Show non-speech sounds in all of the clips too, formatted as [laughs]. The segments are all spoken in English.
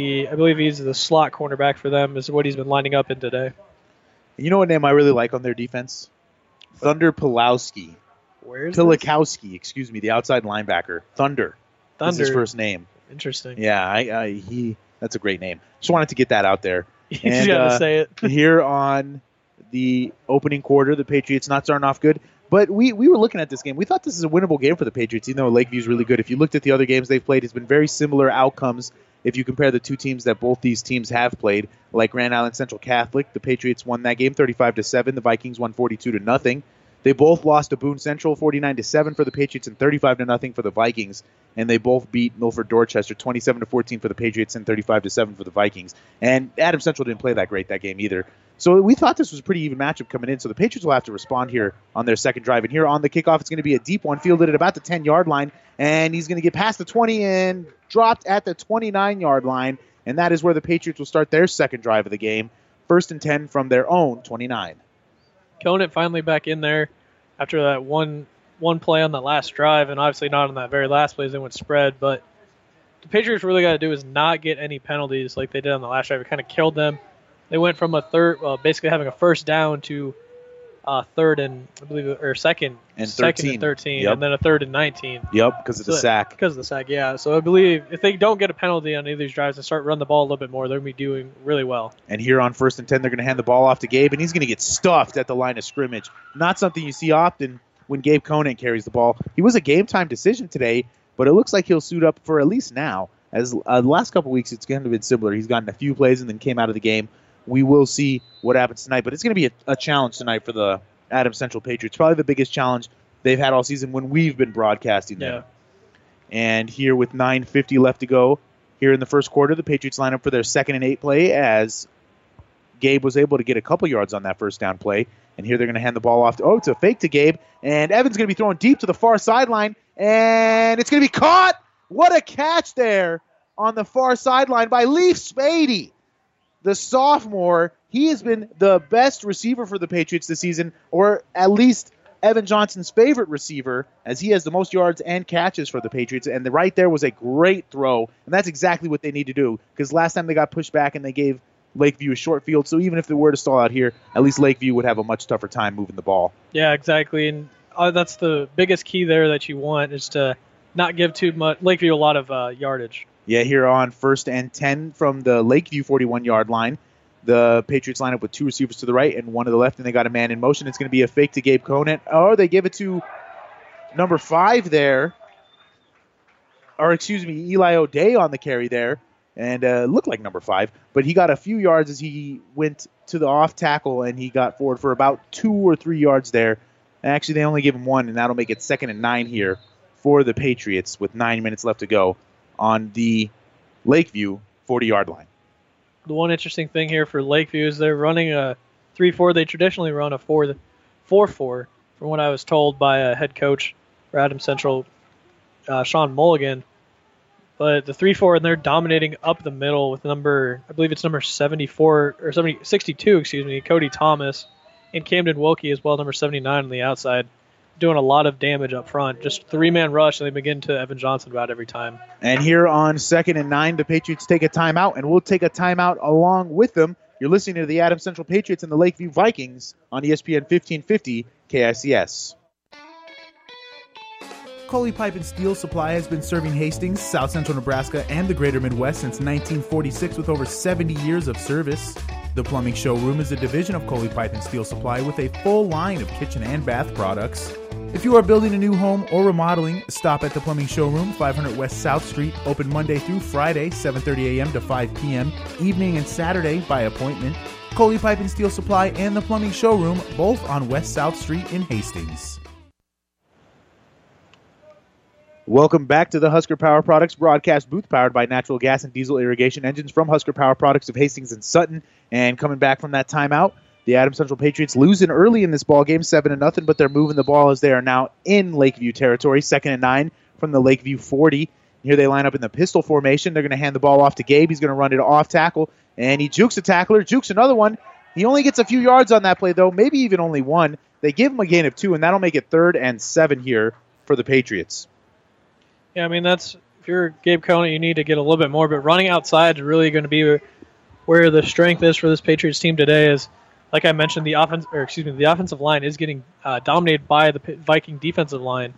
He, I believe he's the slot cornerback for them. Is what he's been lining up in today. You know what name I really like on their defense? Thunder Pulowski. Where's Pilikowski, excuse me, the outside linebacker. Thunder. Thunder? Is his first name. Interesting. Yeah, I, I, he. That's a great name. Just wanted to get that out there. [laughs] You And, gotta uh, say it. [laughs] here on the opening quarter, the Patriots not starting off good. But we, we were looking at this game. We thought this is a winnable game for the Patriots, even though Lakeview's really good. If you looked at the other games they've played, it's been very similar outcomes if you compare the two teams that both these teams have played. Like Grand Island Central Catholic, the Patriots won that game 35 to 7. The Vikings won 42 to nothing. They both lost to Boone Central 49 to 7 for the Patriots and 35 to nothing for the Vikings. And they both beat Milford Dorchester 27 to 14 for the Patriots and 35 to 7 for the Vikings. And Adam Central didn't play that great that game either. So we thought this was a pretty even matchup coming in. So the Patriots will have to respond here on their second drive. And here on the kickoff, it's going to be a deep one, fielded at about the 10 yard line. And he's going to get past the 20 and dropped at the 29 yard line. And that is where the Patriots will start their second drive of the game. First and 10 from their own 29. Conant finally back in there after that one one play on that last drive, and obviously not on that very last play as they went spread. But the Patriots really got to do is not get any penalties like they did on the last drive. It kind of killed them. They went from a third, well, basically having a first down to uh, third and I believe or second And second 13. and thirteen, Yep. and then a third and nineteen. Yep, because of the sack. Because of the sack, yeah. So I believe if they don't get a penalty on any of these drives and start running the ball a little bit more, they're gonna be doing really well. And here on first and 10, they're going to hand the ball off to Gabe, and he's going to get stuffed at the line of scrimmage. Not something you see often when Gabe Conant carries the ball. He was a game time decision today, but it looks like he'll suit up for at least now. As uh, the last couple weeks, it's kind of been similar. He's gotten a few plays and then came out of the game. We will see what happens tonight, but it's going to be a, a challenge tonight for the Adams Central Patriots. Probably the biggest challenge they've had all season when we've been broadcasting them. Yeah. And here with 9.50 left to go, here in the first quarter, the Patriots line up for their second and eight play as Gabe was able to get a couple yards on that first down play. And here they're going to hand the ball off to, oh, it's a fake to Gabe. And Evan's going to be thrown deep to the far sideline. And it's going to be caught. What a catch there on the far sideline by Leaf Spady. The sophomore, he has been the best receiver for the Patriots this season, or at least Evan Johnson's favorite receiver, as he has the most yards and catches for the Patriots. And the right there was a great throw, and that's exactly what they need to do. Because last time they got pushed back and they gave Lakeview a short field, so even if they were to stall out here, at least Lakeview would have a much tougher time moving the ball. Yeah, exactly. And uh, that's the biggest key there that you want is to not give too much Lakeview a lot of uh, yardage. Yeah, here on first and 10 from the Lakeview 41 yard line. The Patriots line up with two receivers to the right and one to the left, and they got a man in motion. It's going to be a fake to Gabe Conant. Oh, they give it to number five there. Or, excuse me, Eli O'Day on the carry there. And uh, looked like number five, but he got a few yards as he went to the off tackle and he got forward for about two or three yards there. Actually, they only give him one, and that'll make it second and nine here for the Patriots with nine minutes left to go on the Lakeview 40 yard line. The one interesting thing here for Lakeview is they're running a 3 4. They traditionally run a 4 4 4, from what I was told by a head coach for Adam Central, uh, Sean Mulligan. But the 3 4, and they're dominating up the middle with number, I believe it's number 74, or 70, 62, excuse me, Cody Thompson, and Camden Wilkie as well, number 79 on the outside, doing a lot of damage up front. Just three man rush, and they begin to Evan Johnson about every time. And here on second and nine, the Patriots take a timeout, and we'll take a timeout along with them. You're listening to the Adams Central Patriots and the Lakeview Vikings on ESPN 1550 KICS. Coley Pipe and Steel Supply has been serving Hastings, South Central Nebraska, and the greater Midwest since 1946 with over 70 years of service. The Plumbing Showroom is a division of Coley Pipe and Steel Supply with a full line of kitchen and bath products. If you are building a new home or remodeling, stop at the Plumbing Showroom, 500 West South Street, open Monday through Friday, 7:30 a.m. to 5 p.m., evening and Saturday by appointment. Coley Pipe and Steel Supply and the Plumbing Showroom, both on West South Street in Hastings. Welcome back to the Husker Power Products broadcast booth, powered by natural gas and diesel irrigation engines from Husker Power Products of Hastings and Sutton. And coming back from that timeout, the Adams Central Patriots losing early in this ball game, seven to nothing, but they're moving the ball as they are now in Lakeview territory, second and nine from the Lakeview 40. Here they line up in the pistol formation. They're going to hand the ball off to Gabe. He's going to run it off tackle, and he jukes a tackler, jukes another one. He only gets a few yards on that play, though, maybe even only one. They give him a gain of two, and that'll make it third and seven here for the Patriots. Yeah, I mean that's if you're Gabe Conant, you need to get a little bit more. But running outside is really going to be where the strength is for this Patriots team today. Is like I mentioned, the offense or excuse me, the offensive line is getting uh, dominated by the Viking defensive line.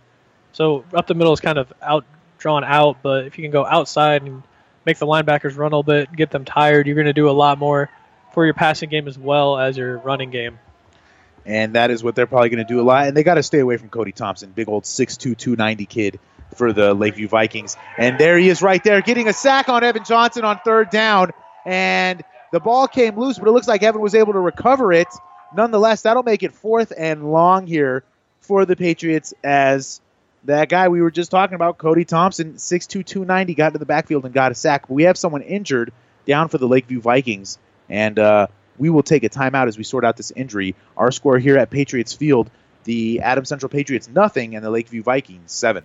So up the middle is kind of out drawn out. But if you can go outside and make the linebackers run a little bit, get them tired, you're going to do a lot more for your passing game as well as your running game. And that is what they're probably going to do a lot. And they got to stay away from Cody Thompson, big old 6'2", 290 kid for the Lakeview Vikings. And there he is right there, getting a sack on Evan Johnson on third down. And the ball came loose, but it looks like Evan was able to recover it. Nonetheless, that'll make it fourth and long here for the Patriots as that guy we were just talking about, Cody Thompson, 6'2", 290, got to the backfield and got a sack. We have someone injured down for the Lakeview Vikings. And uh, we will take a timeout as we sort out this injury. Our score here at Patriots Field, the Adam Central Patriots nothing and the Lakeview Vikings seven.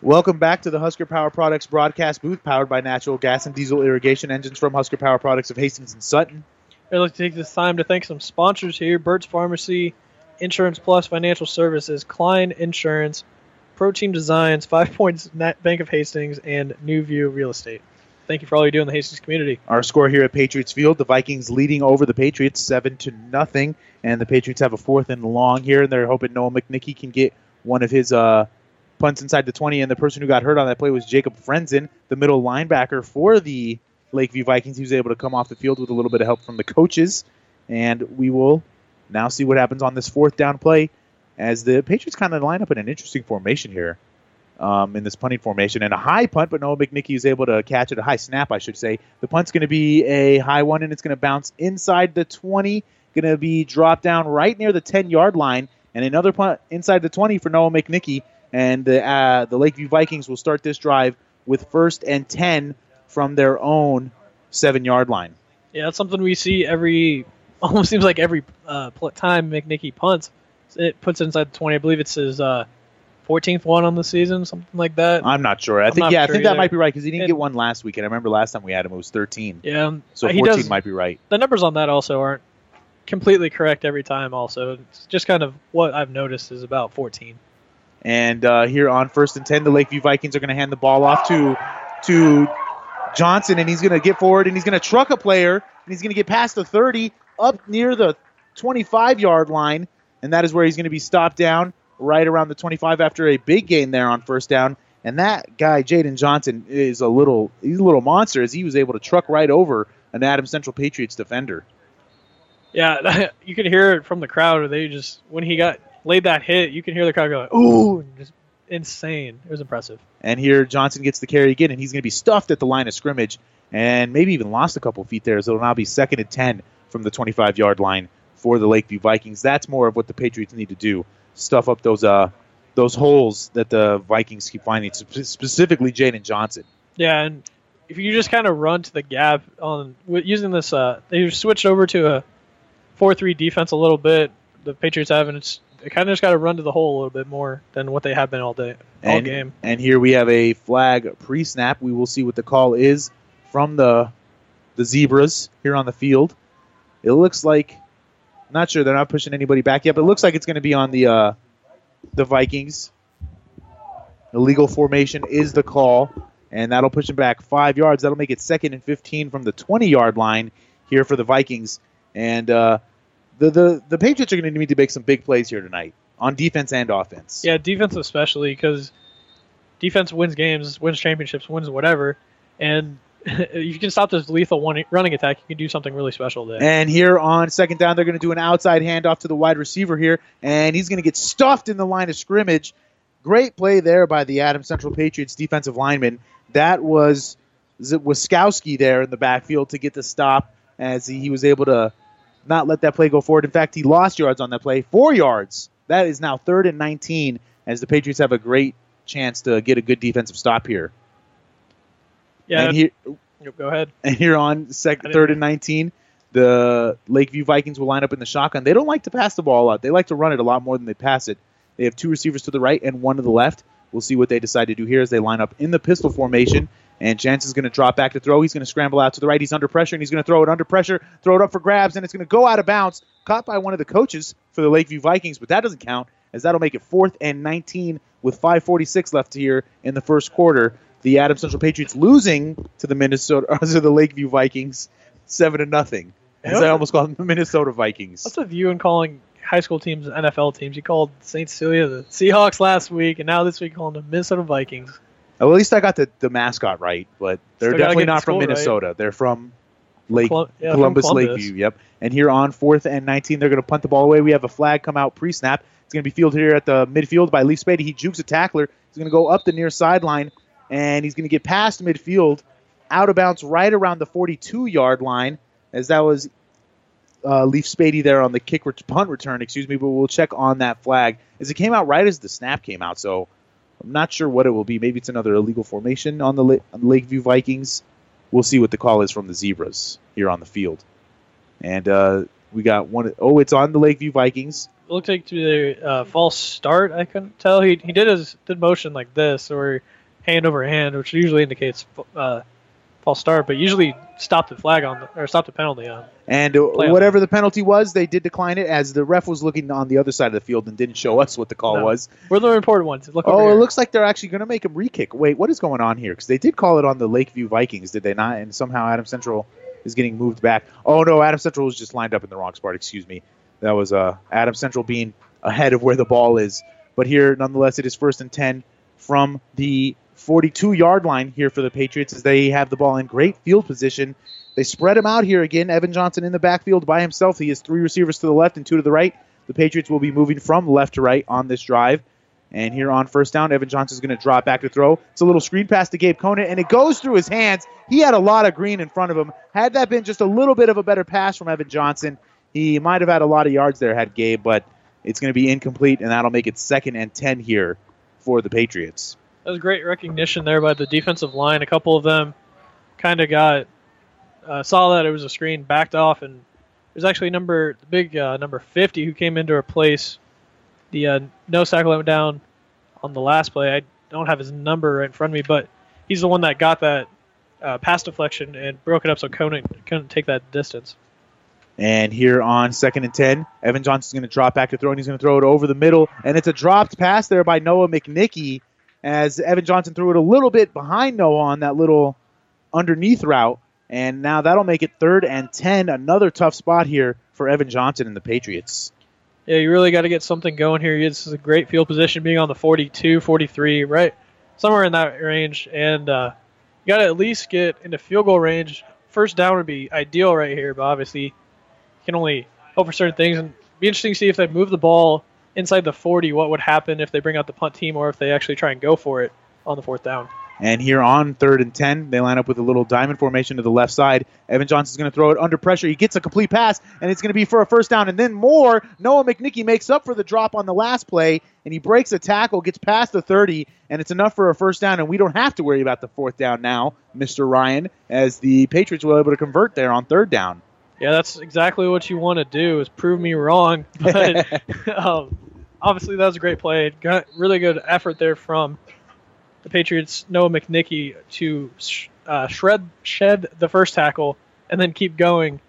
Welcome back to the Husker Power Products broadcast booth, powered by natural gas and diesel irrigation engines from Husker Power Products of Hastings and Sutton. I'd like to take this time to thank some sponsors here Burt's Pharmacy, Insurance Plus Financial Services, Klein Insurance, Pro Team Designs, [laughs] Five Points Bank of Hastings, and New View Real Estate. Thank you for all you do in the Hastings community. Our score here at Patriots Field: the Vikings leading over the Patriots seven to nothing, and the Patriots have a fourth and long here, and they're hoping Noah McNicky can get one of his uh, punts inside the twenty. And the person who got hurt on that play was Jacob Frenzen, the middle linebacker for the Lakeview Vikings. He was able to come off the field with a little bit of help from the coaches, and we will now see what happens on this fourth down play as the Patriots kind of line up in an interesting formation here um, in this punting formation. And a high punt, but Noah McNicky is able to catch it, a high snap, I should say. The punt's going to be a high one, and it's going to bounce inside the 20, going to be dropped down right near the 10 yard line, and another punt inside the 20 for Noah McNicky. And the, uh, the Lakeview Vikings will start this drive with first and 10 from their own seven yard line. Yeah, that's something we see every, [laughs] almost seems like every uh, time McNicky punts. It puts it inside the 20. I believe it's his uh, 14th one on the season, something like that. I'm not sure. I I'm think yeah, sure I think that might be right because he didn't And- get one last week, and I remember last time we had him it was 13. Yeah, um, So he 14 does, might be right. the numbers on that also aren't completely correct every time. Also, it's just kind of what I've noticed is about 14. And uh, here on first and 10, the Lakeview Vikings are going to hand the ball off to to Johnson, and he's going to get forward and he's going to truck a player, and he's going to get past the 30 up near the 25 yard line, and that is where he's going to be stopped down right around the 25 after a big gain there on first down. And that guy, Jaden Johnson, is a little he's a little monster as he was able to truck right over an Adams Central Patriots defender. Yeah, [laughs] you could hear it from the crowd. They just when he got laid that hit, you can hear the crowd going, "Ooh!" Just insane. It was impressive. And here Johnson gets the carry again, and he's going to be stuffed at the line of scrimmage and maybe even lost a couple feet there. So it'll now be second and 10 from the 25 yard line for the Lakeview Vikings. That's more of what the Patriots need to do stuff up those uh, those holes that the Vikings keep finding, spe- specifically Jaden Johnson. Yeah, and if you just kind of run to the gap on using this, uh, they switched over to a four-three defense a little bit. The Patriots have, and it's they kind of just got to run to the hole a little bit more than what they have been all day, all and, game. And here we have a flag pre-snap. We will see what the call is from the the zebras here on the field. It looks like not sure they're not pushing anybody back yet, but it looks like it's going to be on the uh, the Vikings. Illegal formation is the call, and that'll push them back five yards. That'll make it second and fifteen from the twenty-yard line here for the Vikings. And uh, the the the Patriots are going to need to make some big plays here tonight on defense and offense. Yeah, defense especially because defense wins games, wins championships, wins whatever, and [laughs] if you can stop this lethal one running attack, you can do something really special there. And here on second down, they're going to do an outside handoff to the wide receiver here, and he's going to get stuffed in the line of scrimmage. Great play there by the Adams Central Patriots defensive lineman. That was Wiskowski there in the backfield to get the stop as he, he was able to not let that play go forward. In fact, he lost yards on that play, four yards. That is now third and 19 as the Patriots have a great chance to get a good defensive stop here. Yeah, And here, go ahead. [laughs] and here on second, third and 19, the Lakeview Vikings will line up in the shotgun. They don't like to pass the ball a lot. They like to run it a lot more than they pass it. They have two receivers to the right and one to the left. We'll see what they decide to do here as they line up in the pistol formation. And Jansen's going to drop back to throw. He's going to scramble out to the right. He's under pressure, and he's going to throw it under pressure, throw it up for grabs, and it's going to go out of bounds. Caught by one of the coaches for the Lakeview Vikings, but that doesn't count, as that'll make it fourth and 19 with 5:46 left here in the first quarter. The Adams Central Patriots losing to the Minnesota [laughs] to the Lakeview Vikings seven to nothing. As. I almost called them the Minnesota Vikings. What's with you and calling high school teams NFL teams? You called St. Cecilia the Seahawks last week, and now this week calling the Minnesota Vikings. Well, at least I got the, the mascot right, but they're Still definitely not from school right. Minnesota. They're from Lake yeah, from Columbus, Columbus. Lakeview. Yep. And here on fourth and 19, they're going to punt the ball away. We have a flag come out pre-snap. It's going to be fielded here at the midfield by Leaf Spady. He jukes a tackler. He's going to go up the near sideline, and he's going to get past midfield, out of bounds right around the 42-yard line, as that was uh, Leaf Spady there on the kick ret- punt return. Excuse me, but we'll check on that flag as it came out right as the snap came out. So I'm not sure what it will be. Maybe it's another illegal formation on the, La- Lakeview Vikings. We'll see what the call is from the Zebras here on the field. And uh, we got one. Oh, it's on the Lakeview Vikings. It looked like to the uh, false start. I couldn't tell. He he did his did motion like this or hand over hand, which usually indicates uh, false start, but usually stop the flag on the, or stop the penalty on. And on whatever the penalty was, they did decline it as the ref was looking on the other side of the field and didn't show us what the call No. was. We're the important ones. Look Oh, here. it looks like they're actually going to make him re-kick. Wait, what is going on here? Because they did call it on the Lakeview Vikings, did they not? And somehow Adam Central is getting moved back. Oh no, Adam Central was just lined up in the wrong spot. Excuse me. That was uh, Adam Central being ahead of where the ball is. But here, nonetheless, it is first and ten from the 42-yard line here for the Patriots as they have the ball in great field position. They spread him out here again. Evan Johnson in the backfield by himself. He has three receivers to the left and two to the right. The Patriots will be moving from left to right on this drive. And here on first down, Evan Johnson is going to drop back to throw. It's a little screen pass to Gabe Conant, and it goes through his hands. He had a lot of green in front of him. Had that been just a little bit of a better pass from Evan Johnson, he might have had a lot of yards there, had Gabe, but it's going to be incomplete, and that'll make it second and 10 here for the Patriots. That was great recognition there by the defensive line. A couple of them kind of got uh, saw that it was a screen, backed off, and there's actually number the big uh, number 50 who came in to replace the uh, no tackle went down on the last play. I don't have his number right in front of me, but he's the one that got that uh, pass deflection and broke it up so Conant couldn't take that distance. And here on second and 10, Evan Johnson's going to drop back to throw, and he's going to throw it over the middle. And it's a dropped pass there by Noah McNicky as Evan Johnson threw it a little bit behind Noah on that little underneath route. And now that'll make it third and 10. Another tough spot here for Evan Johnson and the Patriots. Yeah, you really got to get something going here. This is a great field position, being on the 42, 43, right, somewhere in that range, and uh, you got to at least get into field goal range. First down would be ideal right here, but obviously you can only hope for certain things. And be interesting to see if they move the ball inside the 40, what would happen if they bring out the punt team, or if they actually try and go for it on the fourth down. And here on third and 10, they line up with a little diamond formation to the left side. Evan Johnson's going to throw it under pressure. He gets a complete pass, and it's going to be for a first down. And then more. Noah McNicky makes up for the drop on the last play, and he breaks a tackle, gets past the 30, and it's enough for a first down. And we don't have to worry about the fourth down now, Mr. Ryan, as the Patriots were able to convert there on third down. Yeah, that's exactly what you want to do is prove me wrong. [laughs] But [laughs] um, obviously, that was a great play. Got really good effort there from the Patriots, Noah McNicky, to uh, shred shed the first tackle and then keep going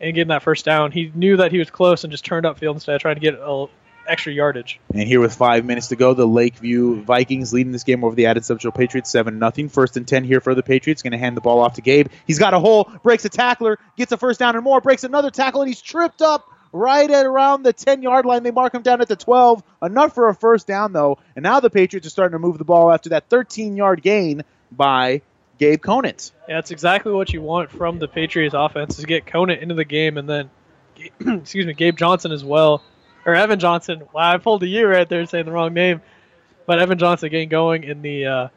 and getting that first down. He knew that he was close and just turned upfield instead of trying to get a extra yardage. And here with five minutes to go, the Lakeview Vikings leading this game over the Added Central Patriots 7 0. First and 10 here for the Patriots. Going to hand the ball off to Gabe. He's got a hole, breaks a tackler, gets a first down and more, breaks another tackle, and he's tripped up right at around the 10 yard line. They mark him down at the 12. Enough for a first down, though. And now the Patriots are starting to move the ball after that 13 yard gain by Gabe Conant. Yeah, that's exactly what you want from the Patriots offense is get Conant into the game and then, [clears throat] excuse me, Gabe Johnson as well, or Evan Johnson. Wow, I pulled a U right there saying the wrong name, but Evan Johnson getting going in the uh,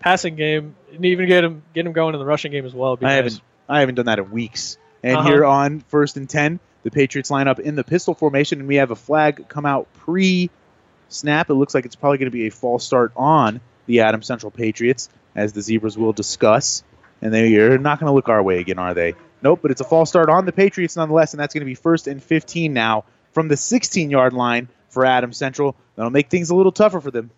passing game and even get him get him going in the rushing game as well. I haven't I haven't done that in weeks. And Uh-huh. here on first and ten, the Patriots line up in the pistol formation, and we have a flag come out pre snap. It looks like it's probably going to be a false start on the Adam Central Patriots, as the Zebras will discuss. And they're not going to look our way again, are they? Nope, but it's a false start on the Patriots nonetheless, and that's going to be first and 15 now from the 16 yard line for Adam Central. That'll make things a little tougher for them.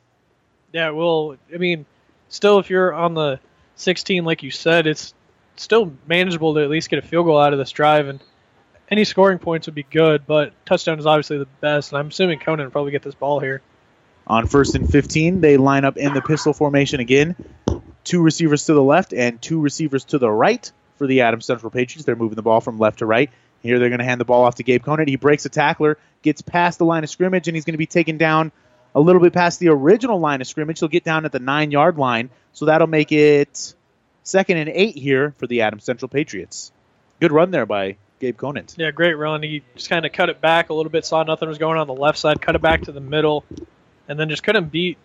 Yeah, well, I mean, still, if you're on the 16, like you said, it's still manageable to at least get a field goal out of this drive, and any scoring points would be good. But touchdown is obviously the best, and I'm assuming Conant will probably get this ball here. On first and 15, they line up in the pistol formation again. Two receivers to the left and two receivers to the right for the Adams Central Patriots. They're moving the ball from left to right. Here they're going to hand the ball off to Gabe Conant. He breaks a tackler, gets past the line of scrimmage, and he's going to be taken down a little bit past the original line of scrimmage. He'll get down at the nine yard line. So that'll make it second and eight here for the Adams Central Patriots. Good run there by Gabe Conant. Yeah, great run. He just kind of cut it back a little bit, saw nothing was going on the left side, cut it back to the middle, and then just couldn't beat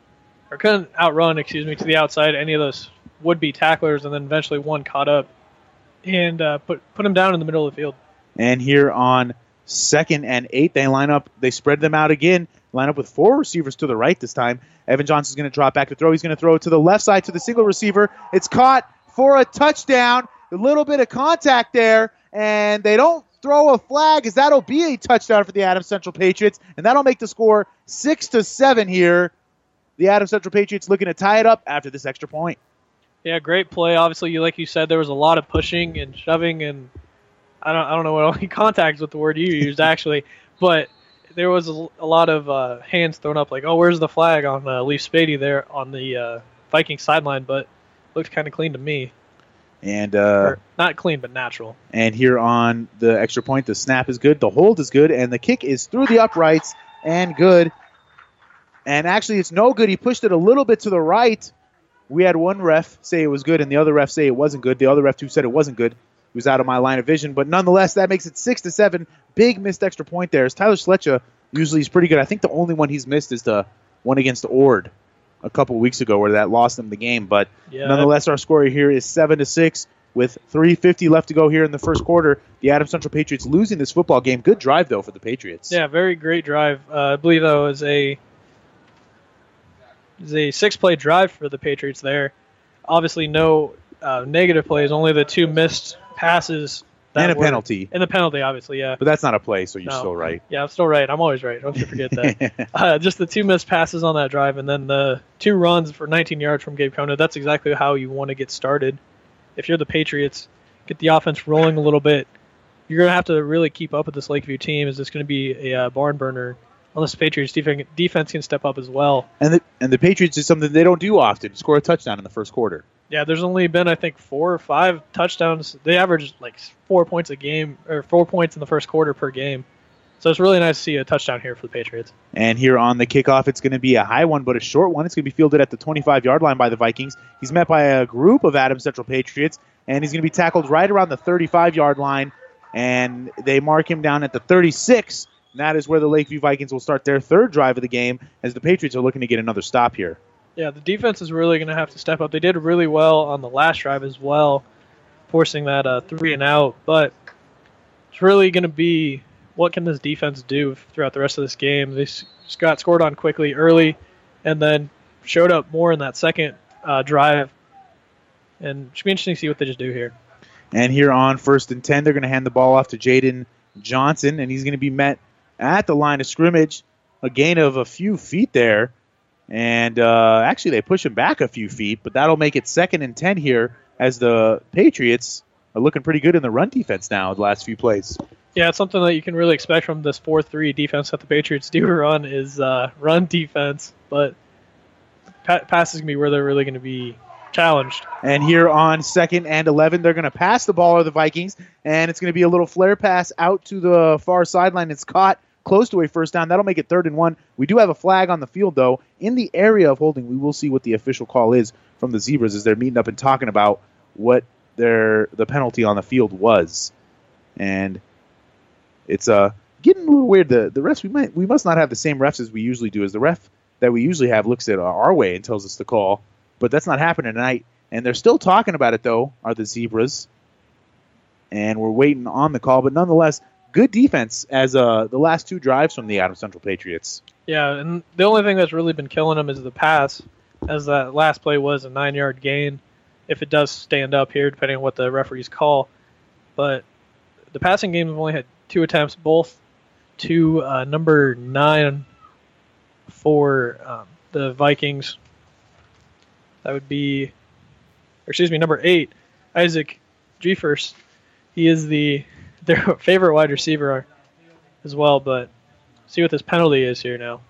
or couldn't outrun, excuse me, to the outside any of those would-be tacklers, and then eventually one caught up and uh, put put him down in the middle of the field. And here on second and eight, they line up. They spread them out again. Line up with four receivers to the right this time. Evan Johnson's going to drop back to throw. He's going to throw it to the left side to the single receiver. It's caught for a touchdown. A little bit of contact there, and they don't throw a flag as that'll be a touchdown for the Adams Central Patriots, and that'll make the score six to seven here. The Adams Central Patriots looking to tie it up after this extra point. Yeah, great play. Obviously, you like you said, there was a lot of pushing and shoving, and I don't I don't know what all [laughs] contacts with the word you used [laughs] actually, but there was a, a lot of uh, hands thrown up, like, oh, where's the flag on uh, Leaf Spady there on the uh, Viking sideline, but looked kind of clean to me. And uh, not clean, but natural. and here on the extra point, the snap is good, the hold is good, and the kick is through the uprights and good. And actually, it's no good. He pushed it a little bit to the right. We had one ref say it was good, and the other ref say it wasn't good. The other ref who said it wasn't good he was out of my line of vision, but nonetheless, that makes it six to seven. Big missed extra point there. As Tyler Sletcha usually is pretty good. I think the only one he's missed is the one against Ord a couple weeks ago, where that lost them the game. But Yeah, Nonetheless, our score here is seven to six with 3:50 left to go here in the first quarter. The Adams Central Patriots losing this football game. Good drive though for the Patriots. Yeah, very great drive. Uh, I believe that was a was a six play drive for the Patriots there. Obviously, no uh, negative plays, only the two missed passes. And a were- penalty, And the penalty, obviously, yeah. but that's not a play, so you're No. still right. Yeah, I'm still right. I'm always right. Don't you forget that. [laughs] uh, just the two missed passes on that drive, and then the two runs for 19 yards from Gabe Conant. That's exactly how you want to get started. If you're the Patriots, get the offense rolling a little bit. You're going to have to really keep up with this Lakeview team. Is this going to be a uh, barn burner? Unless the Patriots defense, defense can step up as well. and the and the Patriots is something they don't do often. Score a touchdown in the first quarter. Yeah, there's only been I think four or five touchdowns. They average like four points a game or four points in the first quarter per game. So it's really nice to see a touchdown here for the Patriots. And here on the kickoff, it's going to be a high one, but a short one. It's going to be fielded at the 25 yard line by the Vikings. He's met by a group of Adams Central Patriots, and he's going to be tackled right around the 35 yard line. And they mark him down at the 36. And that is where the Lakeview Vikings will start their third drive of the game as the Patriots are looking to get another stop here. Yeah, the defense is really going to have to step up. They did really well on the last drive as well, forcing that uh, three and out. But it's really going to be what can this defense do throughout the rest of this game. They just got scored on quickly early, and then showed up more in that second uh, drive. And it should be interesting to see what they just do here. And here on first and 10, they're going to hand the ball off to Jaden Johnson, and he's going to be met at the line of scrimmage. A gain of a few feet there. And uh, actually, they push him back a few feet, but that'll make it second and 10 here as the Patriots are looking pretty good in the run defense now, the last few plays. Yeah, it's something that you can really expect from this 4-3 defense that the Patriots do [laughs] run is uh, run defense, but pa- pass is going to be where they're really going to be challenged. And here on second and 11, they're going to pass the ball to the Vikings, and it's going to be a little flare pass out to the far sideline. It's caught close to a first down. That'll make it third and one. We do have a flag on the field, though. In the area of holding, we will see what the official call is from the Zebras as they're meeting up and talking about what their the penalty on the field was. And it's uh, getting a little weird. The the refs we might we must not have the same refs as we usually do. As the ref that we usually have looks at our way and tells us the call, but that's not happening tonight. And they're still talking about it though. Are the Zebras? And we're waiting on the call, but nonetheless, good defense as uh the last two drives from the Adam Central Patriots. Yeah, and the only thing that's really been killing them is the pass. as that last play was a nine yard gain, if it does stand up here, depending on what the referees call. But the passing game have only had two attempts, both to uh, number nine for um, the Vikings. That would be, excuse me, number eight, Isaac Jeffers. He is the [laughs] their favorite wide receiver as well, but see what this penalty is here now.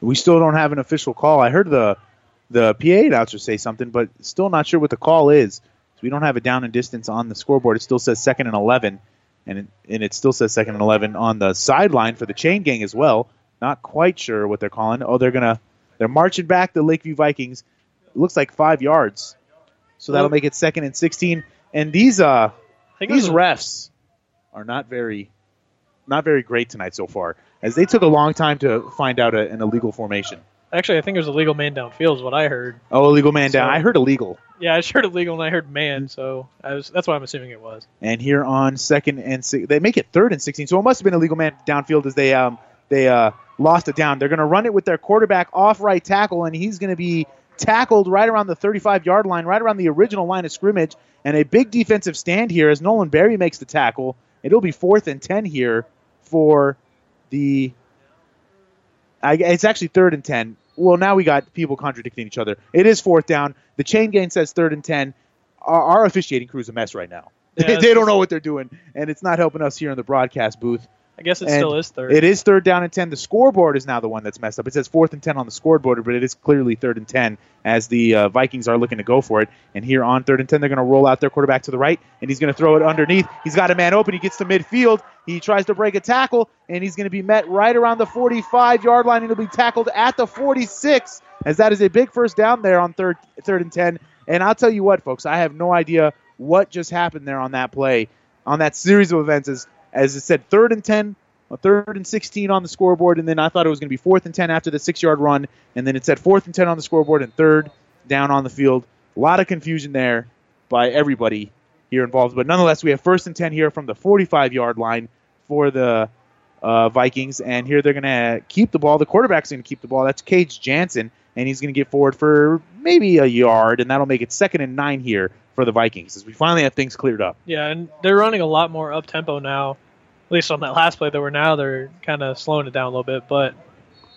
We still don't have an official call. I heard the the PA announcer say something, but still not sure what the call is. So we don't have a down and distance on the scoreboard. It still says second and 11, and it, and it still says second and 11 on the sideline for the chain gang as well. Not quite sure what they're calling. Oh, they're gonna they're marching back the Lakeview Vikings. It looks like five yards, so that'll make it second and 16. And these uh these refs are not very not very great tonight so far, as they took a long time to find out a, an illegal formation. Actually, I think it was a legal man downfield is what I heard. Oh, illegal man down. I heard illegal. Yeah, I heard illegal and I heard man, so I was that's why I'm assuming it was. And here on second and six, they make it third and 16. So it must have been a legal man downfield as they um they uh lost it down. They're going to run it with their quarterback off right tackle, and he's going to be tackled right around the 35 yard line, right around the original line of scrimmage, and a big defensive stand here as Nolan Berry makes the tackle. It'll be fourth and 10 here for the. I, it's actually third and 10. Well, now we got people contradicting each other. It is fourth down. The chain gain says third and 10. Our, our officiating crew is a mess right now. Yeah, [laughs] they it's- don't know what they're doing, and it's not helping us here in the broadcast booth. I guess it And still is third. It is third down and 10. The scoreboard is now the one that's messed up. It says fourth and 10 on the scoreboard, but it is clearly third and 10 as the uh, Vikings are looking to go for it. And here on third and 10, they're going to roll out their quarterback to the right, and he's going to throw it underneath. He's got a man open. He gets to midfield. He tries to break a tackle, and he's going to be met right around the 45 yard line, and he'll be tackled at the 46, as that is a big first down there on third, third and 10. And I'll tell you what, folks, I have no idea what just happened there on that play, on that series of events. As, as it said, third and 10, a third and 16 on the scoreboard, and then I thought it was going to be fourth and 10 after the six yard run, and then it said fourth and 10 on the scoreboard and third down on the field. A lot of confusion there by everybody here involved, but nonetheless, we have first and 10 here from the 45 yard line for the uh, Vikings, and here they're going to keep the ball. The quarterback's going to keep the ball. That's Cage Jansen, and he's going to get forward for maybe a yard, and that'll make it second and nine here for the Vikings as we finally have things cleared up. Yeah, and they're running a lot more up tempo now. At least on that last play, that we're now they're kind of slowing it down a little bit. But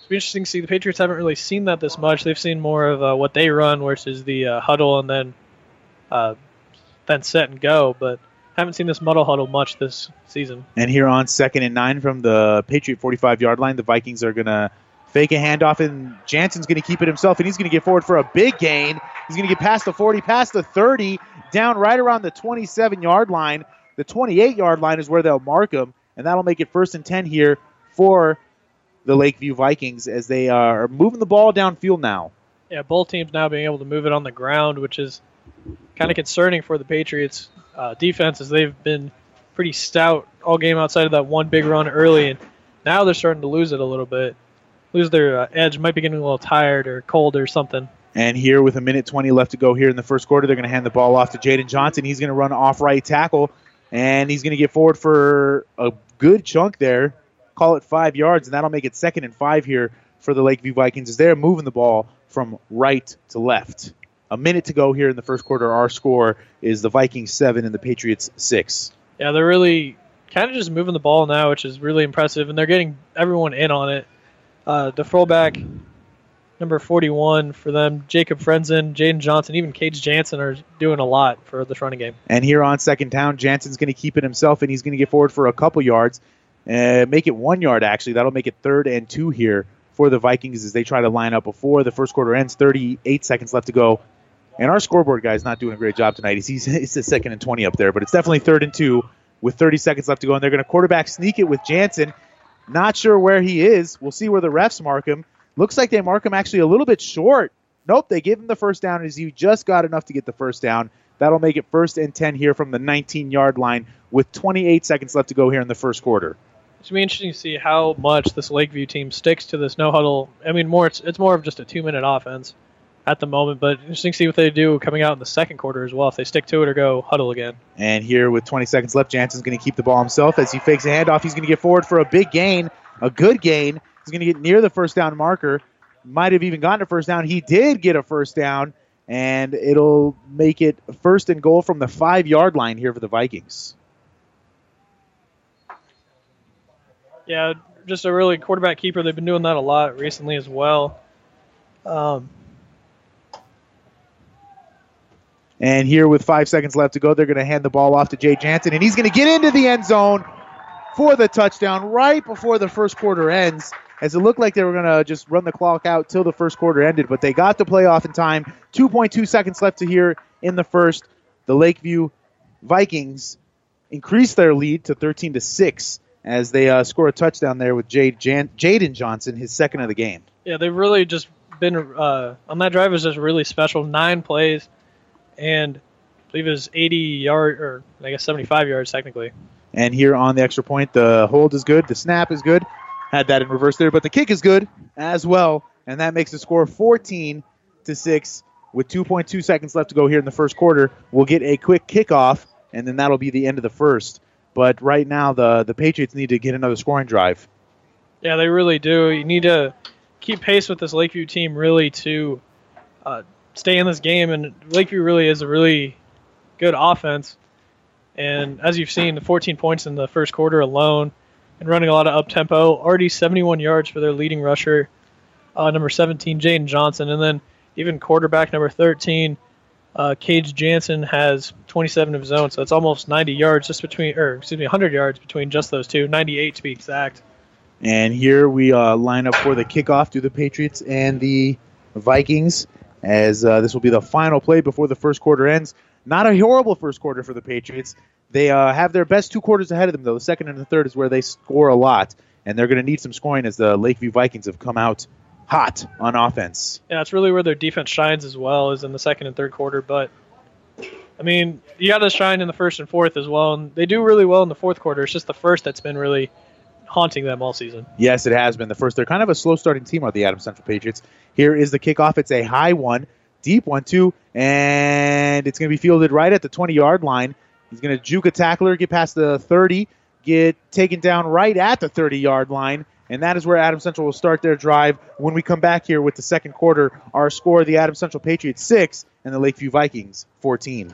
it's interesting to see. The Patriots haven't really seen that this much. They've seen more of uh, what they run versus the uh, huddle and then uh, then set and go. But haven't seen this muddle huddle much this season. And here on second and nine from the Patriot 45 yard line, the Vikings are going to fake a handoff, and Jansen's going to keep it himself, and he's going to get forward for a big gain. He's going to get past the 40, past the 30, down right around the 27 yard line. The 28 yard line is where they'll mark him, and that'll make it first and 10 here for the Lakeview Vikings as they are moving the ball downfield now. Yeah, both teams now being able to move it on the ground, which is kind of concerning for the Patriots' uh, defense, as they've been pretty stout all game outside of that one big run early, and now they're starting to lose it a little bit, lose their uh, edge, might be getting a little tired or cold or something. And here, with a minute 20 left to go here in the first quarter, they're going to hand the ball off to Jaden Johnson. He's going to run off right tackle, and he's going to get forward for a good chunk there. Call it five yards, and that'll make it second and five here for the Lakeview Vikings as they're moving the ball from right to left. A minute to go here in the first quarter. Our score is the Vikings seven and the Patriots six. Yeah, they're really kind of just moving the ball now, which is really impressive, and they're getting everyone in on it. Uh, the fullback, number 41 for them, Jacob Frenzen, Jaden Johnson, even Cage Jansen are doing a lot for this running game. And here on second down, Jansen's going to keep it himself, and he's going to get forward for a couple yards, uh, make it one yard actually. That'll make it third and two here for the Vikings as they try to line up before the first quarter ends. 38 seconds left to go. And our scoreboard guy's not doing a great job tonight. He's, it's a second and 20 up there, but it's definitely third and two with 30 seconds left to go. And they're going to quarterback sneak it with Jansen. Not sure where he is. We'll see where the refs mark him. Looks like they mark him actually a little bit short. Nope, they give him the first down as he just got enough to get the first down. That'll make it first and 10 here from the 19 yard line with 28 seconds left to go here in the first quarter. It's gonna be interesting to see how much this Lakeview team sticks to this no huddle. I mean, more it's it's more of just a two minute offense at the moment, but interesting to see what they do coming out in the second quarter as well. If they stick to it or go huddle again. And here with 20 seconds left, Jansen's going to keep the ball himself as he fakes a handoff. He's going to get forward for a big gain, a good gain. He's going to get near the first down marker, might have even gotten a first down. He did get a first down, and it'll make it first and goal from the five yard line here for the Vikings. Yeah, just a really quarterback keeper. They've been doing that a lot recently as well. Um, And here with five seconds left to go, they're going to hand the ball off to Jay Jansen, and he's going to get into the end zone for the touchdown right before the first quarter ends. As it looked like they were going to just run the clock out till the first quarter ended, but they got the playoff in time. 2.2 seconds left to here in the first. The Lakeview Vikings increase their lead to 13 to six as they uh, score a touchdown there with Jade Jan- Jaden Johnson, his second of the game. yeah, they've really just been uh, on that drive was just really special. Nine plays, and I believe it was 80 yard or I guess 75 yards technically. And here on the extra point, the hold is good, the snap is good. Had that in reverse there, but the kick is good as well, and that makes the score 14 to six with 2.2 seconds left to go here in the first quarter. We'll get a quick kickoff, and then that'll be the end of the first. But right now, the the Patriots need to get another scoring drive. Yeah, they really do. You need to keep pace with this Lakeview team really to uh, stay in this game. And Lakeview really is a really good offense. And as you've seen, the 14 points in the first quarter alone, and running a lot of up tempo. Already 71 yards for their leading rusher, uh, number 17, Jaden Johnson, and then even quarterback number 13, uh, Cage Jansen has 27 of his own. So it's almost 90 yards just between, or excuse me, 100 yards between just those two, 98 to be exact. And here we uh, line up for the kickoff to the Patriots and the Vikings, as uh, this will be the final play before the first quarter ends. Not a horrible first quarter for the Patriots. They uh, have their best two quarters ahead of them, though. The second and the third is where they score a lot, and they're going to need some scoring as the Lakeview Vikings have come out hot on offense. Yeah, it's really where their defense shines as well as in the second and third quarter. But I mean, you got to shine in the first and fourth as well, and they do really well in the fourth quarter. It's just the first that's been really haunting them all season. Yes, it has been the first. They're kind of a slow starting team are the Adams Central Patriots. Here is the kickoff. It's a high one, deep one too, and it's going to be fielded right at the 20 yard line. He's going to juke a tackler, get past the 30, get taken down right at the 30 yard line, and that is where Adam Central will start their drive. When we come back here with the second quarter, our score: the Adam Central Patriots six and the Lakeview Vikings 14.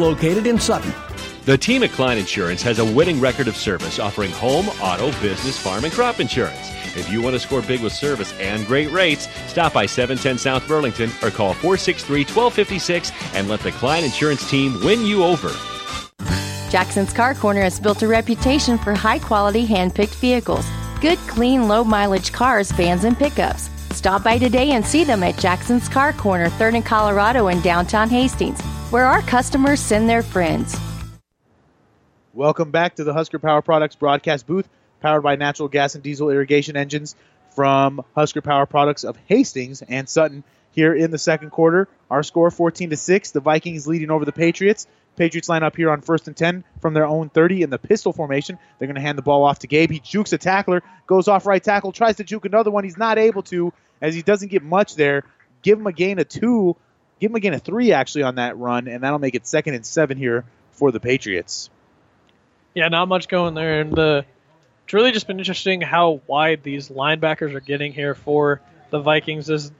located in Sutton. The team at Klein Insurance has a winning record of service offering home, auto, business, farm, and crop insurance. If you want to score big with service and great rates, stop by 710 South Burlington or call 463 1256 and let the Klein Insurance team win you over. Jackson's Car Corner has built a reputation for high quality hand picked vehicles. Good, clean, low mileage cars, vans, and pickups. Stop by today and see them at Jackson's Car Corner, 3rd and Colorado in downtown Hastings, where our customers send their friends. Welcome back to the Husker Power Products broadcast booth, powered by natural gas and diesel irrigation engines from Husker Power Products of Hastings and Sutton. Here in the second quarter, our score 14 to 6. The Vikings leading over the Patriots. Patriots line up here on first and 10 from their own 30 in the pistol formation. They're going to hand the ball off to Gabe. He jukes a tackler, goes off right tackle, tries to juke another one. He's not able to as he doesn't get much there. Give him a gain of two, give him again a three actually on that run, and that'll make it second and seven here for the Patriots. Yeah, not much going there. And the it's really just been interesting how wide these linebackers are getting here for the Vikings. Is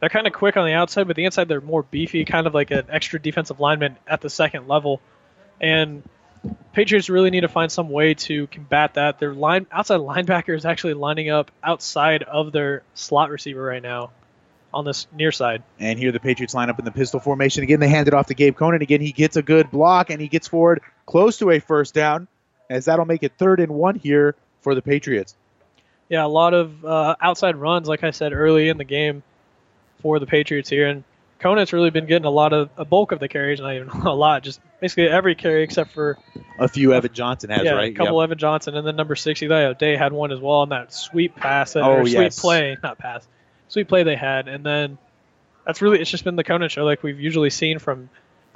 they're kind of quick on the outside, but the inside they're more beefy, kind of like an extra defensive lineman at the second level. And Patriots really need to find some way to combat that. Their line outside [laughs] linebacker is actually lining up outside of their slot receiver right now on this near side. And here the Patriots line up in the pistol formation. Again, they hand it off to Gabe Conant. Again, he gets a good block and he gets forward close to a first down, as that'll make it third and one here for the Patriots. Yeah, a lot of uh, outside runs, like I said early in the game, for the Patriots here. And Conant's really been getting a lot of a bulk of the carries, not even [laughs] a lot, just basically every carry except for A few Evan Johnson has, yeah, right? a couple Yep. Evan Johnson, and then number sixty, that day had one as well on that sweep pass, or Oh, sweep yes. play, not pass, sweet play they had, and then that's really it's just been the Conant show like we've usually seen from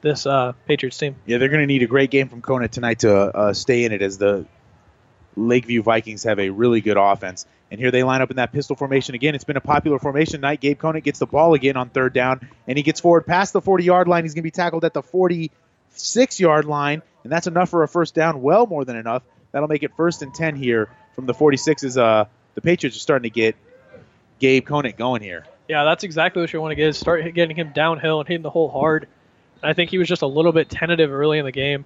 this uh, Patriots team. Yeah, they're going to need a great game from Conant tonight to uh, stay in it as the Lakeview Vikings have a really good offense. And here they line up in that pistol formation again. It's been a popular formation tonight. Gabe Conant gets the ball again on third down, and he gets forward past the 40 yard line. He's going to be tackled at the 46 yard line, and that's enough for a first down. Well, more than enough. That'll make it first and 10 here from the 46. Is uh, the Patriots are starting to get Gabe Conant going here. Yeah, that's exactly what you want to get is start getting him downhill and hitting the hole hard. And I think he was just a little bit tentative early in the game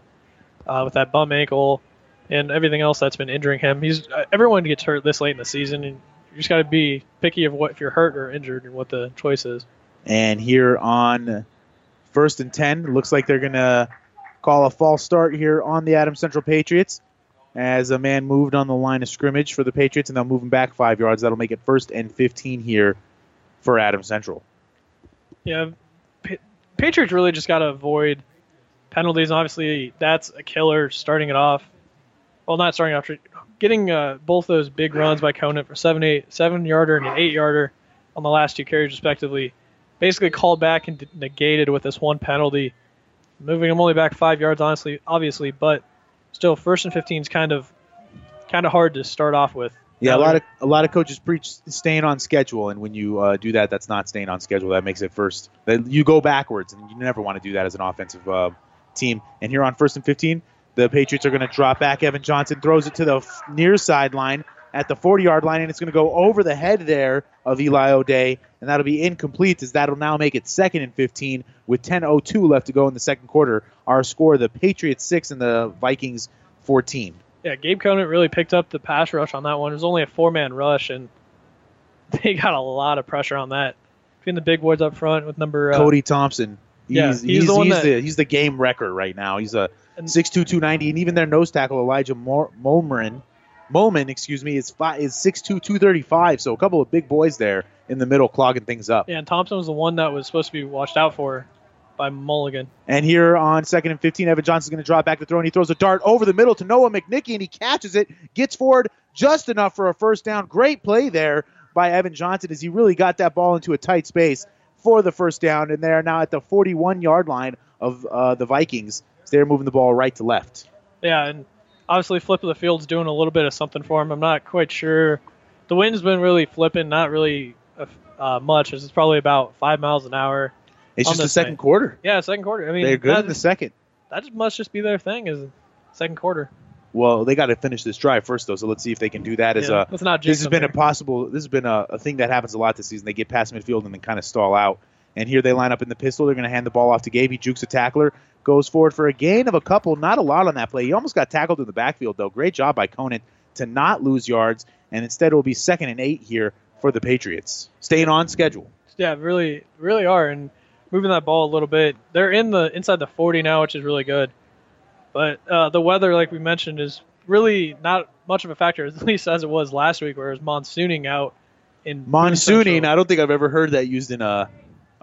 uh, with that bum ankle and everything else that's been injuring him. He's uh, everyone gets hurt this late in the season, and you just got to be picky of what if you're hurt or injured and what the choice is. And here on first and 10, looks like they're going to call a false start here on the Adams Central Patriots as a man moved on the line of scrimmage for the Patriots, and they'll move him back five yards. That'll make it first and 15 here for Adams Central. Yeah, Pa- Patriots really just got to avoid penalties. Obviously, that's a killer starting it off. Well, not starting off, getting uh, both those big runs by Conant for seven eight seven yarder and an eight yarder on the last two carries respectively, basically called back and negated with this one penalty, moving him only back five yards. Honestly, obviously, but still, first and fifteen is kind of kind of hard to start off with. Yeah, a lot of a lot of coaches preach staying on schedule, and when you uh, do that, that's not staying on schedule. That makes it first. That you go backwards, and you never want to do that as an offensive uh, team. And here on first and fifteen, the Patriots are going to drop back. Evan Johnson throws it to the f- near sideline at the 40 yard line, and it's going to go over the head there of Eli O'Day, and that'll be incomplete as that'll now make it second and 15 with 10:02 left to go in the second quarter. Our score: the Patriots six and the Vikings 14. Yeah, Gabe Conant really picked up the pass rush on that one. It was only a four man rush, and [laughs] they got a lot of pressure on that. Between the big boys up front with number uh, Cody Thompson. He's, Yeah, he's, he's the he's that- the he's the game wrecker right now. He's a And- 6'2", 290, and even their nose tackle Elijah Mo- Molman, Molman, excuse me, is five, is 6'2", 235. So a couple of big boys there in the middle clogging things up. Yeah, and Thompson was the one that was supposed to be watched out for by Mulligan. And here on second and 15, Evan Johnson's going to drop back to throw, and he throws a dart over the middle to Noah McNicky, and he catches it, gets forward just enough for a first down. Great play there by Evan Johnson as he really got that ball into a tight space for the first down, and they're now at the 41 yard line of uh, the Vikings. So they're moving the ball right to left. Yeah, and obviously Flip of the Field's doing a little bit of something for him. I'm not quite sure. The wind's been really flipping, not really uh, uh, much. It's probably about five miles an hour. It's just the second thing. quarter. Yeah, second quarter. I mean, They're good in the second. that must just be their thing is second quarter. Well, they got to finish this drive first, though. So let's see if they can do that. As Yeah, a this has been a possible. This has been a, a thing that happens a lot this season. They get past midfield and then kind of stall out. And here they line up in the pistol. They're going to hand the ball off to Gabe. He jukes a tackler, goes forward for a gain of a couple. Not a lot on that play. He almost got tackled in the backfield, though. Great job by Conant to not lose yards. And instead, it will be second and eight here for the Patriots, staying on schedule. Yeah, really, really are, and moving that ball a little bit. They're in the inside the 40 now, which is really good. But uh, the weather, like we mentioned, is really not much of a factor, [laughs] at least as it was last week, where it was monsooning out in Monsooning. I don't think I've ever heard that used in a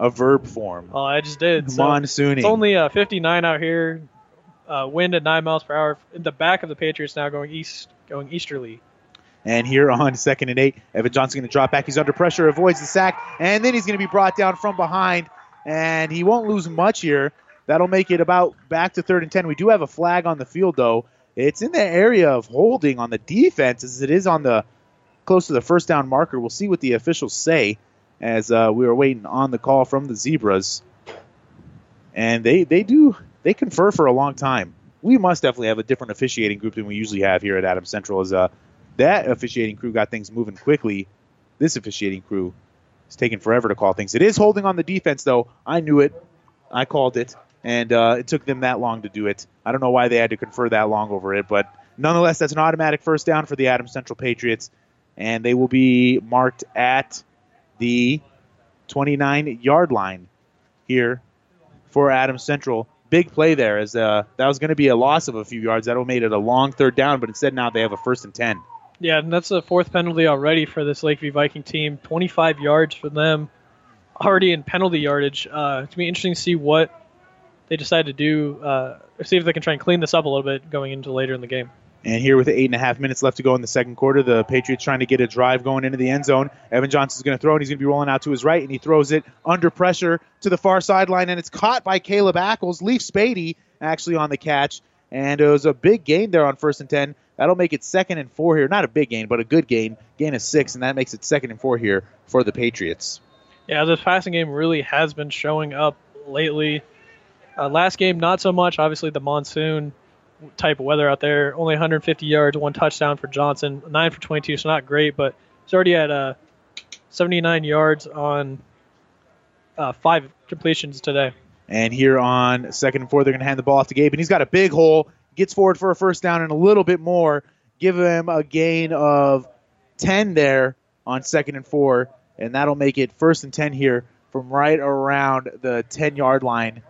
a verb form. Oh, I just did. So Monsooning. It's only uh, 59 out here. Uh, wind at nine miles per hour. In the back of the Patriots now going east, going easterly. And here on second and eight, Evan Johnson going to drop back. He's under pressure, avoids the sack, and then he's going to be brought down from behind. And he won't lose much here. That'll make it about back to third and ten. We do have a flag on the field, though. It's in the area of holding on the defense as it is on the close to the first down marker. We'll see what the officials say as uh, we were waiting on the call from the Zebras. And they, they do they confer for a long time. We must definitely have a different officiating group than we usually have here at Adams Central. As uh, that officiating crew got things moving quickly. This officiating crew is taking forever to call things. It is holding on the defense, though. I knew it. I called it, and uh, it took them that long to do it. I don't know why they had to confer that long over it, but nonetheless, that's an automatic first down for the Adams Central Patriots, and they will be marked at the 29 yard line here for Adams Central. Big play there, as uh, that was going to be a loss of a few yards. That would have made it a long third down, but instead now they have a first and 10. Yeah, and that's the fourth penalty already for this Lakeview Viking team. 25 yards for them, already in penalty yardage. Uh, it's gonna be interesting to see what they decide to do. Uh, see if they can try and clean this up a little bit going into later in the game. And here with eight and a half minutes left to go in the second quarter, the Patriots trying to get a drive going into the end zone. Evan Johnson's going to throw, and he's going to be rolling out to his right, and he throws it under pressure to the far sideline, and it's caught by Caleb Ackles. Leaf Spady actually on the catch, and it was a big gain there on first and ten. That'll make it second and four here. Not a big gain, but a good gain. Gain of six, and that makes it second and four here for the Patriots. Yeah, this passing game really has been showing up lately. Uh, last game, not so much. Obviously, the monsoon type of weather out there. Only 150 yards, one touchdown for Johnson, nine for 22, so not great, but he's already at uh, 79 yards on uh, five completions today. And here on second and four, they're going to hand the ball off to Gabe, and he's got a big hole. Gets forward for a first down and a little bit more. Give him a gain of 10 there on second and four, and that'll make it first and 10 here from right around the 10 yard line.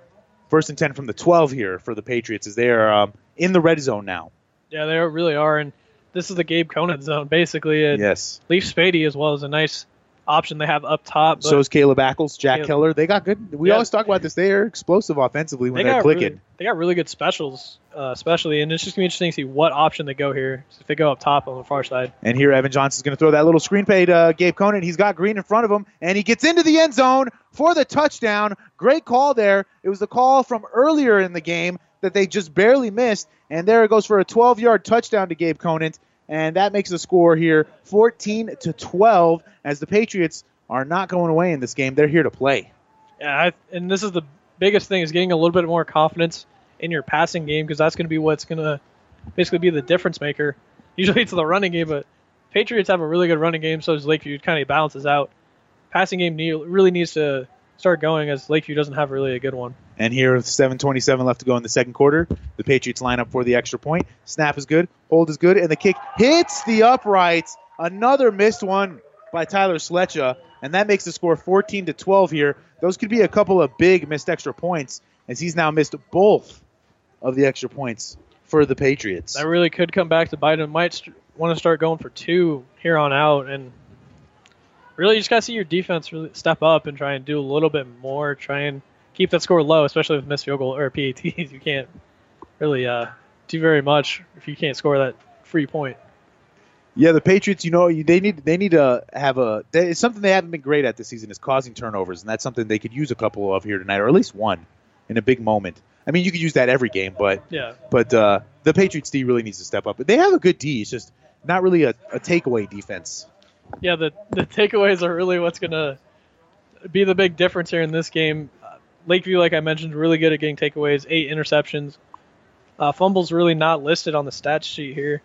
First and 10 from the 12 here for the Patriots as they are um, in the red zone now. Yeah, they really are, and this is the Gabe Conant zone basically. And Yes. Leaf Spady as well is a nice option they have up top. So is Caleb Ackles, Jack Caleb- Keller. They got good. We Yeah. always talk about this. They are explosive offensively when they they're got clicking. really, they got really good specials, uh, especially, and it's just gonna be interesting to see what option they go here. If they go up top on the far side. And here, Evan Johnson's going to throw that little screen play to uh, Gabe Conant. He's got Green in front of him, and he gets into the end zone for the touchdown. Great call there. It was the call from earlier in the game that they just barely missed, and there it goes for a 12-yard touchdown to Gabe Conant, and that makes the score here 14 to 12 as the Patriots are not going away in this game. They're here to play. Yeah, I, and this is the biggest thing is getting a little bit more confidence in your passing game because that's going to be what's going to basically be the difference maker. [laughs] Usually it's the running game, but Patriots have a really good running game, so does Lakeview. It kind of balances out. Passing game need, really needs to start going as Lakeview doesn't have really a good one. And here with 7:27 left to go in the second quarter, the Patriots line up for the extra point. Snap is good, hold is good, and the kick hits the uprights. Another missed one by Tyler Sletcha, and that makes the score 14 to 12 here. Those could be a couple of big missed extra points, as he's now missed both of the extra points for the Patriots. That really could come back to Biden. Might st- want to start going for two here on out, and really you just got to see your defense really step up and try and do a little bit more. Try and keep that score low, especially with missed field goal or [laughs] PATs. You can't really uh, do very much if you can't score that free point. Yeah, the Patriots, you know, they need they need to have a. They, it's something they haven't been great at this season is causing turnovers, and that's something they could use a couple of here tonight, or at least one in a big moment. I mean, you could use that every game, but Yeah. but uh, the Patriots D really needs to step up. But They have a good D, it's just not really a, a takeaway defense. Yeah, the the takeaways are really what's gonna be the big difference here in this game. Uh, Lakeview, like I mentioned, really good at getting takeaways. Eight interceptions. Uh, fumbles really not listed on the stat sheet here.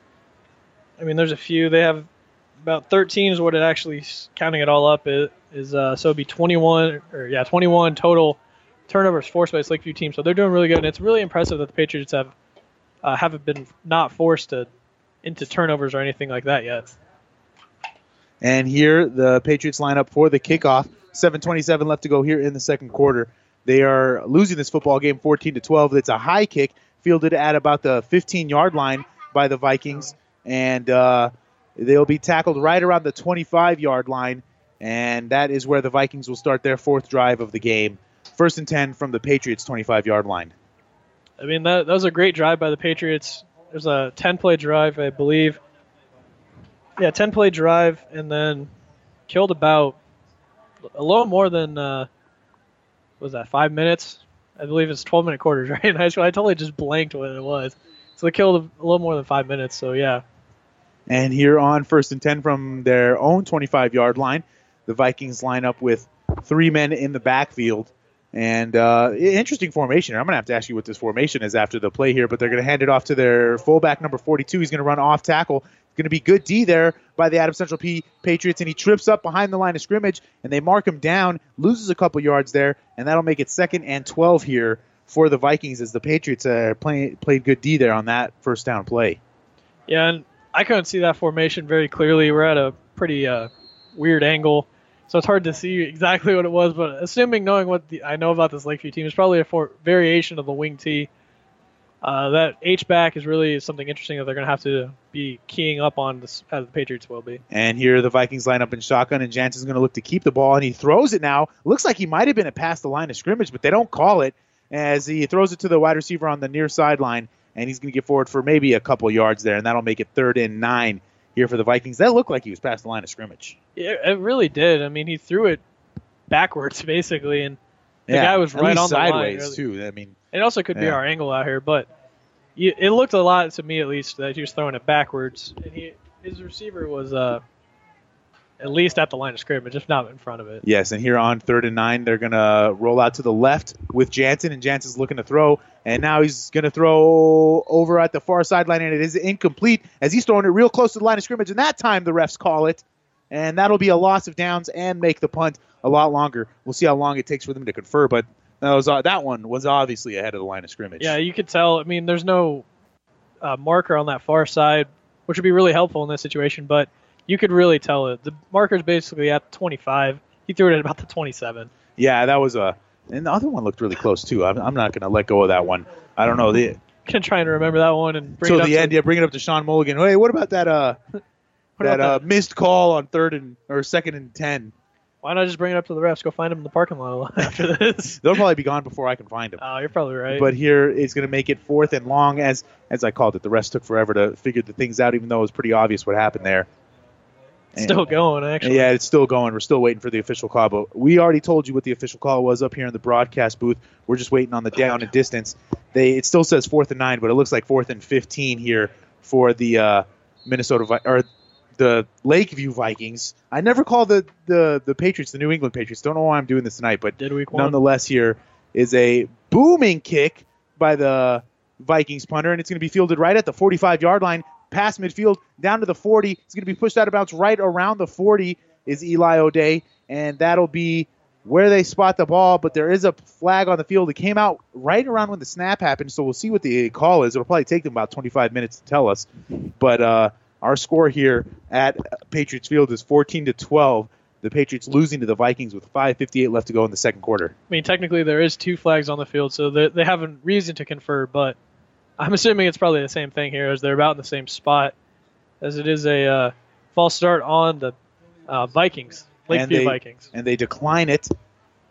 I mean, there's a few. They have about 13 is what it actually counting it all up is. is uh, so it'd be 21 or yeah 21 total turnovers forced by this Lakeview team. So they're doing really good, and it's really impressive that the Patriots have uh, haven't been not forced to into turnovers or anything like that yet. And here the Patriots line up for the kickoff. 7:27 left to go here in the second quarter. They are losing this football game 14 to 12. It's a high kick fielded at about the 15 yard line by the Vikings, and uh, they'll be tackled right around the 25 yard line, and that is where the Vikings will start their fourth drive of the game. First and 10 from the Patriots 25 yard line. I mean, that, that was a great drive by the Patriots. There's a 10 play drive, I believe. Yeah, 10 play drive, and then killed about a little more than, uh, what was that, five minutes? I believe it's 12 minute quarters, [laughs] right? In high school, I totally just blanked what it was. So they killed a little more than five minutes, so yeah. And here on first and 10 from their own 25 yard line, the Vikings line up with three men in the backfield. And uh, interesting formation here. I'm going to have to ask you what this formation is after the play here, but they're going to hand it off to their fullback number 42. He's going to run off tackle. Going to be good D there by the Adams Central P Patriots, and he trips up behind the line of scrimmage, and they mark him down, loses a couple yards there, and that'll make it second and 12 here for the Vikings as the Patriots uh, play, played good D there on that first down play. Yeah, and I couldn't see that formation very clearly. We're at a pretty uh, weird angle, so it's hard to see exactly what it was. But assuming knowing what the, I know about this Lakeview team, it's probably a for, variation of the wing T. Uh, that H back is really something interesting that they're going to have to be keying up on, this, as the Patriots will be. And here the Vikings line up in shotgun, and Jansen's going to look to keep the ball, and he throws it now. Looks like he might have been a past the line of scrimmage, but they don't call it as he throws it to the wide receiver on the near sideline, and he's going to get forward for maybe a couple yards there, and that'll make it third and nine here for the Vikings. That looked like he was past the line of scrimmage. Yeah, it really did. I mean, he threw it backwards [laughs] basically, and the yeah, guy was right on the line, sideways really. too. I mean, it also could be our angle out here, but you, it looked a lot to me at least that he was throwing it backwards, and he his receiver was uh at least at the line of scrimmage, if not in front of it. Yes, and here on third and nine, they're going to roll out to the left with Jansen, and Jansen's looking to throw, and now he's going to throw over at the far sideline, and it is incomplete as he's throwing it real close to the line of scrimmage, and that time the refs call it, and that'll be a loss of downs and make the punt a lot longer. We'll see how long it takes for them to confer, but that, was, uh, that one was obviously ahead of the line of scrimmage. Yeah, you could tell. I mean, there's no uh, marker on that far side, which would be really helpful in this situation, but you could really tell it. The marker's basically at 25. He threw it at about the 27. Yeah, that was a. And the other one looked really close too. I'm, I'm not going to let go of that one. I don't know. The, Can try and remember that one and bring it up the to- end, yeah, bring it up to Sean Mulligan. Hey, what about that? Uh, [laughs] that uh, missed call on third and or second and ten. Why not just bring it up to the refs? Go find him in the parking lot after [laughs] this. They'll probably be gone before I can find them. Oh, you're probably right. But here it's going to make it fourth and long, as as I called it. The rest took forever to figure the things out, even though it was pretty obvious what happened there. It's still going, actually. Yeah, it's still going. We're still waiting for the official call, but we already told you what the official call was up here in the broadcast booth. We're just waiting on the down and distance. They it still says fourth and nine, but it looks like fourth and fifteen here for the uh, Minnesota or the Lakeview Vikings. I never call the, the the Patriots the New England Patriots. Don't know why I'm doing this tonight, but Did week one. nonetheless, here is a booming kick by the Vikings punter, and it's going to be fielded right at the 45 yard line, past midfield, down to the 40. It's going to be pushed out of bounds right around the 40 is Eli O'Day, and that'll be where they spot the ball. But there is a flag on the field. It came out right around when the snap happened, so we'll see what the call is. It'll probably take them about 25 minutes to tell us. But uh, our score here at Patriots Field is 14 to 12. The Patriots losing to the Vikings with 5:58 left to go in the second quarter. I mean, technically there is two flags on the field, so they, they have a reason to confer. But I'm assuming it's probably the same thing here, as they're about in the same spot, as it is a uh, false start on the uh, Vikings, and Lakeview they, Vikings. And they decline it,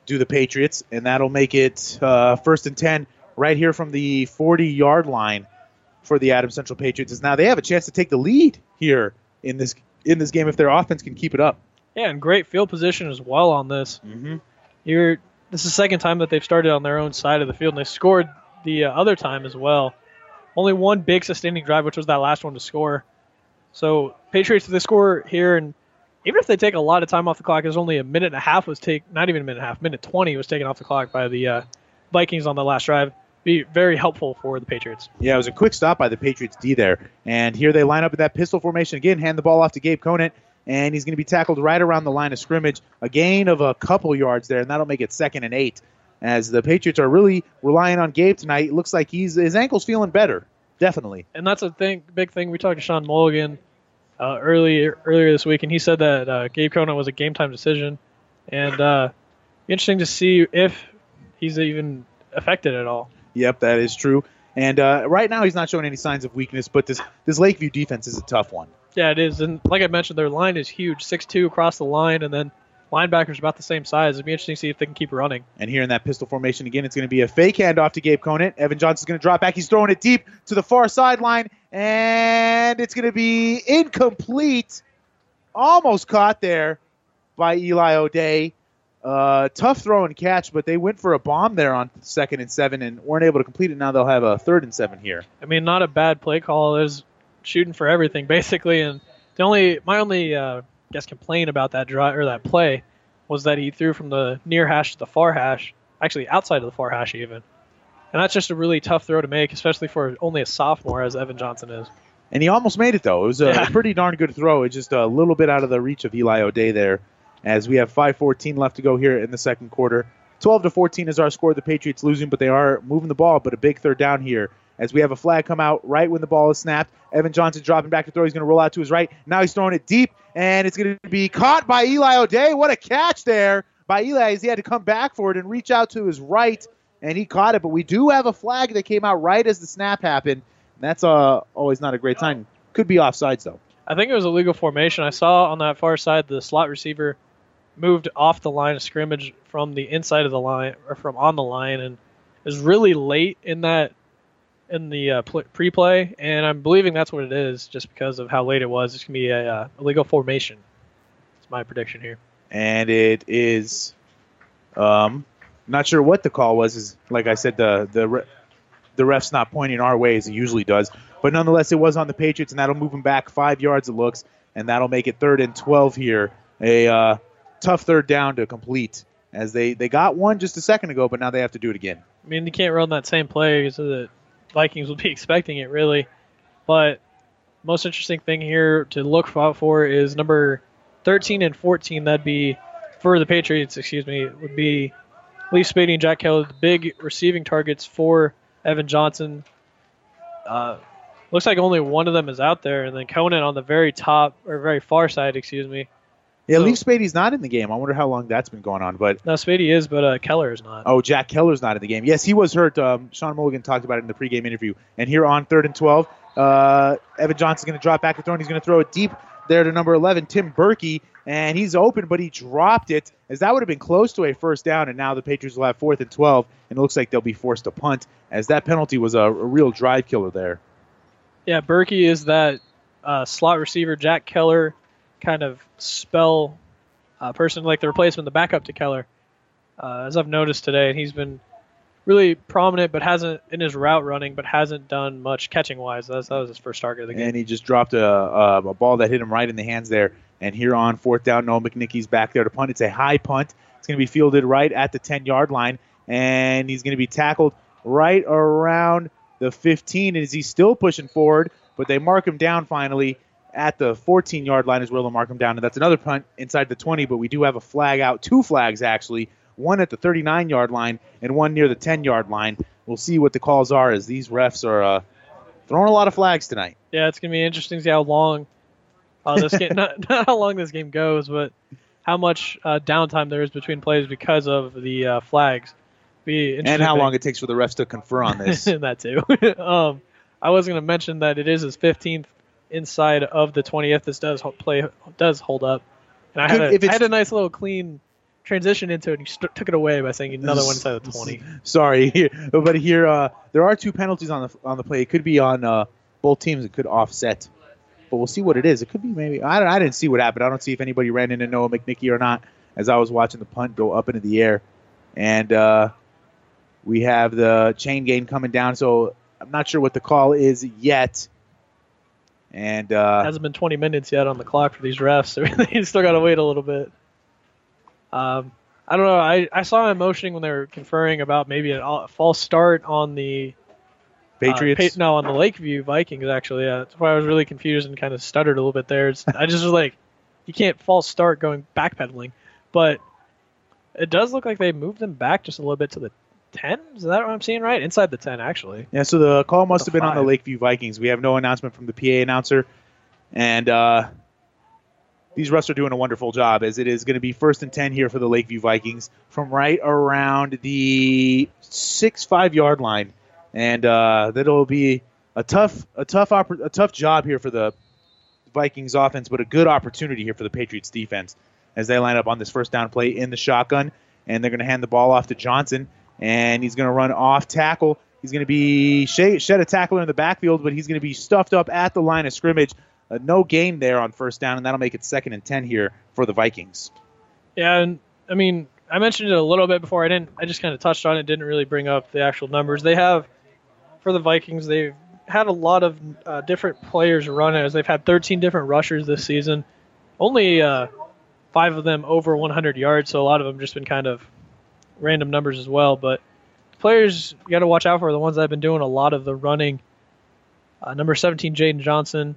do the Patriots, and that'll make it uh, first and 10 right here from the 40 yard line for the Adams Central Patriots. Is now they have a chance to take the lead here in this in this game if their offense can keep it up. Yeah, and great field position as well on this. Mm-hmm. You're this is the second time that they've started on their own side of the field, and they scored the uh, other time as well. Only one big sustaining drive, which was that last one to score. So Patriots, they score here, and even if they take a lot of time off the clock, there's only a minute and a half was take, not even a minute and a half, minute twenty was taken off the clock by the uh, Vikings on the last drive. Be very helpful for the Patriots. Yeah, it was a quick stop by the Patriots D there. And here they line up in that pistol formation again, hand the ball off to Gabe Conant, and he's going to be tackled right around the line of scrimmage. A gain of a couple yards there, and that'll make it second and eight. As the Patriots are really relying on Gabe tonight, it looks like he's his ankle's feeling better. Definitely. and that's a thing, big thing. We talked to Sean Mulligan uh, earlier earlier this week, and he said that uh, Gabe Conant was a game time decision, and uh, interesting to see if he's even affected at all. Yep, that is true. And uh, right now he's not showing any signs of weakness, but this this Lakeview defense is a tough one. Yeah, it is, and like I mentioned, their line is huge, six two across the line, and then linebackers about the same size. It'd be interesting to see if they can keep running. And here in that pistol formation again, it's going to be a fake handoff to Gabe Conant. Evan Johnson's going to drop back. He's throwing it deep to the far sideline, and it's going to be incomplete. Almost caught there by Eli O'Day. Uh, tough throw and catch, but they went for a bomb there on second and seven and weren't able to complete it. Now they'll have a third and seven here. I mean, not a bad play call. There's shooting for everything [laughs] basically, and the only my only uh, guess complaint about that drive or that play was that he threw from the near hash to the far hash, actually outside of the far hash even, and that's just a really tough throw to make, especially for only a sophomore as Evan Johnson is. And he almost made it though. It was a Yeah. pretty darn good throw. It's just a little bit out of the reach of Eli O'Day there. As we have 5:14 left to go here in the second quarter. 12 to 14 is our score. The Patriots losing, but they are moving the ball. But a big third down here. As we have a flag come out right when the ball is snapped. Evan Johnson dropping back to throw. He's going to roll out to his right. Now he's throwing it deep, and it's going to be caught by Eli O'Day. What a catch there by Eli as he had to come back for it and reach out to his right, and he caught it. But we do have a flag that came out right as the snap happened. That's uh, always not a great sign. Could be offsides though. I think it was a legal formation. I saw on that far side the slot receiver moved off the line of scrimmage from the inside of the line or from on the line and is really late in that in the uh, pre-play, and I'm believing that's what it is, just because of how late it was. It's gonna be a uh, illegal formation. It's my prediction here. and it is um not sure what the call was is like I said the the re- the ref's not pointing our way as he usually does but nonetheless it was on the Patriots and that'll move them back 5 yards it looks and that'll make it third and 12 here a uh, tough third down to complete as they they got one just a second ago but now they have to do it again I mean, you can't run that same play so the Vikings will be [laughs] expecting it really. But most interesting thing here to look out for is number 13 and 14. That'd be for the Patriots. Excuse me, would be Leaf Spady and Jack Keller, the big receiving targets for Evan Johnson. Uh, looks like only one of them is out there, and then Conant on the very top or very far side. Excuse me. Yeah So- Leaf Spady's not in the game I wonder how long that's been going on but No, Spady is, but uh, Keller is not. Oh, Jack Keller's not in the game. Yes, he was hurt. Um, Sean Mulligan talked about it in the pregame interview. And here on third and 12, uh, Evan Johnson's going to drop back to throw, and he's going to throw it deep there to number 11, Tim Berkey. And he's open, but he dropped it, as that would have been close to a first down. And now the Patriots will have fourth and 12, and it looks like they'll be forced to punt, as that penalty was a, a real drive killer there. Yeah, Berkey is that uh, slot receiver. Jack Keller kind of spell uh, person like the replacement, the backup to Keller. Uh, as I've noticed today, and he's been really prominent, but hasn't in his route running, but hasn't done much catching wise. That's, that was his first target of the game. And he just dropped a, a, a ball that hit him right in the hands there. And here on fourth down, Noah McNicky's back there to punt. It's a high punt. It's going to be fielded right at the 10 yard line. And he's going to be tackled right around the 15. And is he still pushing forward? But they mark him down finally at the 14 yard line, is where they'll mark him down. And that's another punt inside the 20. But we do have a flag out, two flags actually, one at the 39 yard line and one near the 10 yard line. We'll see what the calls are as these refs are uh, throwing a lot of flags tonight. Yeah, it's gonna be interesting to see how long uh, this game [laughs] not, not how long this game goes, but how much uh, downtime there is between plays because of the uh, flags. Be and how long it takes for the refs to confer on this. [laughs] that too. [laughs] um, I was going to mention that it is his 15th inside of the 20th. This does ho- play does hold up, and I had, Could- a, if I had a nice little clean transition into it. and You st- took it away by saying another one inside the 20. Sorry, here, [laughs] but here uh, there are two penalties on the on the play. It could be on uh, both teams. It could offset, but we'll see what it is. It could be maybe. I don't, I didn't see what happened. I don't see if anybody ran into Noah McNicky or not. As I was watching the punt go up into the air, and uh, we have the chain gain coming down. So I'm not sure what the call is yet. And uh, hasn't been 20 minutes yet on the clock for these refs, [laughs] so they still got to wait a little bit. Um, I don't know. I, I saw him motioning when they were conferring about maybe a, false start on the Patriots. Uh, pa- no, on the Lakeview Vikings actually. Yeah, that's why I was really confused and kind of stuttered a little bit there. It's, [laughs] I just was like, you can't false start going backpedaling, but it does look like they moved them back just a little bit to the 10. Is that what I'm seeing right? Inside the 10 actually. Yeah, so the call must The have been on the. Lakeview Vikings. We have no announcement from the PA announcer, and uh, these refs are doing a wonderful job as it is going to be first and ten here for the Lakeview Vikings from right around the six five yard line, and uh, that'll be a tough a tough oppor- a tough job here for the Vikings offense, but a good opportunity here for the Patriots defense as they line up on this first down play in the shotgun, and they're going to hand the ball off to Johnson, and he's going to run off tackle. He's going to be shed, a tackler in the backfield, but he's going to be stuffed up at the line of scrimmage. Uh, no gain there on first down, and that'll make it second and ten here for the Vikings. Yeah, and I mean, I mentioned it a little bit before. I didn't. I just kind of touched on it. Didn't really bring up the actual numbers. They have for the Vikings. They've had a lot of uh, different players run as they've had 13 different rushers this season. Only uh, five of them over 100 yards, so a lot of them just been kind of random numbers as well. But players you got to watch out for the ones that have been doing a lot of the running. Uh, number 17, Jaden Johnson,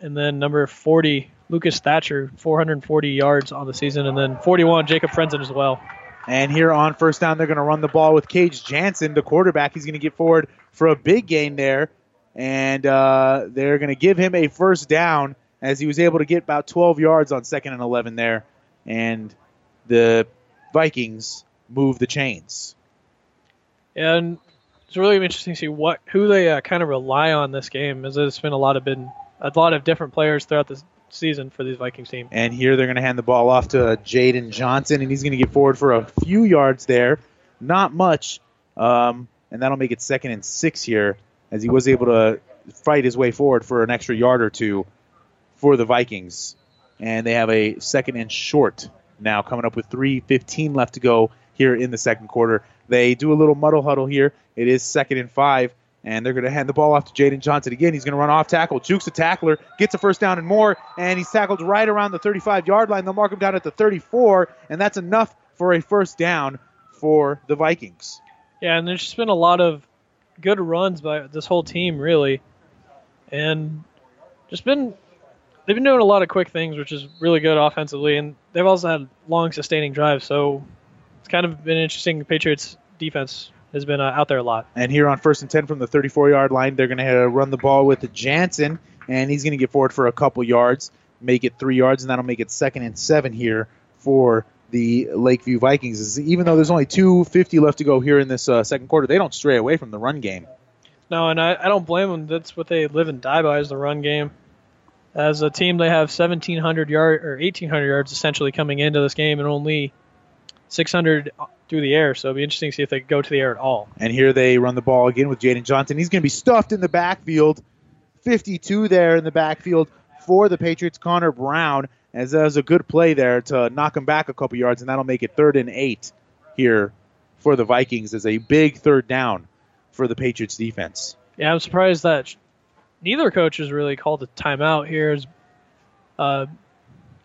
and then number 40, Lucas Thatcher, 440 yards on the season, and then 41, Jacob Frenzen as well. And here on first down, they're going to run the ball with Cage Jansen, the quarterback. He's going to get forward for a big gain there, and uh, they're going to give him a first down as he was able to get about 12 yards on second and 11 there, and the Vikings move the chains. And it's really interesting to see what who they uh, kind of rely on this game, as it's been a lot of been a lot of different players throughout this season for these Vikings team. And here they're going to hand the ball off to Jaden Johnson, and he's going to get forward for a few yards there, not much, um, and that'll make it second and six here as he was able to fight his way forward for an extra yard or two for the Vikings. And they have a second and short now coming up with 3.15 left to go here in the second quarter. They do a little muddle huddle here. It is second and five, and they're going to hand the ball off to Jaden Johnson again. He's going to run off tackle, jukes a tackler, gets a first down and more, and he's tackled right around the 35 yard line. They'll mark him down at the 34, and that's enough for a first down for the Vikings. Yeah, and there's just been a lot of good runs by this whole team, really, and just been they've been doing a lot of quick things, which is really good offensively, and they've also had long sustaining drives. So it's kind of been interesting. Patriots defense has been uh, out there a lot. And here on first and 10 from the 34 yard line, they're going to run the ball with Jansen, and he's going to get forward for a couple yards, make it three yards, and that'll make it second and seven here for the Lakeview Vikings. Even though there's only 250 left to go here in this uh, second quarter, they don't stray away from the run game. No, and I, I don't blame them. That's what they live and die by is the run game. As a team, they have 1,700 yard or 1,800 yards essentially coming into this game, and only 600 through the air. So it'll be interesting to see if they go to the air at all. And here they run the ball again with Jaden Johnson. He's going to be stuffed in the backfield. 52 there in the backfield for the Patriots. Connor Brown, as that was a good play there to knock him back a couple yards, and that'll make it third and eight here for the Vikings as a big third down for the Patriots defense. Yeah, I'm surprised that neither coach has really called a timeout here. As, uh,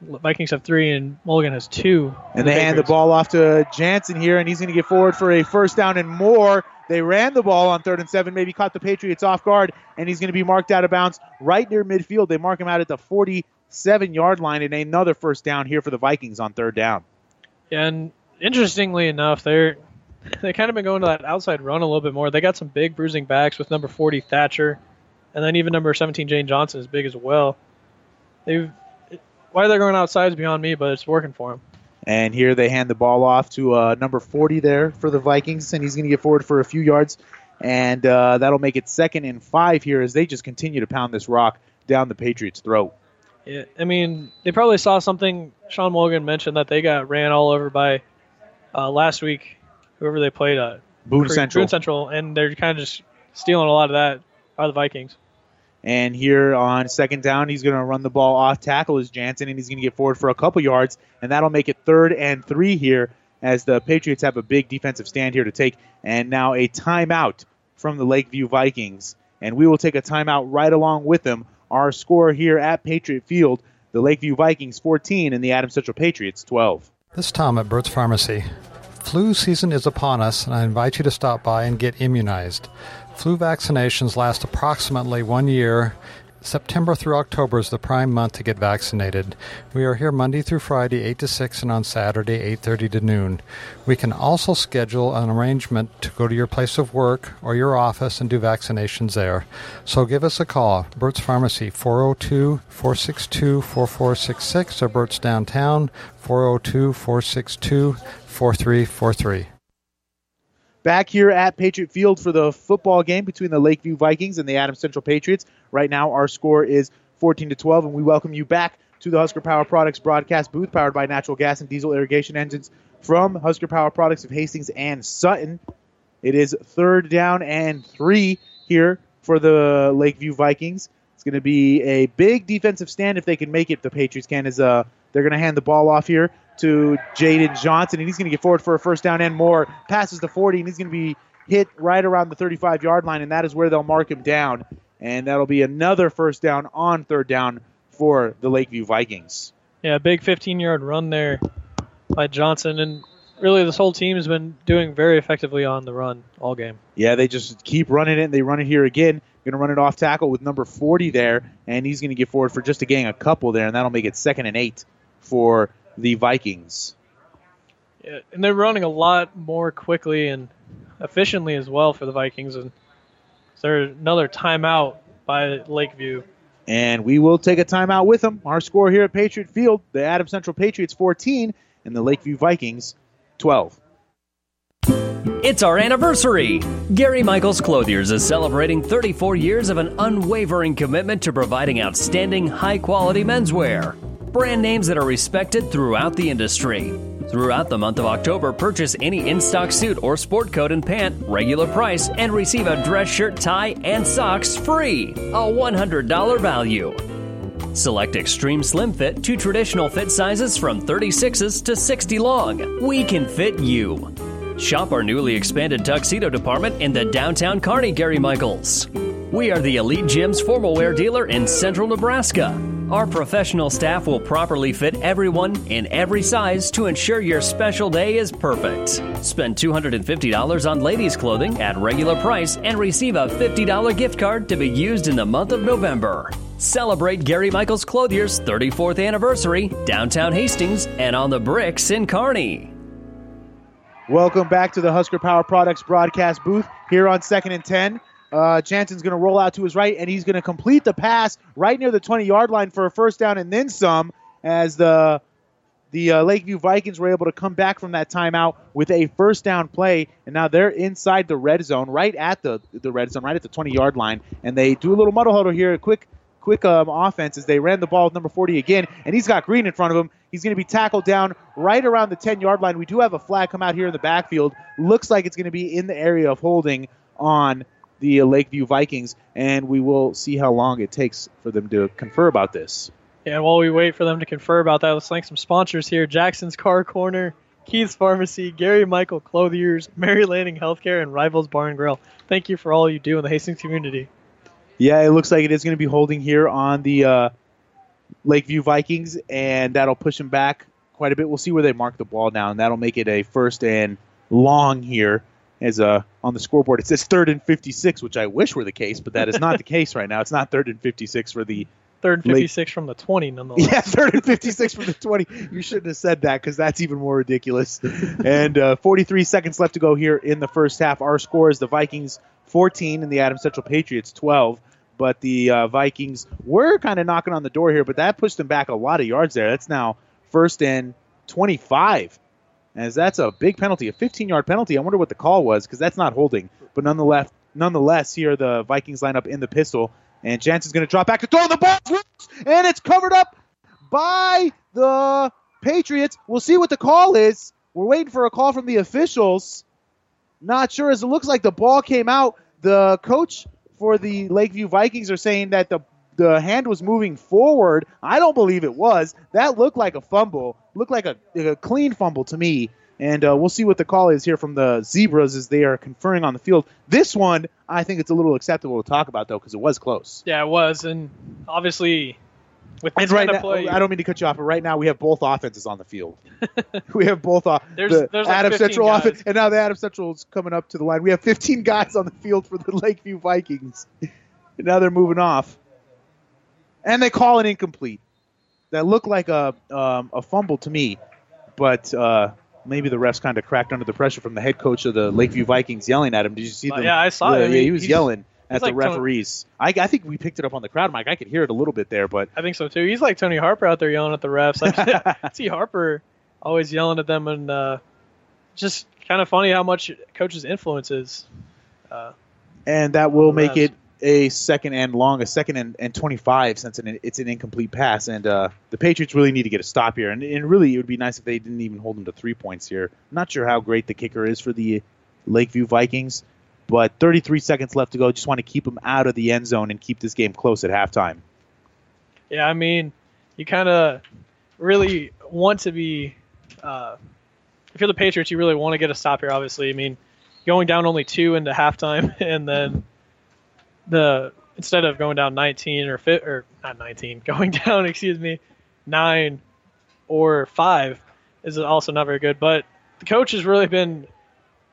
Vikings have three and Mulligan has two. And they hand the ball off to Jansen here, and he's going to get forward for a first down and more. They ran the ball on third and seven, maybe caught the Patriots off guard, and he's going to be marked out of bounds right near midfield. They mark him out at the 47 yard line, and another first down here for the Vikings on third down. Yeah, and interestingly enough, they're [laughs] they kind of been going to that outside run a little bit more. They got some big bruising backs with number 40 Thatcher, and then even number 17 Jaden Johnson is big as well. They've why they're going outside is beyond me, but it's working for them. And here they hand the ball off to uh, number 40 there for the Vikings, and he's going to get forward for a few yards, and uh, that'll make it second and five here as they just continue to pound this rock down the Patriots' throat. Yeah, I mean, they probably saw something. Sean Morgan mentioned that they got ran all over by uh, last week, whoever they played, uh, Boone Central. Boone Central, and they're kind of just stealing a lot of that out of the Vikings. And here on second down, he's going to run the ball off tackle as Jansen, and he's going to get forward for a couple yards, and that'll make it third and three here as the Patriots have a big defensive stand here to take. And now a timeout from the Lakeview Vikings. And we will take a timeout right along with them. Our score here at Patriot Field the Lakeview Vikings 14 and the Adams Central Patriots 12. This is Tom at Burt's Pharmacy. Flu season is upon us, and I invite you to stop by and get immunized. Flu vaccinations last approximately one year. September through October is the prime month to get vaccinated. We are here Monday through Friday, 8 to 6, and on Saturday, 8.30 to noon. We can also schedule an arrangement to go to your place of work or your office and do vaccinations there. So give us a call. Burt's Pharmacy, 402-462-4466, or Burt's Downtown, 402-462-4343. Back here at Patriot Field for the football game between the Lakeview Vikings and the Adams Central Patriots. Right now, our score is 14 to 12, and we welcome you back to the Husker Power Products broadcast booth, powered by natural gas and diesel irrigation engines from Husker Power Products of Hastings and Sutton. It is third down and three here for the Lakeview Vikings. It's going to be a big defensive stand if they can make it. The Patriots can is uh they're going to hand the ball off here to Jaden Johnson, and he's going to get forward for a first down and more. Passes the 40, and he's going to be hit right around the 35 yard line, and that is where they'll mark him down. And that'll be another first down on third down for the Lakeview Vikings. Yeah, a big 15 yard run there by Johnson, and really this whole team has been doing very effectively on the run all game. Yeah, they just keep running it. and They run it here again. Going to run it off tackle with number 40 there, and he's going to get forward for just a gang a couple there, and that'll make it second and eight for the Vikings. Yeah, and they're running a lot more quickly and efficiently as well for the Vikings. And there's another timeout by Lakeview. And we will take a timeout with them. Our score here at Patriot Field: the Adams Central Patriots 14 and the Lakeview Vikings 12. It's our anniversary! Gary Michaels Clothiers is celebrating 34 years of an unwavering commitment to providing outstanding, high quality menswear. Brand names that are respected throughout the industry. Throughout the month of October, purchase any in stock suit or sport coat and pant, regular price, and receive a dress shirt, tie, and socks free. A $100 value. Select Extreme Slim Fit to traditional fit sizes from 36s to 60 long. We can fit you. Shop our newly expanded tuxedo department in the downtown Kearney, Gary Michaels. We are the Elite Jim's formal wear dealer in central Nebraska. Our professional staff will properly fit everyone in every size to ensure your special day is perfect. Spend $250 on ladies' clothing at regular price and receive a $50 gift card to be used in the month of November. Celebrate Gary Michaels Clothier's 34th anniversary downtown Hastings and on the bricks in Kearney. Welcome back to the Husker Power Products broadcast booth here on second and 10. Uh, Jansen's going to roll out to his right, and he's going to complete the pass right near the 20 yard line for a first down and then some as the the uh, Lakeview Vikings were able to come back from that timeout with a first down play, and now they're inside the red zone, right at the the red zone, right at the 20 yard line, and they do a little muddle huddle here, a quick quick um, offense as they ran the ball with number 40 again, and he's got Green in front of him. He's going to be tackled down right around the 10 yard line. We do have a flag come out here in the backfield. Looks like it's going to be in the area of holding on the Lakeview Vikings, and we will see how long it takes for them to confer about this. Yeah, while we wait for them to confer about that, let's thank some sponsors here Jackson's Car Corner, Keith's Pharmacy, Gary Michael Clothiers, Mary Lanning Healthcare, and Rivals Bar and Grill. Thank you for all you do in the Hastings community. Yeah, it looks like it is going to be holding here on the uh, Lakeview Vikings, and that'll push them back quite a bit. We'll see where they mark the ball now, and that'll make it a first and long here as uh, on the scoreboard. It says third and 56, which I wish were the case, but that is not the [laughs] case right now. It's not third and 56 for the third and 56 Lake- from the 20, nonetheless. [laughs] Yeah, third and 56 from the 20. You shouldn't have said that because that's even more ridiculous. and uh, 43 seconds left to go here in the first half. Our score is the Vikings 14 and the Adams Central Patriots 12. But the uh, Vikings were kind of knocking on the door here, but that pushed them back a lot of yards there. That's now first and 25 as that's a big penalty, a 15 yard penalty. I wonder what the call was because that's not holding. But nonetheless, nonetheless, here the Vikings line up in the pistol, and Jansen's going to drop back to throw the ball, and it's covered up by the Patriots. We'll see what the call is. We're waiting for a call from the officials. Not sure as it looks like the ball came out. The coach for the Lakeview Vikings are saying that the the hand was moving forward. I don't believe it was. That looked like a fumble. Looked like a, a clean fumble to me. And uh, we'll see what the call is here from the Zebras as they are conferring on the field. This one, I think it's a little acceptable to talk about though because it was close. Yeah, it was, and obviously with this and right kind now, of play, I don't mean to cut you off, but right now we have both offenses on the field. [laughs] we have both off. There's- the there's like Adam 15 Central guys. offense, and now the Adams Central is coming up to the line. We have 15 guys on the field for the [laughs] Lakeview Vikings. and now they're moving off, and they call it incomplete. That looked like a um, a fumble to me, but uh, maybe the refs kind of cracked under the pressure from the head coach of the Lakeview Vikings yelling at him. Did you see Uh, them? yeah, I saw the- it. Yeah, he was he's- yelling at the like Tony- referees. I, I think we picked it up on the crowd mic. I could hear it a little bit there, but I think so too. He's like Tony Harper out there yelling at the refs. I see [laughs] [laughs] Harper always yelling at them, and uh, just kind of funny how much coaches' influence is. Uh, and that will make Refs. it a second and long, a second and, and 25 since an, it's an incomplete pass. And uh, the Patriots really need to get a stop here. And, and really, it would be nice if they didn't even hold them to three points here. Not sure how great the kicker is for the Lakeview Vikings, but 33 seconds left to go. Just want to keep them out of the end zone and keep this game close at halftime. yeah, I mean, you kind of really want to be. Uh, if you're the Patriots, you really want to get a stop here. Obviously, I mean, going down only two into halftime, [laughs] and then the instead of going down 19 or fit or not 19, [laughs] going down, excuse me, nine or five is also not very good. But the coach has really been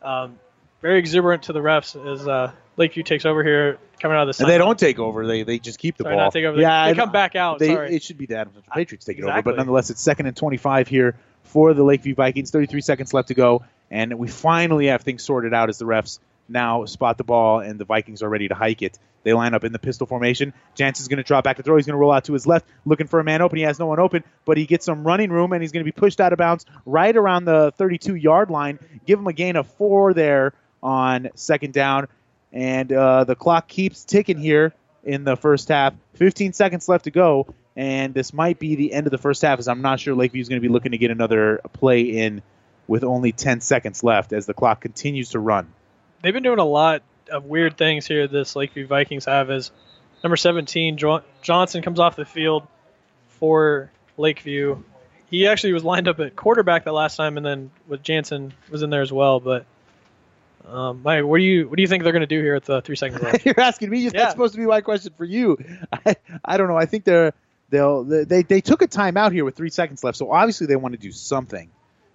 um, very exuberant to the refs as uh, Lakeview takes over here, coming out of the. And they don't take over; they they just keep the Sorry, ball. not take over. They- Yeah, they I- come back out, They, sorry. It should be the Adams Patriots taking over, but nonetheless, it's second and 25 here for the Lakeview Vikings. 33 seconds left to go, and we finally have things sorted out as the refs now spot the ball, and the Vikings are ready to hike it. They line up in the pistol formation. Jansen's going to drop back to throw. He's going to roll out to his left, looking for a man open. He has no one open, but he gets some running room, and he's going to be pushed out of bounds right around the 32 yard line. Give him a gain of four there on second down, and uh, the clock keeps ticking here in the first half. 15 seconds left to go, and this might be the end of the first half, as I'm not sure Lakeview's going to be looking to get another play in with only 10 seconds left as the clock continues to run. They've been doing a lot of weird things here. This Lakeview Vikings have is number 17 Jo- Johnson comes off the field for Lakeview. He actually was lined up at quarterback that last time, and then with Jansen was in there as well. But um, Mike, what do you what do you think they're going to do here at the three seconds [laughs] left? You're asking me. That's Yeah. supposed to be my question for you. [laughs] I, I don't know. I think they're they'll they they took a timeout here with three seconds left, so obviously they want to do something.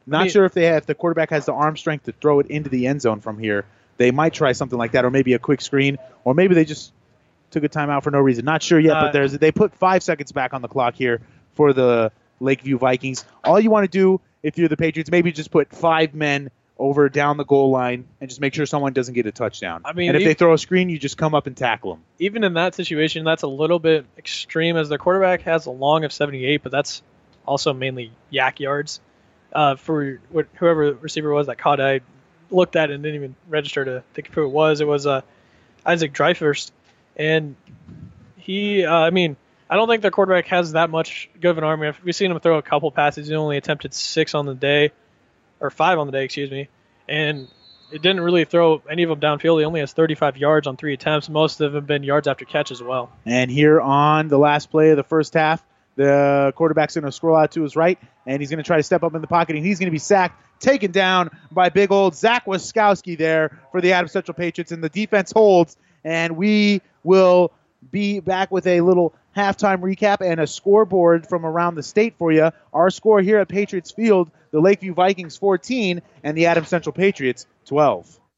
Not mean- sure if they have, if the quarterback has the arm strength to throw it into the end zone from here. They might try something like that, or maybe a quick screen, or maybe they just took a timeout for no reason. Not sure yet, Uh, but there's they put five seconds back on the clock here for the Lakeview Vikings. All you want to do if you're the Patriots, maybe just put five men over down the goal line and just make sure someone doesn't get a touchdown. I mean, and if e- they throw a screen, you just come up and tackle them. Even in that situation, that's a little bit extreme, as their quarterback has a long of 78, but that's also mainly YAC yards. Uh, for whoever the receiver was that caught, it, I looked at and didn't even register to think who it was. It was uh, Isaac Dreyfus, and he, uh, I mean, I don't think their quarterback has that much good of an arm. We've seen him throw a couple passes. He only attempted six on the day, or five on the day, excuse me, and it didn't really throw any of them downfield. He only has 35 yards on three attempts. Most of them have been yards after catch as well. And here on the last play of the first half, the quarterback's going to scroll out to his right, and he's going to try to step up in the pocket, and he's going to be sacked, taken down by big old Zach Waskowski there for the Adams Central Patriots, and the defense holds, and we will be back with a little halftime recap and a scoreboard from around the state for you. Our score here at Patriots Field, the Lakeview Vikings 14 and the Adams Central Patriots 12.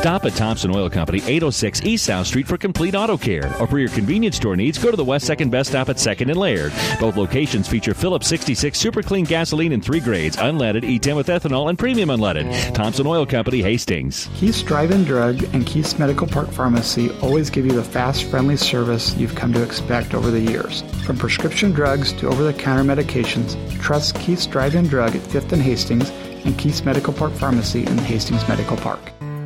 Stop at Thompson Oil Company, 806 East South Street for complete auto care. Or for your convenience store needs, go to the West Second Best Stop at 2nd and Laird. Both locations feature Phillips 66 Super Clean gasoline in three grades unleaded, E10 with ethanol, and premium unleaded. Thompson Oil Company, Hastings. Keith's Drive-In Drug and Keith's Medical Park Pharmacy always give you the fast, friendly service you've come to expect over the years. From prescription drugs to over-the-counter medications, trust Keith's Drive-In Drug at 5th and Hastings and Keith's Medical Park Pharmacy in Hastings Medical Park.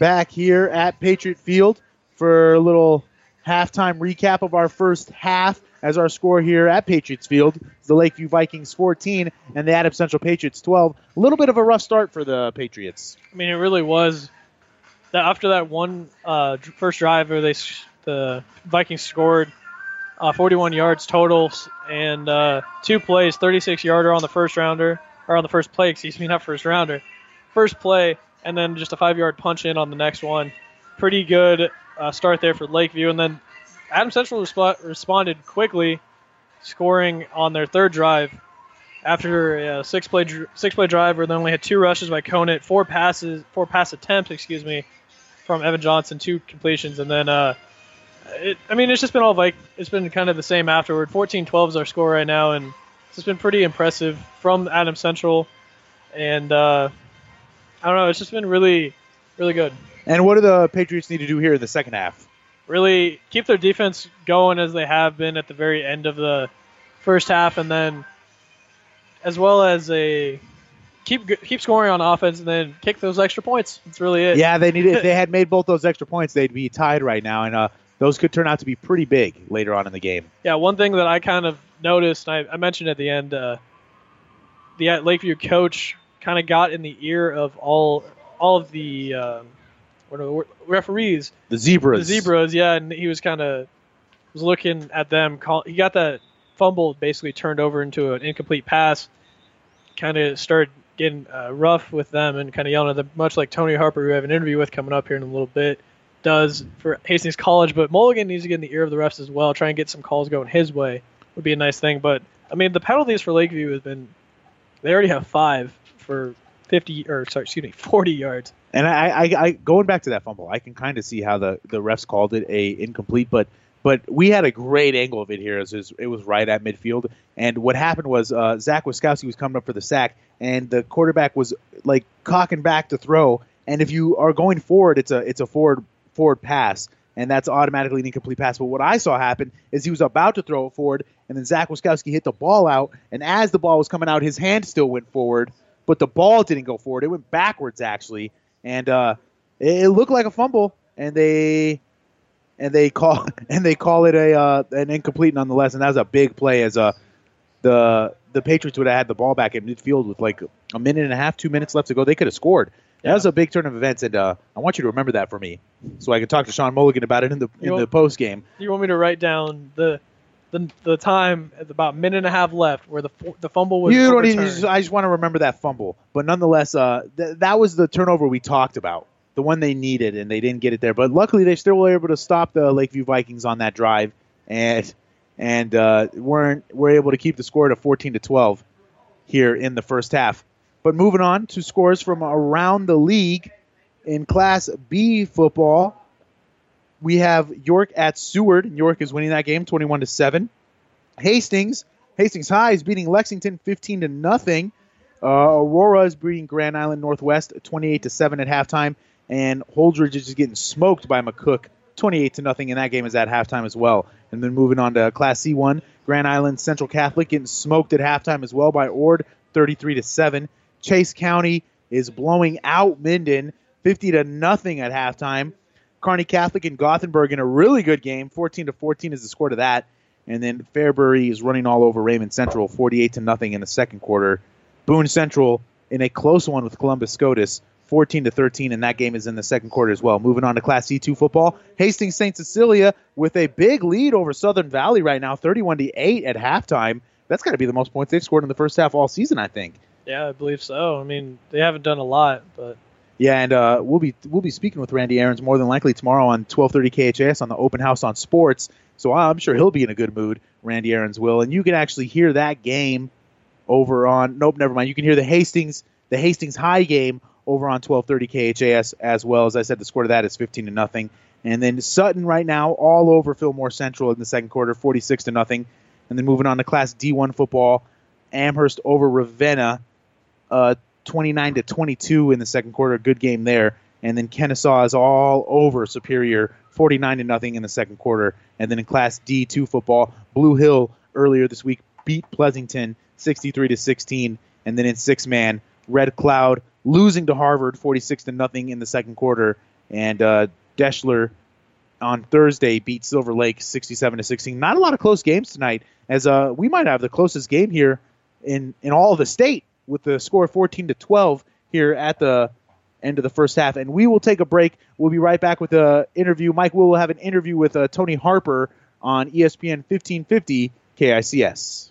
Back here at Patriot Field for a little halftime recap of our first half as our score here at Patriots Field is the Lakeview Vikings 14 and the Adams Central Patriots 12. A little bit of a rough start for the Patriots. I mean, it really was. That after that one uh, first drive where they the Vikings scored uh, 41 yards total and uh, two plays, 36 yarder on the first rounder or on the first play, excuse me, not first rounder, first play, and then just a five yard punch in on the next one. Pretty good uh, start there for Lakeview, and then Adams Central resp- responded quickly, scoring on their third drive after a six play dr- six play drive where they only had two rushes by Conant, four passes, four pass attempts, excuse me, from Evan Johnson, two completions, and then uh, it, I mean it's just been all like it's been kind of the same afterward. 14-12 is our score right now, and it's been pretty impressive from Adams Central, and uh, I don't know, it's just been really, really good. And what do the Patriots need to do here in the second half? really keep their defense going as they have been at the very end of the first half, and then as well as a keep keep scoring on offense, and then kick those extra points. That's really it. Yeah, they need if they [laughs] had made both those extra points, they'd be tied right now, and uh, those could turn out to be pretty big later on in the game. Yeah, one thing that I kind of noticed, and I, I mentioned at the end, uh, the Lakeview coach kind of got in the ear of all all of the um, the referees, The Zebras. the zebras, yeah, and he was kind of was looking at them. Call, he got that fumble basically turned over into an incomplete pass. Kind of started getting uh, rough with them and kind of yelling at them, much like Tony Harper, who we have an interview with coming up here in a little bit, does for Hastings College. But Mulligan needs to get in the ear of the refs as well, try and get some calls going his way would be a nice thing. But I mean, the penalties for Lakeview have been they already have five for 50 or sorry, excuse me, 40 yards. And I, I, I going back to that fumble, I can kind of see how the, the refs called it a incomplete, but but we had a great angle of it here as it was right at midfield. And what happened was uh, Zach Wiskowski was coming up for the sack, and the quarterback was like cocking back to throw. And if you are going forward, it's a it's a forward forward pass, and that's automatically an incomplete pass. But what I saw happen is he was about to throw it forward, and then Zach Wiskowski hit the ball out, and as the ball was coming out, his hand still went forward, but the ball didn't go forward. It went backwards actually, and uh, it, it looked like a fumble, and they and they call [laughs] and they call it a uh, an incomplete nonetheless. And that was a big play as uh, the the Patriots would have had the ball back at midfield with like a minute and a half, two minutes left to go. They could have scored. That was a big turn of events, and uh, I want you to remember that for me, so I can talk to Sean Mulligan about it in the in You the want- post game. You want me to write down the the, the time about a minute and a half left where the the fumble was You don't even. I just want to remember that fumble, but nonetheless, uh, th- that was the turnover we talked about, the one they needed, and they didn't get it there. But luckily, they still were able to stop the Lakeview Vikings on that drive, and and uh, weren't were able to keep the score to 14 to 12 here in the first half. But moving on to scores from around the league in Class B football, we have York at Seward. York is winning that game 21 to 7. Hastings, Hastings High is beating Lexington 15 to nothing. Uh, Aurora is beating Grand Island Northwest 28 to 7 at halftime and Holdrege is just getting smoked by McCook 28 to nothing and that game is at halftime as well. And then moving on to Class C1, Grand Island Central Catholic getting smoked at halftime as well by Ord 33 to 7. Chase County is blowing out Minden 50 to nothing at halftime. Kearney Catholic and Gothenburg in a really good game. 14 to 14 is the score to that. And then Fairbury is running all over Raymond Central, 48 to nothing in the second quarter. Boone Central in a close one with Columbus Scotus, 14 to 13, and that game is in the second quarter as well. Moving on to Class C2 football, Hastings St. Cecilia with a big lead over Southern Valley right now, 31 to 8 at halftime. That's got to be the most points they've scored in the first half all season, I think. Yeah, I believe so. I mean, they haven't done a lot, but Yeah, and uh, we'll be we'll be speaking with Randy Aaron's more than likely tomorrow on 12:30 KHAS on the Open House on Sports. So I'm sure he'll be in a good mood. Randy Aaron's will, and you can actually hear that game over on. Nope, never mind. You can hear the Hastings the Hastings High game over on 12:30 KHAS as well. As I said, the score to that is 15 to nothing. And then Sutton right now all over Fillmore Central in the second quarter, 46 to nothing. And then moving on to Class D1 football, Amherst over Ravenna, uh, 29 to 22 in the second quarter. Good game there. And then Kenesaw is all over Superior, 49 to nothing in the second quarter. And then in Class D2 football, Blue Hill earlier this week beat Pleasanton 63 to 16. And then in six man, Red Cloud losing to Harvard 46 to nothing in the second quarter. And uh, Deshler on Thursday beat Silver Lake 67 to 16. Not a lot of close games tonight, as uh, we might have the closest game here in in all of the state with the score 14 to 12 here at the end of the first half. And we will take a break. We'll be right back with a interview. Mike will have an interview with uh, Tony Harper on ESPN 1550 KICS.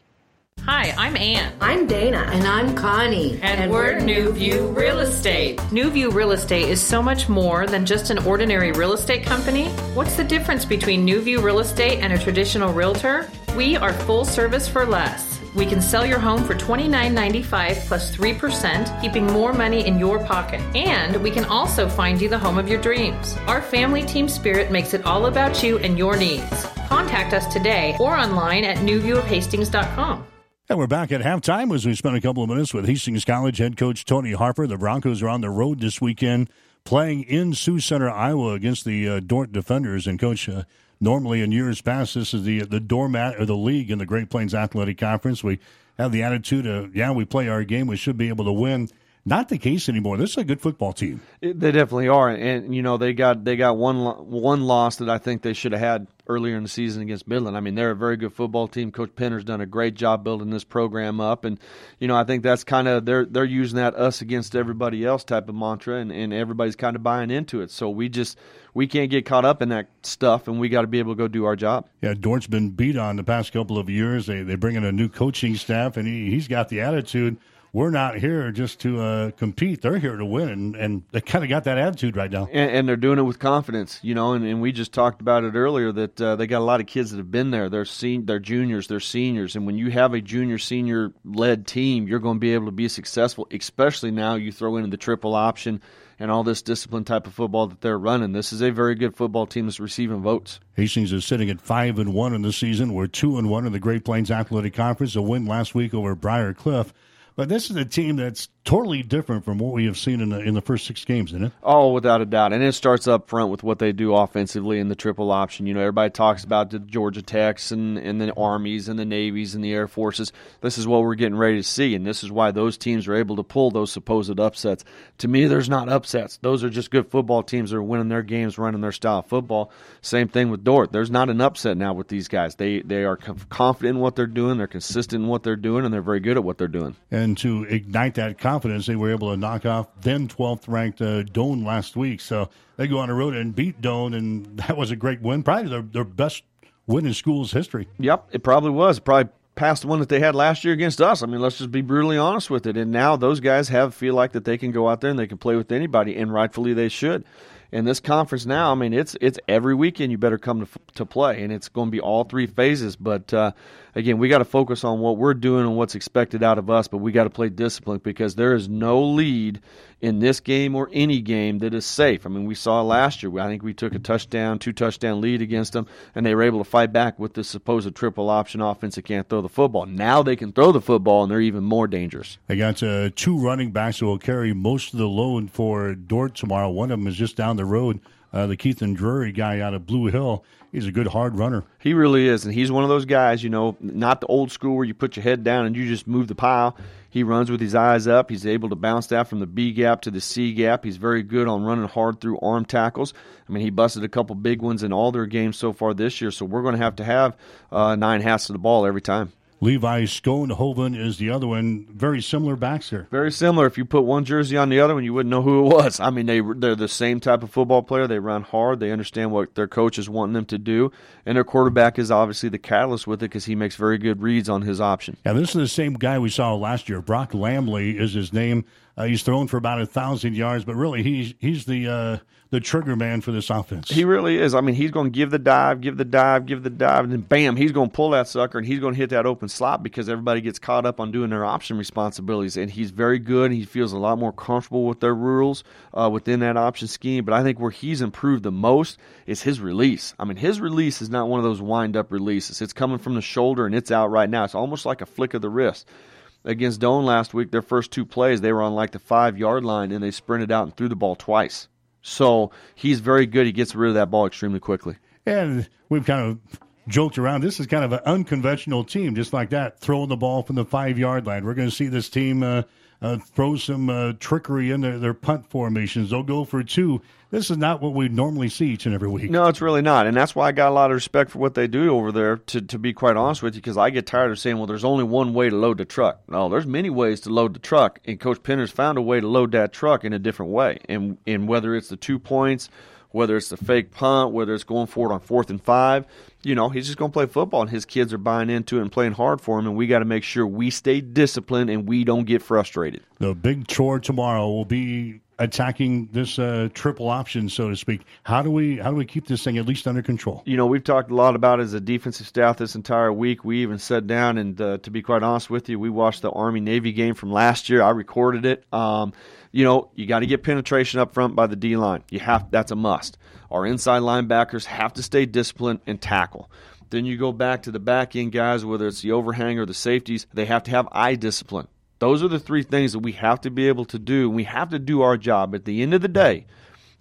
Hi, I'm Ann. I'm Dana. And I'm Connie. And, we're New View Real Estate. New View Real Estate is so much more than just an ordinary real estate company. What's the difference between New View Real Estate and a traditional realtor? We are full service for less. We can sell your home for $29.95 plus 3%, keeping more money in your pocket. And we can also find you the home of your dreams. Our family team spirit makes it all about you and your needs. Contact us today or online at newviewofhastings.com. And we're back at halftime as we spent a couple of minutes with Hastings College head coach Tony Harper. The Broncos are on the road this weekend, playing in Sioux Center, Iowa, against the uh, Dordt Defenders. And coach, uh, normally in years past, this is the the doormat of the league in the Great Plains Athletic Conference. We have the attitude of, yeah, we play our game, we should be able to win. not the case anymore. This is a good football team. They definitely are, and you know they got they got one one loss that I think they should have had earlier in the season against Midland. I mean, they're a very good football team. Coach Penner's done a great job building this program up, and you know I think that's kind of they're they're using that us against everybody else type of mantra, and, and everybody's kind of buying into it. So we just we can't get caught up in that stuff, and we got to be able to go do our job. Yeah, Dordt's been beat on the past couple of years. They they bring in a new coaching staff, and he, he's got the attitude we're not here just to uh, compete. They're here to win, and, and they kind of got that attitude right now. And, and, they're doing it with confidence, you know. And, and we just talked about it earlier that uh, they got a lot of kids that have been there. They're sen- they're juniors, they're seniors, and when you have a junior senior led team, you're going to be able to be successful. Especially now, you throw in the triple option and all this discipline type of football that they're running. This is a very good football team that's receiving votes. Hastings is sitting at five and one in the season. We're two and one in the Great Plains Athletic Conference. A win last week over Briar Cliff. But this is a team that's totally different from what we have seen in the in the first six games, isn't it? Oh, without a doubt. And it starts up front with what they do offensively in the triple option. You know, everybody talks about the Georgia Techs and, and the Armies and the Navies and the Air Forces. This is what we're getting ready to see, and this is why those teams are able to pull those supposed upsets. To me, there's not upsets. Those are just good football teams that are winning their games, running their style of football. Same thing with Dordt. There's not an upset now with these guys. They they are confident in what they're doing. They're consistent in what they're doing, and they're very good at what they're doing. And to ignite that confidence, they were able to knock off then 12th ranked uh, Doane last week. So they go on the road and beat Doane, and [laughs] that was a great win. Probably their, their best win in school's history. Yep, it probably was. Probably past the one that they had last year against us. I mean, let's just be brutally honest with it. And now those guys have feel like that they can go out there and they can play with anybody, and rightfully they should in this conference now, I mean, it's it's every weekend you better come to, to play, and it's going to be all three phases. But uh, again, we got to focus on what we're doing and what's expected out of us, but we got to play discipline because there is no lead in this game or any game that is safe. I mean, we saw last year. I think we took a touchdown, two touchdown lead against them, and they were able to fight back with this supposed triple option offense that can't throw the football. Now they can throw the football, and they're even more dangerous. They got uh, two running backs who will carry most of the load for Dordt tomorrow. One of them is just down the road. Uh, the Keith and Drury guy out of Blue Hill. He's a good hard runner. He really is, and he's one of those guys, you know, not the old school where you put your head down and you just move the pile. He runs with his eyes up. He's able to bounce that from the B gap to the C gap. He's very good on running hard through arm tackles. I mean, he busted a couple big ones in all their games so far this year, so we're going to have to have uh, nine halves of the ball every time. Levi Schoenhoven is the other one. Very similar backs here. Very similar. If you put one jersey on the other one, you wouldn't know who it was. I mean, they they're the same type of football player. They run hard. They understand what their coach is wanting them to do, and their quarterback is obviously the catalyst with it because he makes very good reads on his option. Yeah, this is the same guy we saw last year. Brock Lamley is his name. Uh, he's thrown for about a thousand yards, but really he's he's the uh, the trigger man for this offense. He really is. I mean, he's going to give the dive, give the dive, give the dive, and then bam, he's going to pull that sucker and he's going to hit that open slot because everybody gets caught up on doing their option responsibilities. And he's very good. He feels a lot more comfortable with their rules uh, within that option scheme. But I think where he's improved the most is his release. I mean, his release is not one of those wind up releases. It's coming from the shoulder and it's out right now. It's almost like a flick of the wrist against Doane last week, their first two plays, they were on like the five yard line and they sprinted out and threw the ball twice. So he's very good. He gets rid of that ball extremely quickly. And we've kind of joked around. This is kind of an unconventional team, just like that, throwing the ball from the five yard line. We're going to see this team uh, uh, throw some uh, trickery in their, their punt formations. They'll go for two. This is not what we normally see each and every week. No, it's really not. And that's why I got a lot of respect for what they do over there, to, to be quite honest with you, because I get tired of saying, well, there's only one way to load the truck. No, there's many ways to load the truck. And Coach Penner's found a way to load that truck in a different way. And, and whether it's the two points, whether it's the fake punt, whether it's going for it on fourth and five, you know, he's just going to play football, and his kids are buying into it and playing hard for him. And we got to make sure we stay disciplined and we don't get frustrated. The big chore tomorrow will be attacking this uh, triple option, so to speak. How do we how do we keep this thing at least under control? You know, we've talked a lot about as a defensive staff this entire week. We even sat down and, uh, to be quite honest with you, we watched the Army Navy game from last year. I recorded it. Um, you know, you got to get penetration up front by the D line. You have that's a must. Our inside linebackers have to stay disciplined and tackle. Then you go back to the back end guys, whether it's the overhang or the safeties, they have to have eye discipline. Those are the three things that we have to be able to do. We have to do our job. At the end of the day,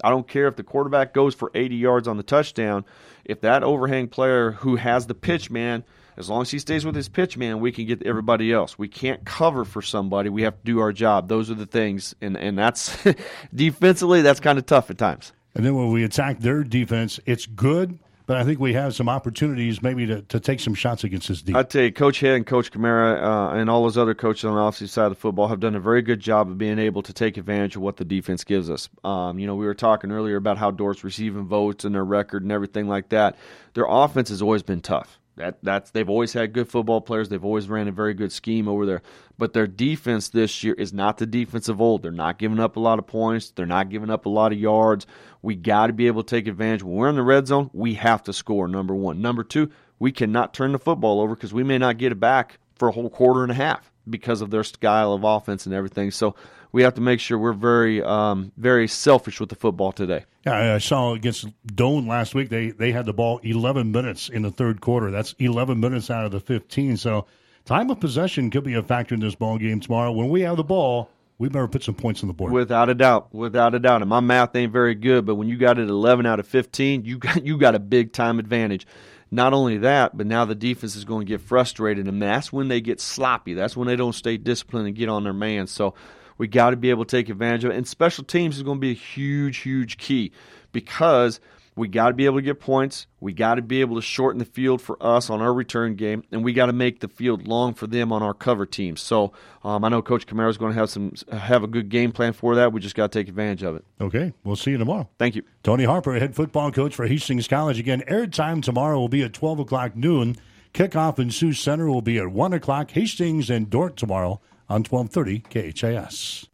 I don't care if the quarterback goes for 80 yards on the touchdown. If that overhang player who has the pitch man As long as he stays with his pitch, man, we can get everybody else. We can't cover for somebody. We have to do our job. Those are the things, and and that's [laughs] defensively that's kind of tough at times. And then when we attack their defense, it's good, but I think we have some opportunities maybe to, to take some shots against this defense. I tell you, Coach Head and Coach Kamara uh, and all those other coaches on the offensive side of the football have done a very good job of being able to take advantage of what the defense gives us. Um, you know, we were talking earlier about how Dordt's receiving votes and their record and everything like that. Their offense has always been tough. That that's they've always had good football players. They've always ran a very good scheme over there. But their defense this year is not the defense of old. They're not giving up a lot of points. They're not giving up a lot of yards. We got to be able to take advantage. When we're in the red zone, we have to score. Number one. Number two, we cannot turn the football over because we may not get it back for a whole quarter and a half because of their style of offense and everything. So we have to make sure we're very, um, very selfish with the football today. Yeah, I saw against Doane last week. They they had the ball 11 minutes in the third quarter. That's 11 minutes out of the 15. So time of possession could be a factor in this ball game tomorrow. When we have the ball, we better put some points on the board. Without a doubt, without a doubt. And my math ain't very good, but when you got it 11 out of 15, you got you got a big time advantage. Not only that, but now the defense is going to get frustrated, and that's when they get sloppy. That's when they don't stay disciplined and get on their man. So we got to be able to take advantage of it. And special teams is going to be a huge, huge key because we got to be able to get points. We got to be able to shorten the field for us on our return game, and we got to make the field long for them on our cover teams. So um, I know Coach Kamara is going to have some have a good game plan for that. We just got to take advantage of it. Okay, we'll see you tomorrow. Thank you, Tony Harper, head football coach for Hastings College. Again, air time tomorrow will be at twelve o'clock noon. Kickoff in Sioux Center will be at one o'clock. Hastings and Dordt tomorrow on twelve thirty KHAS.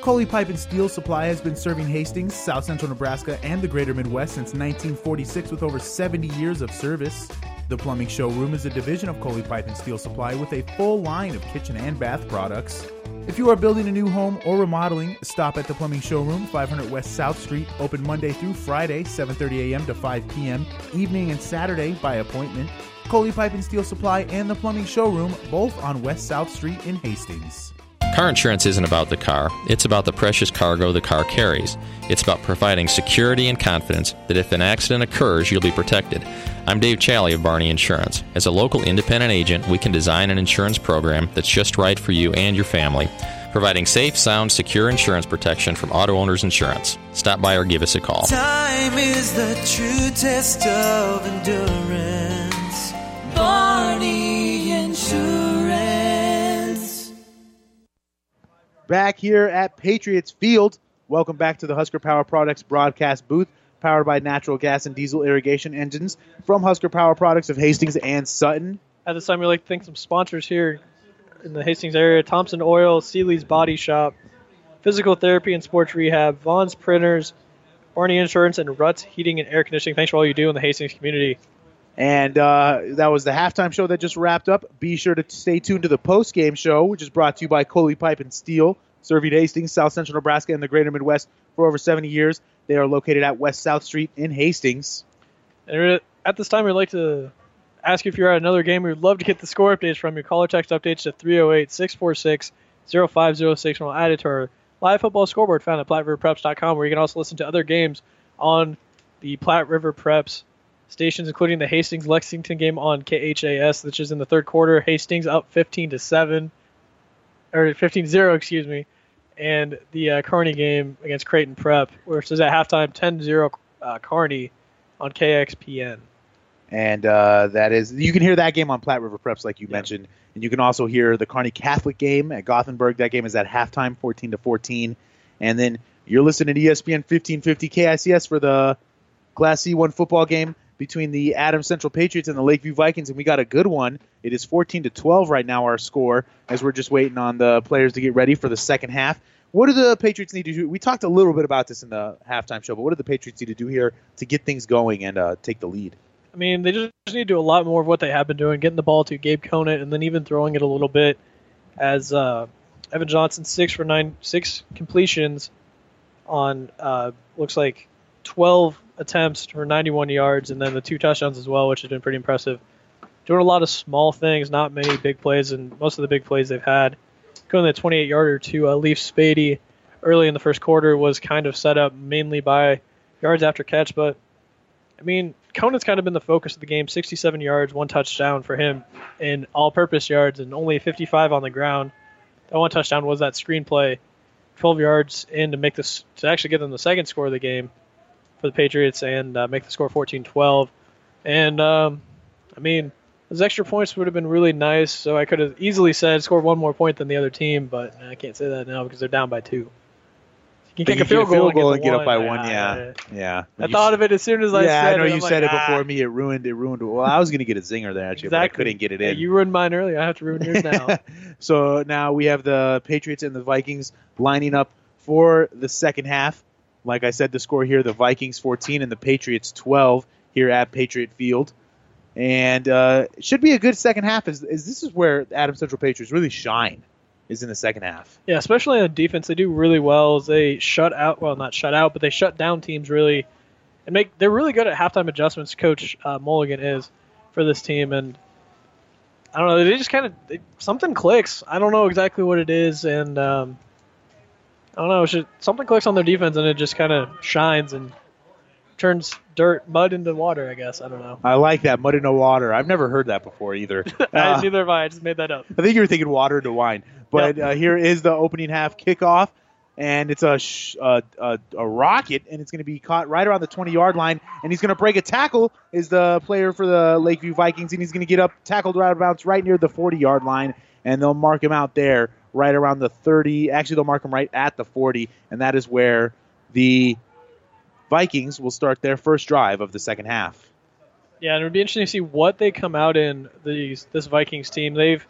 Coley Pipe and Steel Supply has been serving Hastings, South Central Nebraska, and the greater Midwest since 1946 with over 70 years of service. The Plumbing Showroom is a division of Coley Pipe and Steel Supply with a full line of kitchen and bath products. If you are building a new home or remodeling, stop at the Plumbing Showroom, 500 West South Street, open Monday through Friday, 7:30 a.m. to 5 p.m., evening and Saturday by appointment. Coley Pipe and Steel Supply and the Plumbing Showroom, both on West South Street in Hastings. Car insurance isn't about the car, it's about the precious cargo the car carries. It's about providing security and confidence that if an accident occurs, you'll be protected. I'm Dave Challey of Barney Insurance. As a local independent agent, we can design an insurance program that's just right for you and your family, providing safe, sound, secure insurance protection from Auto Owners Insurance. Stop by or give us a call. Time is the true test of endurance. Barney Insurance. back here at Patriots Field. Welcome back to the Husker Power Products broadcast booth, powered by natural gas and diesel irrigation engines from Husker Power Products of Hastings and Sutton. At this time, we'd like to thank some sponsors here in the Hastings area Thompson Oil, Seeley's Body Shop, Physical Therapy and Sports Rehab, Vaughn's Printers, Barney Insurance, and Ruts Heating and Air Conditioning. Thanks for all you do in the Hastings community. And uh, that was the halftime show that just wrapped up. Be sure to stay tuned to the post game show, which is brought to you by Coley Pipe and Steel, serving Hastings, South Central Nebraska, and the greater Midwest for over 70 years. They are located at West South Street in Hastings. And at this time, we'd like to ask you if you're at another game. We'd love to get the score updates from you. Call or text updates to 308 646 0506, and we'll add it to our live football scoreboard found at PlatteRiverPreps.com, where you can also listen to other games on the Platte River Preps stations, including the Hastings Lexington game on KHAS, which is in the third quarter. Hastings up 15 to 7, or 15 0, excuse me. And the uh, Kearney game against Creighton Prep, which is at halftime 10 0 uh, Kearney on KXPN. And uh, that is, you can hear that game on Platte River Preps, like you mentioned. And you can also hear the Kearney Catholic game at Gothenburg. That game is at halftime, 14 to 14. And then you're listening to ESPN 1550 KICS for the Class C1 football game between the Adams Central Patriots and the Lakeview Vikings, and we got a good one. It is 14 to 12 right now, our score, as we're just waiting on the players to get ready for the second half. What do the Patriots need to do? We talked a little bit about this in the halftime show, but what do the Patriots need to do here to get things going and uh, take the lead? I mean, they just need to do a lot more of what they have been doing, getting the ball to Gabe Conant, and then even throwing it a little bit. As uh, Evan Johnson six for nine, six completions on uh, looks like 12 attempts for 91 yards, and then the two touchdowns as well, which has been pretty impressive. Doing a lot of small things, not many big plays, and most of the big plays they've had. Going the 28 yarder to uh, Leaf Spady early in the first quarter was kind of set up mainly by yards after catch, but I mean, Conant's kind of been the focus of the game. 67 yards, one touchdown for him in all-purpose yards, and only 55 on the ground. That one touchdown was that screenplay, 12 yards in to make this to actually get them the second score of the game for the Patriots and uh, make the score 14-12. And um, I mean, those extra points would have been really nice. So I could have easily said score one more point than the other team, but I can't say that now because they're down by two. You can kick a field goal, and get up by one. Ah, Yeah, yeah. I You thought of it as soon as I yeah, said I know it. you said like, it ah. before me. It ruined. It ruined. Well, I was going to get a zinger there actually, but I couldn't get it Yeah, in. you ruined mine earlier. I have to ruin yours now. [laughs] so now we have the Patriots and the Vikings lining up for the second half. Like I said, the score here: the Vikings 14 and the Patriots 12 here at Patriot Field. And uh, should be a good second half. Is, is this is where Adams Central Patriots really shine? Is in the second half. Yeah, especially on defense, they do really well. They shut out, well, not shut out, but they shut down teams really, and make. They're really good at halftime adjustments. Coach uh, Mulligan is for this team, and I don't know. They just kind of something clicks. I don't know exactly what it is, and um, I don't know. Just, something clicks on their defense, and it just kind of shines and turns dirt, mud into water. I guess I don't know. I like that mud into water. I've never heard that before either. [laughs] Uh, Neither have I. I just made that up. I think you were thinking water into wine. But uh, here is the opening half kickoff, and it's a sh- uh, a, a rocket, and it's going to be caught right around the 20 yard line, and he's going to break a tackle. Is the player for the Lakeview Vikings, and he's going to get up tackled right about right near the 40 yard line, and they'll mark him out there right around the 30. Actually, they'll mark him right at the 40, and that is where the Vikings will start their first drive of the second half. Yeah, and it would be interesting to see what they come out in these this Vikings team. They've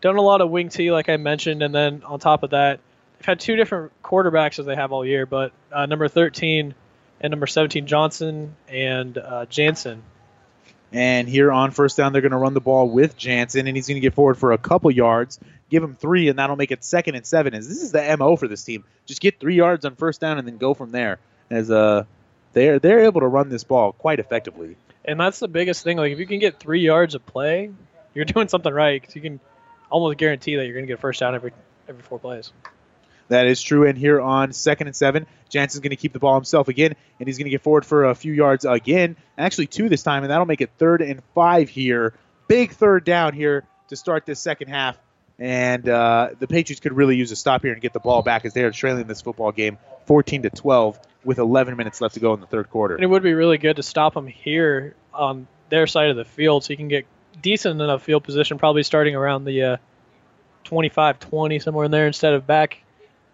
done a lot of wing T, like I mentioned, and then on top of that, they've had two different quarterbacks as they have all year. But uh, number 13 and number 17 Johnson and uh, Jansen. And here on first down, they're going to run the ball with Jansen, and he's going to get forward for a couple yards, give him three, and that'll make it second and seven. Is this is the mo for this team, just get three yards on first down and then go from there. As uh, they're they're able to run this ball quite effectively. And that's the biggest thing. Like if you can get three yards of play, you're [laughs] doing something right because you can almost guarantee that you're going to get a first down every every four plays. That is true. And here on second and seven, Jansen's going to keep the ball himself again, and he's going to get forward for a few yards again. Actually, two this time, and that'll make it third and five here. Big third down here to start this second half. And uh, the Patriots could really use a stop here and get the ball back as they are trailing this football game 14 to 12 with 11 minutes left to go in the third quarter. And it would be really good to stop them here on their side of the field so you can get decent enough field position, probably starting around the uh, 25 20, somewhere in there, instead of back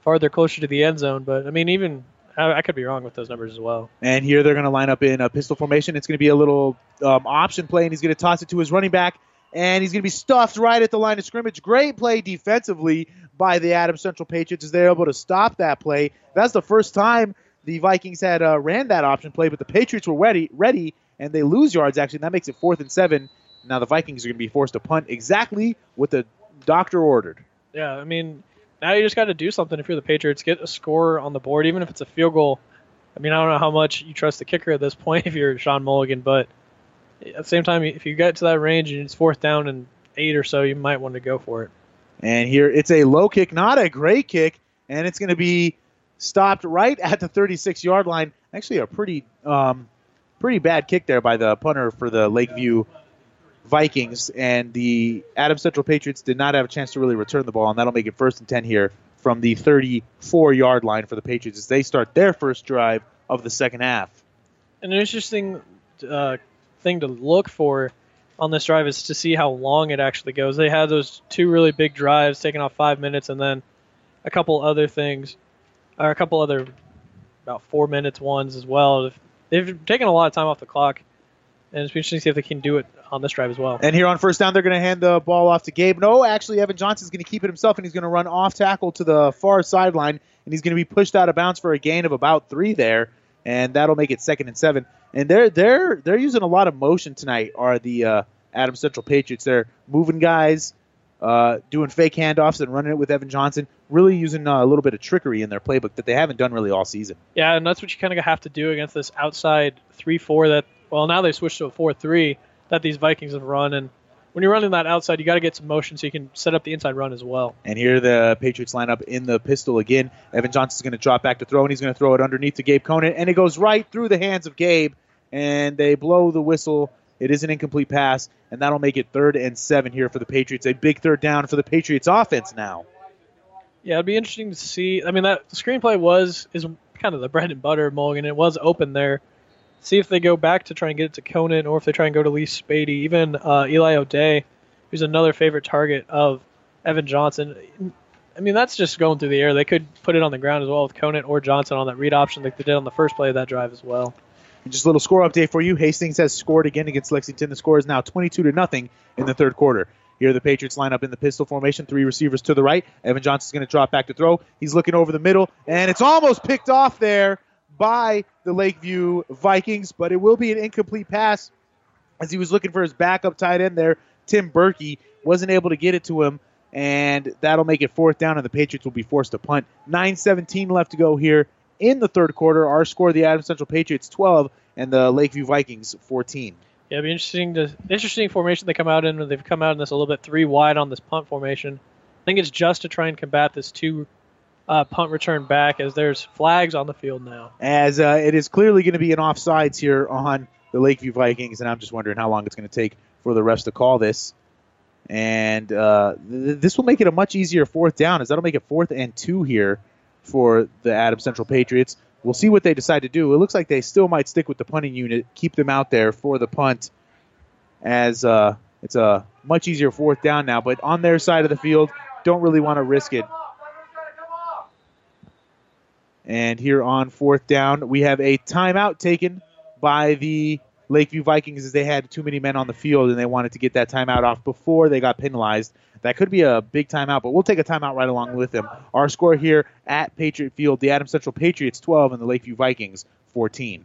farther closer to the end zone. But, I mean, even I, I could be wrong with those numbers as well. And here they're going to line up in a pistol formation. It's going to be a little um, option play, and he's going to toss it to his running back, and he's going to be stuffed right at the line of scrimmage. Great play defensively by the Adams Central Patriots as they're able to stop that play. That's the first time the Vikings had uh, ran that option play, but the Patriots were ready, ready, and they lose yards actually. And that makes it fourth and seven. Now the Vikings are going to be forced to punt exactly what the doctor ordered. Yeah, I mean, now you just got to do something if you're the Patriots. Get a score on the board, even if it's a field goal. I mean, I don't know how much you trust the kicker at this point [laughs] if you're Sean Mulligan, but at the same time, if you get to that range and it's fourth down and eight or so, you might want to go for it. And here it's a low kick, not a great kick, and it's going to be stopped right at the 36 yard line. Actually, a pretty um, pretty bad kick there by the punter for the Lakeview Vikings, and the Adams Central Patriots did not have a chance to really return the ball, and that'll make it first and 10 here from the 34 yard line for the Patriots as they start their first drive of the second half. An interesting uh, thing to look for on this drive is to see how long it actually goes. They had those two really big drives taking off five minutes, and then a couple other things, or a couple other about four minutes ones as well. They've taken a lot of time off the clock, and it's interesting to see if they can do it on this drive as well. And here on first down, they're going to hand the ball off to Gabe. No, actually, Evan Johnson's going to keep it himself, and he's going to run off tackle to the far sideline, and he's going to be pushed out of bounds for a gain of about three there, and that'll make it second and seven. And they're they're they're using a lot of motion tonight. Are the uh, Adams Central Patriots? They're moving guys, uh, doing fake handoffs and running it with Evan Johnson. Really using uh, a little bit of trickery in their playbook that they haven't done really all season. Yeah, and that's what you kind of have to do against this outside three-four that. Well, now they switched to a four-three that these Vikings have run, and when you're running that outside, you got to get some motion so you can set up the inside run as well. And here the Patriots line up in the pistol again. Evan Johnson's going to drop back to throw, and he's going to throw it underneath to Gabe Conant, and it goes right through the hands of Gabe. and they blow the whistle. It is an incomplete pass, and that'll make it third and seven here for the Patriots. A big third down for the Patriots offense now. Yeah, it'd be interesting to see. I mean, that screenplay was is kind of the bread and butter of Mulligan. It was open there. See if they go back to try and get it to Conant, or if they try and go to Lee Spady, even uh, Eli O'Day, who's another favorite target of Evan Johnson. I mean, that's just going through the air. They could put it on the ground as well with Conant or Johnson on that read option like they did on the first play of that drive as well. And just a little score update for you. Hastings has scored again against Lexington. The score is now 22 to nothing in the third quarter. Here the Patriots line up in the pistol formation, three receivers to the right. Evan Johnson's going to drop back to throw. He's looking over the middle, and it's almost picked off there by the Lakeview Vikings, but it will be an incomplete pass as he was looking for his backup tight end there. Tim Berkey wasn't able to get it to him, and that'll make it fourth down, and the Patriots will be forced to punt. 9-17 left to go here in the third quarter. Our score: the Adams Central Patriots 12 and the Lakeview Vikings 14. Yeah, it'd be interesting to interesting formation they come out in. They've come out in this a little bit three wide on this punt formation. I think it's just to try and combat this two uh, punt return back as there's flags on the field now. As uh, it is clearly going to be an offsides here on the Lakeview Vikings, and I'm just wondering how long it's going to take for the refs to call this. And uh, th- this will make it a much easier fourth down, as that'll make it fourth and two here for the Adams Central Patriots. We'll see what they decide to do. It looks like they still might stick with the punting unit, keep them out there for the punt, as uh, it's a much easier fourth down now. But on their side of the field, don't really want to risk it. And here on fourth down, we have a timeout taken by the Lakeview Vikings as they had too many men on the field and they wanted to get that timeout off before they got penalized. That could be a big timeout, but we'll take a timeout right along with them. Our score here at Patriot Field: the Adams Central Patriots 12 and the Lakeview Vikings 14.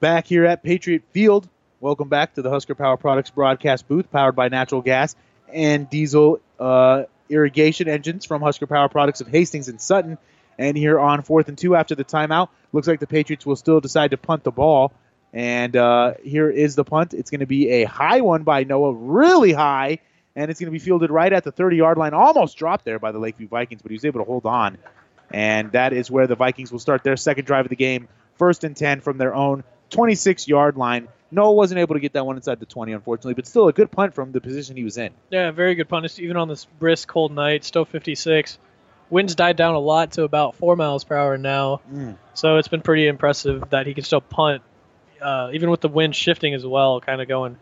back here at Patriot Field. Welcome back to the Husker Power Products broadcast booth, powered by natural gas and diesel uh, irrigation engines from Husker Power Products of Hastings and Sutton. And here on fourth and two after the timeout, looks like the Patriots will still decide to punt the ball. And uh, here is the punt. It's going to be a high one by Noah, really high, and it's going to be fielded right at the 30 yard line. Almost dropped there by the Lakeview Vikings, but he was able to hold on. And that is where the Vikings will start their second drive of the game, first and 10 from their own 26 yard line. Noah wasn't able to get that one inside the 20, unfortunately, but still a good punt from the position he was in. Yeah, very good punt. Even on this brisk, cold night, still 56. Winds died down a lot to about four miles per hour now, mm. so it's been pretty impressive that he can still punt, uh, even with the wind shifting as well, kind of going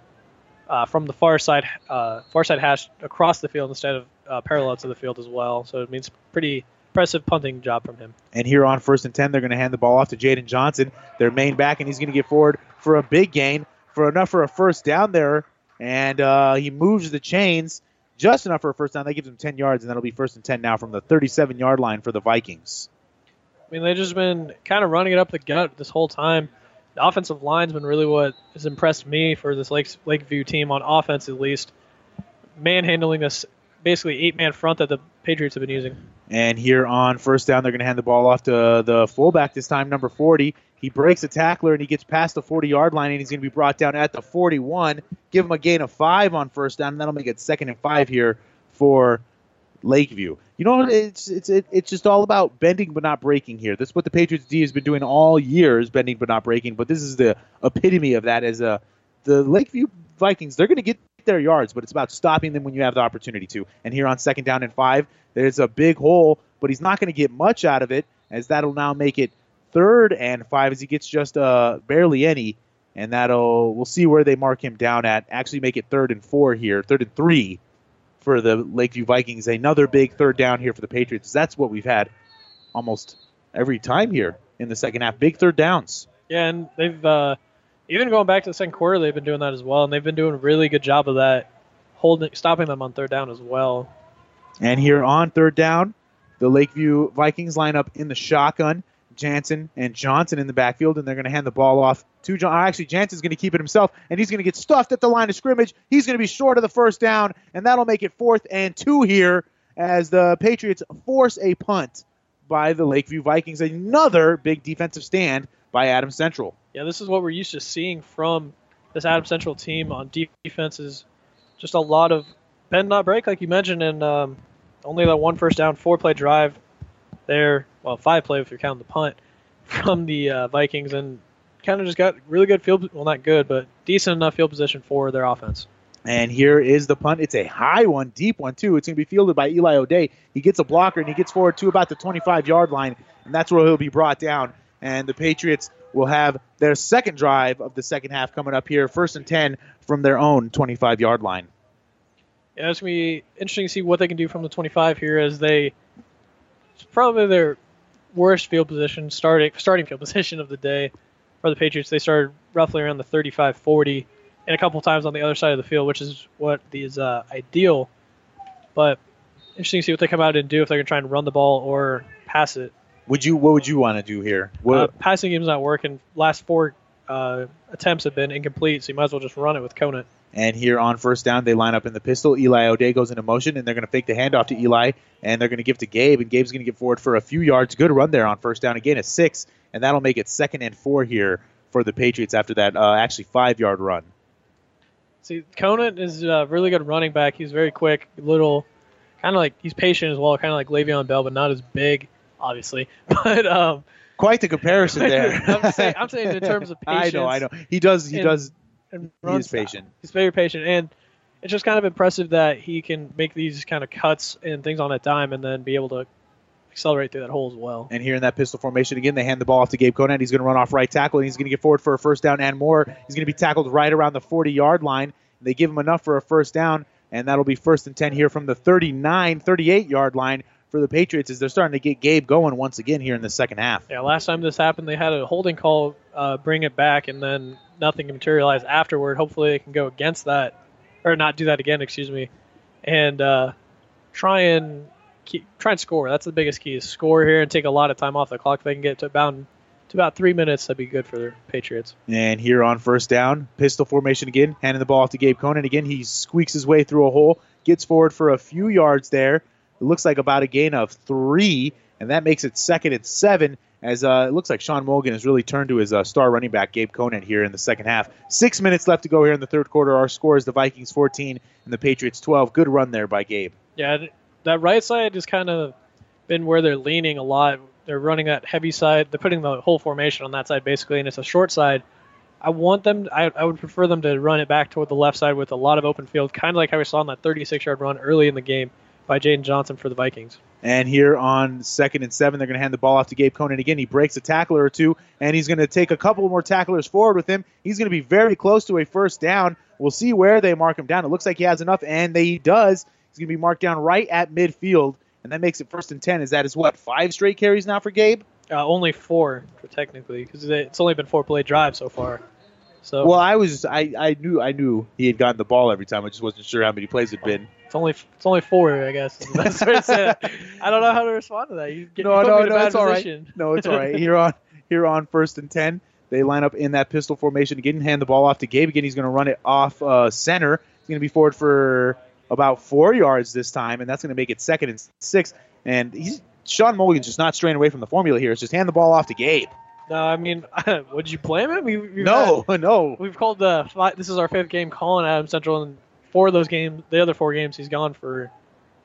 uh, from the far side, uh, far side hash across the field instead of uh, parallel to the field as well. So it means pretty impressive punting job from him. And here on first and 10, they're going to hand the ball off to Jaden Johnson, their main back, and he's going to get forward for a big gain, for enough for a first down there. And uh, he moves the chains just enough for a first down. That gives him 10 yards, and that'll be first and 10 now from the 37 yard line for the Vikings. I mean, they've just been kind of running it up the gut this whole time. The offensive line's been really what has impressed me for this Lake, Lakeview team on offense, at least. Manhandling this basically eight man front that the Patriots have been using. And here on first down, they're going to hand the ball off to uh, the fullback this time, number 40. He breaks a tackler and he gets past the 40 yard line and he's going to be brought down at the 41. Give him a gain of five on first down, and that'll make it second and five here for Lakeview. You know, it's it's it's just all about bending but not breaking here. That's what the Patriots D has been doing all years, bending but not breaking. But this is the epitome of that. As a the Lakeview Vikings, they're going to get their yards, but it's about stopping them when you have the opportunity to. And here on second down and five, there's a big hole, but he's not going to get much out of it, as that'll now make it third and five as he gets just uh, barely any. And that'll we'll see where they mark him down at. Actually, make it third and four here, third and three for the Lakeview Vikings. Another big third down here for the Patriots. That's what we've had almost every time here in the second half. Big third downs. Yeah, and they've uh, even going back to the second quarter, they've been doing that as well, and they've been doing a really good job of that, holding, stopping them on third down as well. And here on third down, the Lakeview Vikings line up in the shotgun. Jansen and Johnson in the backfield, and they're going to hand the ball off to John. Uh, actually, Jansen's going to keep it himself, and he's going to get stuffed at the line of scrimmage. He's going to be short of the first down, and that'll make it fourth and two here as the Patriots force a punt by the Lakeview Vikings. Another big defensive stand by Adams Central. Yeah, this is what we're used to seeing from this Adams Central team on defense is just a lot of bend not break, like you mentioned, and um, only that one first down, four play drive there. Well, five play if you're counting the punt [laughs] from the uh, Vikings, and kind of just got really good field. Well, not good, but decent enough field position for their offense. And here is the punt. It's a high one, deep one, too. It's going to be fielded by Eli O'Day. He gets a blocker and he gets forward to about the 25 yard line, and that's where he'll be brought down. And the Patriots will have their second drive of the second half coming up here, first and 10 from their own 25 yard line. Yeah, it's going to be interesting to see what they can do from the 25 here as they. It's probably their worst field position, starting, starting field [laughs] position of the day for the Patriots. They started roughly around the 35 40 and a couple times on the other side of the field, which is what is uh, ideal. But interesting to see what they come out and do if they're going to try and run the ball or pass it. Would you? What would you want to do here? What, Uh, passing game's not working. Last four uh, attempts have been incomplete, so you might as well just run it with Conant. And here on first down, they line up in the pistol. Eli O'Day goes into motion, and they're going to fake the handoff to Eli, and they're going to give to Gabe, and Gabe's going to get forward for a few yards. Good run there on first down. Again, a six, and that'll make it second and four here for the Patriots after that uh, actually five yard run. See, Conant is a really good running back. He's very quick, little, kind of like he's patient as well, kind of like Le'Veon Bell, but not as big, obviously. [laughs] But um, Quite the comparison [laughs] there. I'm, saying, I'm saying in terms of patience. [laughs] I know, I know. He does. He and- does. and He is style. patient. He's very patient, and it's just kind of impressive that he can make these kind of cuts and things on a dime, and then be able to accelerate through that hole as well. And here in that pistol formation again, they hand the ball off to Gabe Conant. He's going to run off right tackle, and he's going to get forward for a first down and more. He's going to be tackled right around the 40 yard line. They give him enough for a first down, and that'll be first and 10 here from the 39, 38 yard line for the Patriots is they're starting to get Gabe going once again here in the second half. Yeah, last time this happened, they had a holding call, uh, bring it back, and then nothing materialized afterward. Hopefully, they can go against that, or not do that again. Excuse me, and uh, try and keep, try and score. That's the biggest key: is score here and take a lot of time off the clock. If they can get to about to about three minutes, that'd be good for the Patriots. And here on first down, pistol formation again, handing the ball off to Gabe Conant Again, he squeaks his way through a hole, gets forward for a few yards there. It looks like about a gain of three, and that makes it second and seven. As uh, it looks like Sean Morgan has really turned to his uh, star running back, Gabe Conant, here in the second half. Six minutes left to go here in the third quarter. Our score is the Vikings 14 and the Patriots 12. Good run there by Gabe. Yeah, that right side has kind of been where they're leaning a lot. They're running that heavy side. They're putting the whole formation on that side basically, and it's a short side. I want them. I, I would prefer them to run it back toward the left side with a lot of open field, kind of like how we saw on that 36-yard run early in the game by Jaden Johnson for the Vikings. And here on second and seven, they're going to hand the ball off to Gabe Conant again. He breaks a tackler or two, and he's going to take a couple more tacklers forward with him. He's going to be very close to a first down. We'll see where they mark him down. It looks like he has enough, and he does. He's going to be marked down right at midfield, and that makes it first and ten. Is that is what five straight carries now for Gabe? Uh, only four, for technically, because it's only been four play drive so far. So Well, I was I, I knew I knew he had gotten the ball every time. I just wasn't sure how many plays it'd been. It's only it's only four, I guess. Is the best way to say that. I don't know how to respond to that. You get, No, you no, no, it's all right. position. No, it's all right. [laughs] Here on here on first and ten, they line up in that pistol formation again. Hand the ball off to Gabe again. He's going to run it off uh, center. He's going to be forward for about four yards this time, and that's going to make it second and six. And he's Sean Mulligan's just not straying away from the formula here. It's just hand the ball off to Gabe. No, I mean, [laughs] would you blame him? We, No, had- [laughs] no. We've called the this is our fifth game calling Adam Central, and four of those games, the other four games, he's gone for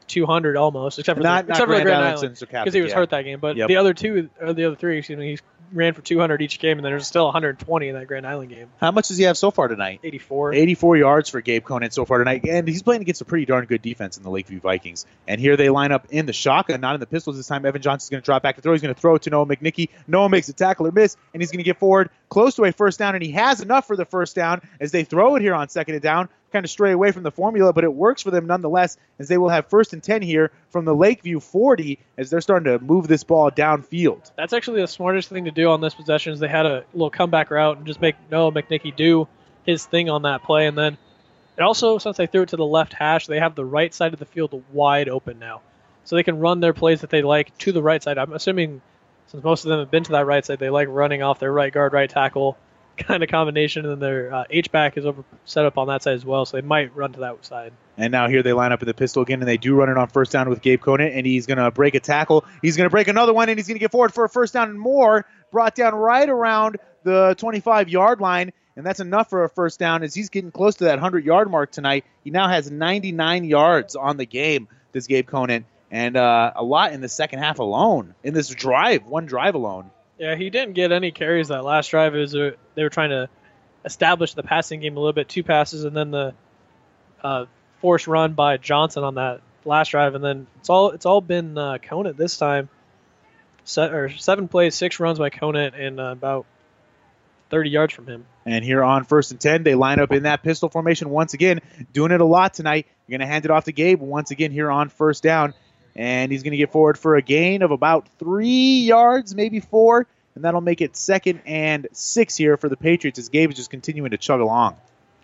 200 almost, except for Not- the, not except for the Grand Grand Island Island since Sir because he was yeah. hurt that game. But Yep. the other two, or the other three, excuse me, he ran for 200 each game, and then there's still 120 in that Grand Island game. How much does he have so far tonight? 84. 84 yards for Gabe Conant so far tonight, and he's playing against a pretty darn good defense in the Lakeview Vikings. And here they line up in the shotgun, not in the pistols this time. Evan Johnson's going to drop back to throw. He's going to throw it to Noah McNicky. Noah makes a tackle or miss, and he's going to get forward close to a first down, and he has enough for the first down as they throw it here on second and down. Kind of stray away from the formula, but it works for them nonetheless as they will have first and 10 here from the Lakeview 40 as they're starting to move this ball downfield. That's actually the smartest thing to do on this possession. Is they had a little comeback route and just make Noah McNicky do his thing on that play, and then it also since they threw it to the left hash, they have the right side of the field wide open now, so they can run their plays that they like to the right side. I'm assuming since most of them have been to that right side, they like running off their right guard, right tackle kind of combination, and their uh, H back is over set up on that side as well, so they might run to that side. And now here they line up in the pistol again, and they do run it on first down with Gabe Conant, and he's going to break a tackle. He's going to break another one, and he's going to get forward for a first down and more. Brought down right around the 25 yard line, and that's enough for a first down as he's getting close to that 100 yard mark tonight. He now has 99 yards on the game, this Gabe Conant, and uh, a lot in the second half alone, in this drive, one drive alone. Yeah, he didn't get any carries that last drive. It was a, they were trying to establish the passing game a little bit, two passes, and then the uh, forced run by Johnson on that last drive, and then it's all it's all been uh, Conant this time. Or seven plays, six runs by Conant, and uh, about 30 yards from him. And here on first and 10, they line up in that pistol formation once again, doing it a lot tonight. You're going to hand it off to Gabe once again here on first down. And he's going to get forward for a gain of about three yards, maybe four. And that'll make it second and six here for the Patriots as Gabe is just continuing to chug along.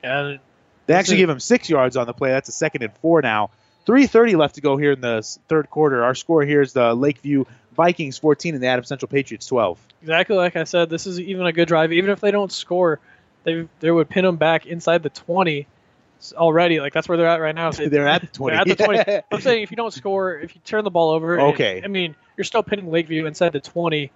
And They actually give him six yards on the play. That's a second and four now. 3.30 left to go here in the third quarter. Our score here is the Lakeview Vikings 14 and the Adams Central Patriots 12. exactly like I said, this is even a good drive. Even if they don't score, they they would pin them back inside the 20 already. Like that's where they're at right now. [laughs] They- They're at the 20. At the 20. I'm saying if you don't score, if you turn the ball over, [laughs] Okay. I mean, you're still pinning Lakeview inside the 20,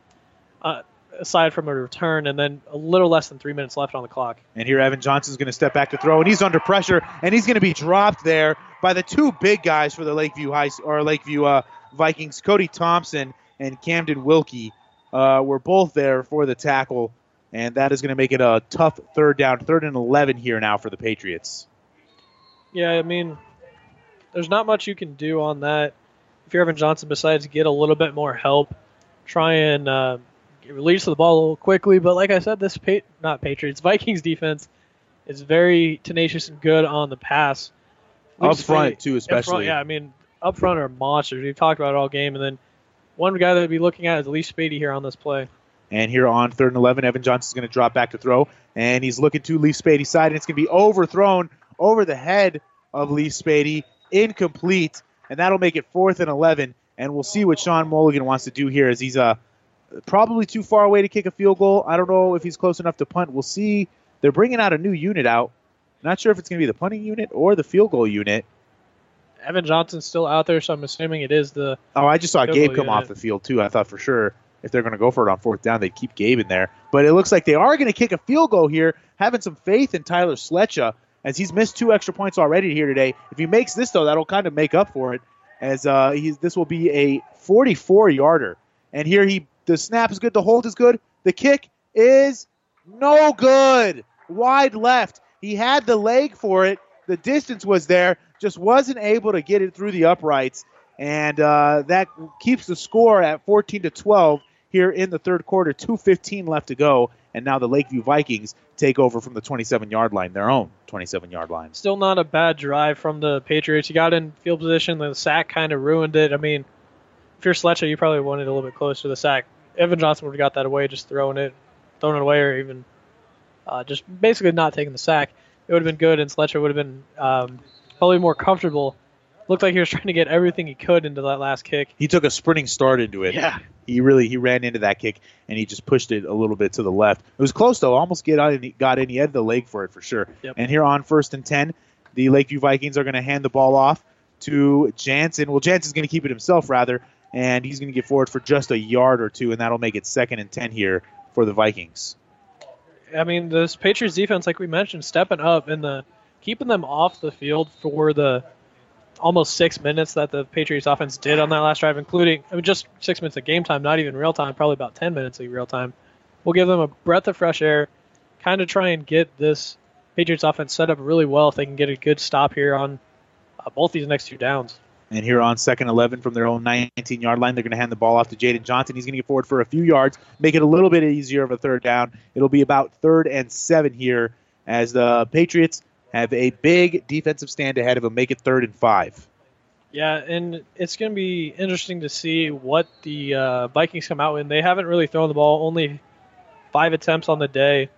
uh, aside from a return, and then a little less than three minutes left on the clock. And here Evan Johnson's going to step back to throw, and he's under pressure, and he's going to be dropped there by the two big guys for the Lakeview High or Lakeview uh, Vikings, Cody Thompson and Camden Wilkie, uh, were both there for the tackle, and that is going to make it a tough third down, third and eleven here now for the Patriots. Yeah, I mean, there's not much you can do on that. If you're Evan Johnson, besides get a little bit more help, try and uh, release the ball a little quickly. But like I said, this pa- not Patriots Vikings defense is very tenacious and good on the pass. Up front, too, in front- especially. yeah, I mean, up front are monsters. We've talked about it all game, and then one guy that would be looking at is Lee Spady here on this play. And here on third and 11, Evan Johnson's going to drop back to throw. And he's looking to Lee Spady's side, and it's going to be overthrown over the head of Lee Spady. Incomplete. And that'll make it fourth and 11. And we'll see what Sean Mulligan wants to do here as he's uh, probably too far away to kick a field goal. I don't know if he's close enough to punt. We'll see. They're bringing out a new unit out. Not sure if it's going to be the punting unit or the field goal unit. Evan Johnson's still out there, so I'm assuming it is the. Oh, I just saw Gabe come unit. off the field too. I thought for sure if they're going to go for it on fourth down, they'd keep Gabe in there. But it looks like they are going to kick a field goal here, having some faith in Tyler Sletcha as he's missed two extra points already here today. If he makes this though, that'll kind of make up for it. As uh, he's this will be a 44 yarder, and here he the snap is good, the hold is good, the kick is no good, wide left. He had the leg for it, the distance was there, just wasn't able to get it through the uprights and uh, that keeps the score at 14 to 12 here in the third quarter. 2:15 left to go, and now the Lakeview Vikings take over from the 27 yard line, their own 27 yard line. Still not a bad drive from the Patriots. You got in field position. The sack kind of ruined it. I mean, if you're Sletcher, you probably wanted a little bit closer to the sack. Evan Johnson would have got that away, just throwing it, throwing it away, or even uh, just basically not taking the sack. It would have been good, and Sletcher would have been um, probably more comfortable. Looked like he was [laughs] trying to get everything he could into that last kick. He took a sprinting start into it. Yeah. He really he ran into that kick and he just pushed it a little bit to the left. It was close though, almost get out and got in. He had the leg for it for sure. Yep. And here on first and ten, the Lakeview Vikings are going to hand the ball off to Jansen. Well, Jansen's going to keep it himself rather, and he's going to get forward for just a yard or two, and that'll make it second and ten here for the Vikings. I mean, this Patriots defense, like we mentioned, stepping up and the keeping them off the field for the almost six minutes that the Patriots offense did on that last drive, including I mean just six minutes of game time, not even real time, probably about ten minutes of real time. We'll give them a breath of fresh air, kind of try and get this Patriots offense set up really well if they can get a good stop here on uh, both these next two downs. And here on second 11 from their own 19 yard line, they're going to hand the ball off to Jaden Johnson. He's going to get forward for a few yards, make it a little bit easier of a third down. It'll be about third and seven here as the Patriots have a big defensive stand ahead of them, make it third and five. Yeah, and it's going to be interesting to see what the uh, Vikings come out with. They haven't really thrown the ball, only five attempts on the day,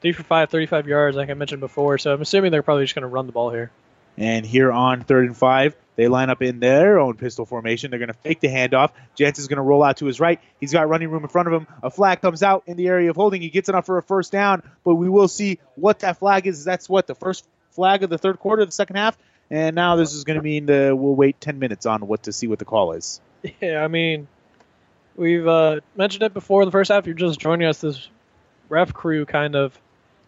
three for five, 35 yards, like I mentioned before. So I'm assuming they're probably just going to run the ball here. And here on third and five, they line up in their own pistol formation. They're going to fake the handoff. Jansen's going to roll out to his right. He's got running room in front of him. A flag comes out in the area of holding. He gets enough for a first down, but we will see what that flag is. That's what the first flag of the third quarter, of the second half. And now this is going to mean that we'll wait 10 minutes on what to see what the call is. Yeah, I mean, we've uh, mentioned it before in the first half. You're just joining us. This ref crew kind of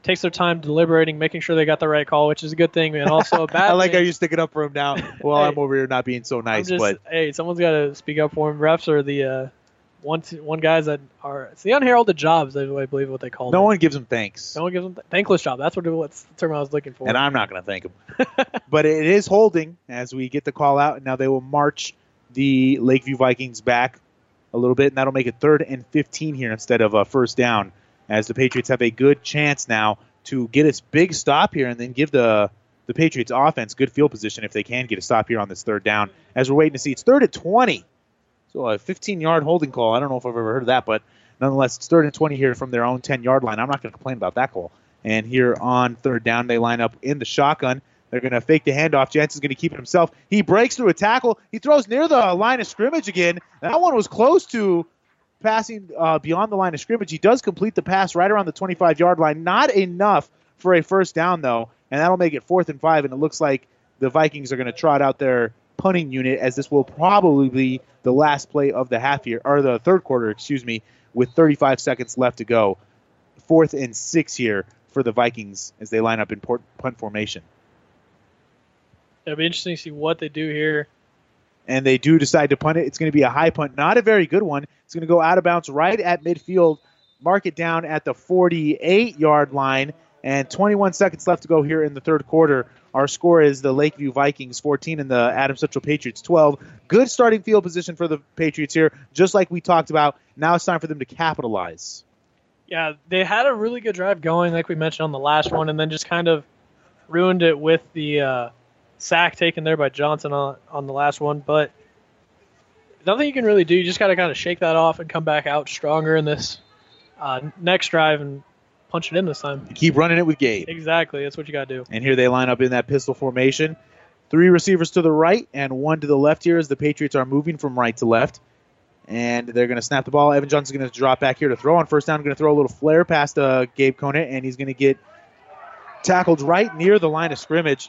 takes their time deliberating, making sure they got the right call, which is a good thing, and also a [laughs] bad. I like thing. how you're sticking up for him now. Well, Hey. I'm over here not being so nice, just, but hey, someone's got to speak up for him. Refs are the uh, one t- one guys that are it's the unheralded jobs. I believe what they call no one gives them thanks. No one gives them th- thankless job. That's what the term I was looking for. And I'm not going to thank him. [laughs] but it is holding as we get the call out, and now they will march the Lakeview Vikings back a little bit, and that'll make it third and 15 here instead of a first down, as the Patriots have a good chance now to get a big stop here and then give the the Patriots offense good field position if they can get a stop here on this third down. As we're waiting to see, it's third and 20. So a 15 yard holding call. I don't know if I've ever heard of that, but nonetheless, it's third and 20 here from their own 10 yard line. I'm not going to complain about that call. And here on third down, they line up in the shotgun. They're going to fake the handoff. Jansen's going to keep it himself. He breaks through a tackle. He throws near the line of scrimmage again. That one was close to passing uh, beyond the line of scrimmage. He does complete the pass right around the 25 yard line. Not enough for a first down, though. And that'll make it fourth and five. And it looks like the Vikings are going to trot out their punting unit as this will probably be the last play of the half year, or the third quarter, excuse me, with 35 seconds left to go. Fourth and six here for the Vikings as they line up in port, punt formation. It'll be interesting to see what they do here. And they do decide to punt it, it's going to be a high punt, not a very good one. It's going to go out of bounds right at midfield, mark it down at the 48 yard line, and 21 seconds left to go here in the third quarter. Our score is the Lakeview Vikings 14 and the Adams Central Patriots 12. Good starting field position for the Patriots here, just like we talked about. Now it's time for them to capitalize. Yeah, they had a really good drive going, like we mentioned on the last one, and then just kind of ruined it with the uh, sack taken there by Johnson on, on the last one. But nothing you can really do. You just got to kind of shake that off and come back out stronger in this uh, next drive and punch it in this time. Keep running it with Gabe. Exactly, that's what you got to do. And here they line up in that pistol formation. Three receivers to the right and one to the left here as the Patriots are moving from right to left. And they're going to snap the ball. Evan Johnson's going to drop back here to throw on first down. Going to throw a little flare past uh, Gabe Conant, and he's going to get tackled right near the line of scrimmage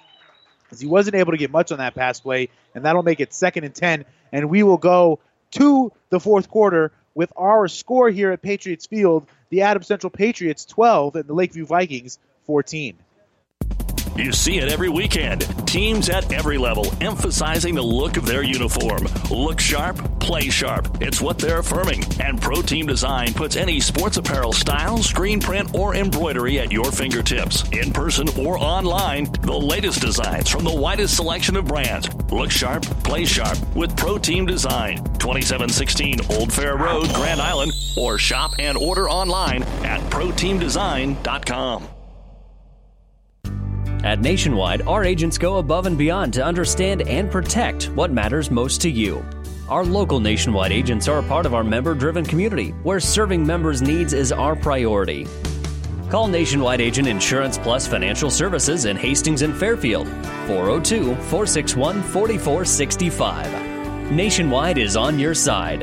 as he wasn't able to get much on that pass play. And that'll make it second and 10. And we will go to the fourth quarter with our score here at Patriots Field the Adams Central Patriots 12 and the Lakeview Vikings 14. You see it every weekend. Teams at every level emphasizing the look of their uniform. Look sharp, play sharp. It's what they're affirming. And Pro Team Design puts any sports apparel style, screen print, or embroidery at your fingertips. In person or online, the latest designs from the widest selection of brands. Look sharp, play sharp with Pro Team Design. 2716 Old Fair Road, Grand Island, or shop and order online at ProTeamDesign.com. At Nationwide, our agents go above and beyond to understand and protect what matters most to you. Our local Nationwide agents are a part of our member driven community where serving members' needs is our priority. Call Nationwide Agent Insurance Plus Financial Services in Hastings and Fairfield 402 461 4465. Nationwide is on your side.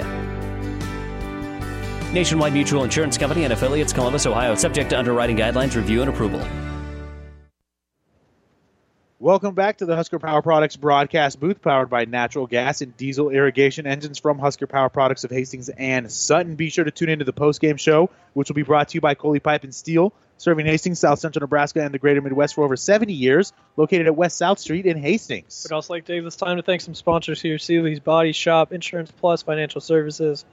Nationwide Mutual Insurance Company and affiliates, Columbus, Ohio, subject to underwriting guidelines, review, and approval. Welcome back to the Husker Power Products broadcast booth, powered by natural gas and diesel irrigation engines from Husker Power Products of Hastings and Sutton. Be sure to tune into the post-game show, which will be brought to you by Coley Pipe and Steel, serving Hastings, South Central Nebraska, and the Greater Midwest for over 70 years. Located at West South Street in Hastings. Would also like to take this time to thank some sponsors here: Seely's Body Shop, Insurance Plus Financial Services,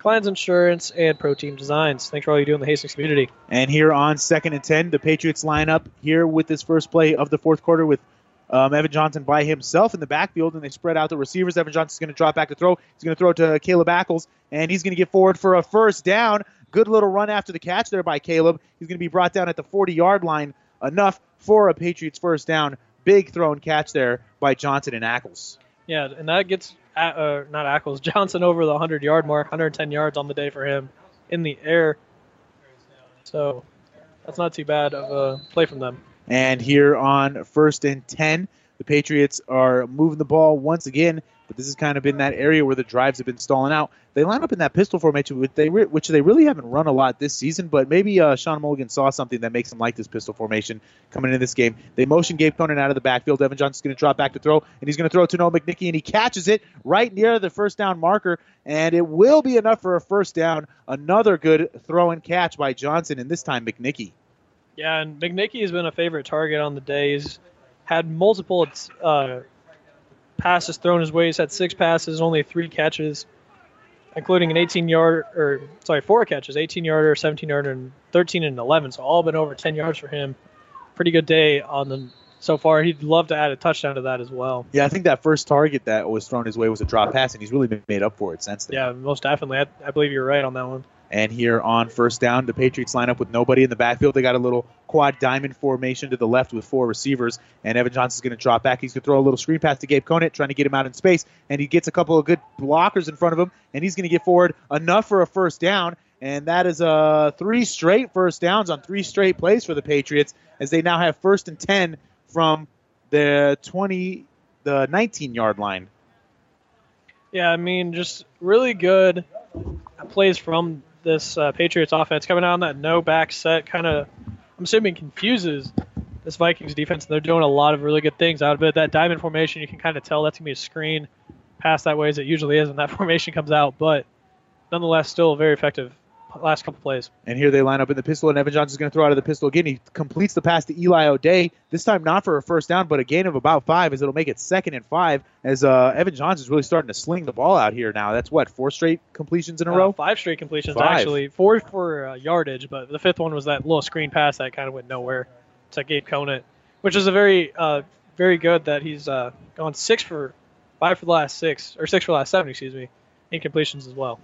Klein's Insurance, and Pro Team Designs. Thanks for all you do in the Hastings community. And here on second and 10, the Patriots line up here with this first play of the fourth quarter with um, Evan Johnson by himself in the backfield, and they spread out the receivers. Evan Johnson's going to drop back to throw. He's going to throw it to Caleb Ackles, and he's going to get forward for a first down. Good little run after the catch there by Caleb. He's going to be brought down at the 40 yard line. Enough for a Patriots first down. Big throw and catch there by Johnson and Ackles. Yeah, and that gets uh, uh, not Ackles [laughs] Johnson over the 100 yard mark, 110 yards on the day for him in the air. So that's not too bad of a play from them. And here on first and 10, The Patriots are moving the ball once again, but this has kind of been that area where the drives have been stalling out. They line up in that pistol formation, which they, re- which they really haven't run a lot this season, but maybe uh, Sean Mulligan saw something that makes him like this pistol formation coming into this game. They motion Gabe Conant out of the backfield. Evan Johnson's going to drop back to throw, and he's going to throw to Noah McNicky, and he catches it right near the first down marker, and it will be enough for a first down. Another good throw and catch by Johnson, and this time McNicky. Yeah, and McNicky has been a favorite target on the day. He's had multiple uh, passes thrown his way. He's had six passes, only three catches, including an 18 yard or sorry, four catches, 18 yarder, 17 yarder, and 13 and 11. So all been over 10 yards for him. Pretty good day on the so far. He'd love to add a touchdown to that as well. Yeah, I think that first target that was thrown his way was a drop pass, and he's really been made up for it since then. Yeah, most definitely. I, I believe you're right on that one. And here on first down, the Patriots line up with nobody in the backfield. They got a little quad diamond formation to the left with four receivers. And Evan Johnson's going to drop back. He's going to throw a little screen pass to Gabe Conant, trying to get him out in space. And he gets a couple of good blockers in front of him. And he's going to get forward enough for a first down. And that is uh, three straight first downs on three straight plays for the Patriots as they now have first and 10 from the 20, the 19 yard line. Yeah, I mean, just really good plays from this uh, Patriots offense coming out on that no back set. Kind of, I'm assuming confuses this Vikings defense. And they're doing a lot of really good things out of it. That diamond formation, you can kind of tell that's gonna be a screen pass that way as it usually is when that [laughs] formation comes out. But nonetheless, still a very effective last couple plays. And here they line up in the pistol, and Evan Johnson's going to throw out of the pistol again. He completes the pass to Eli O'Day. This time not for a first down, but a gain of about five, as it'll make it second and five. As uh, Evan Johnson's really starting to sling the ball out here now. That's what four straight completions in a Uh, row. five straight completions Five. actually. Four for uh, yardage, but the fifth one was that little screen pass that kind of went nowhere to Gabe Conant, which is a very, uh, very good that he's uh, gone six for five for the last six or six for the last seven, excuse me, incompletions as well.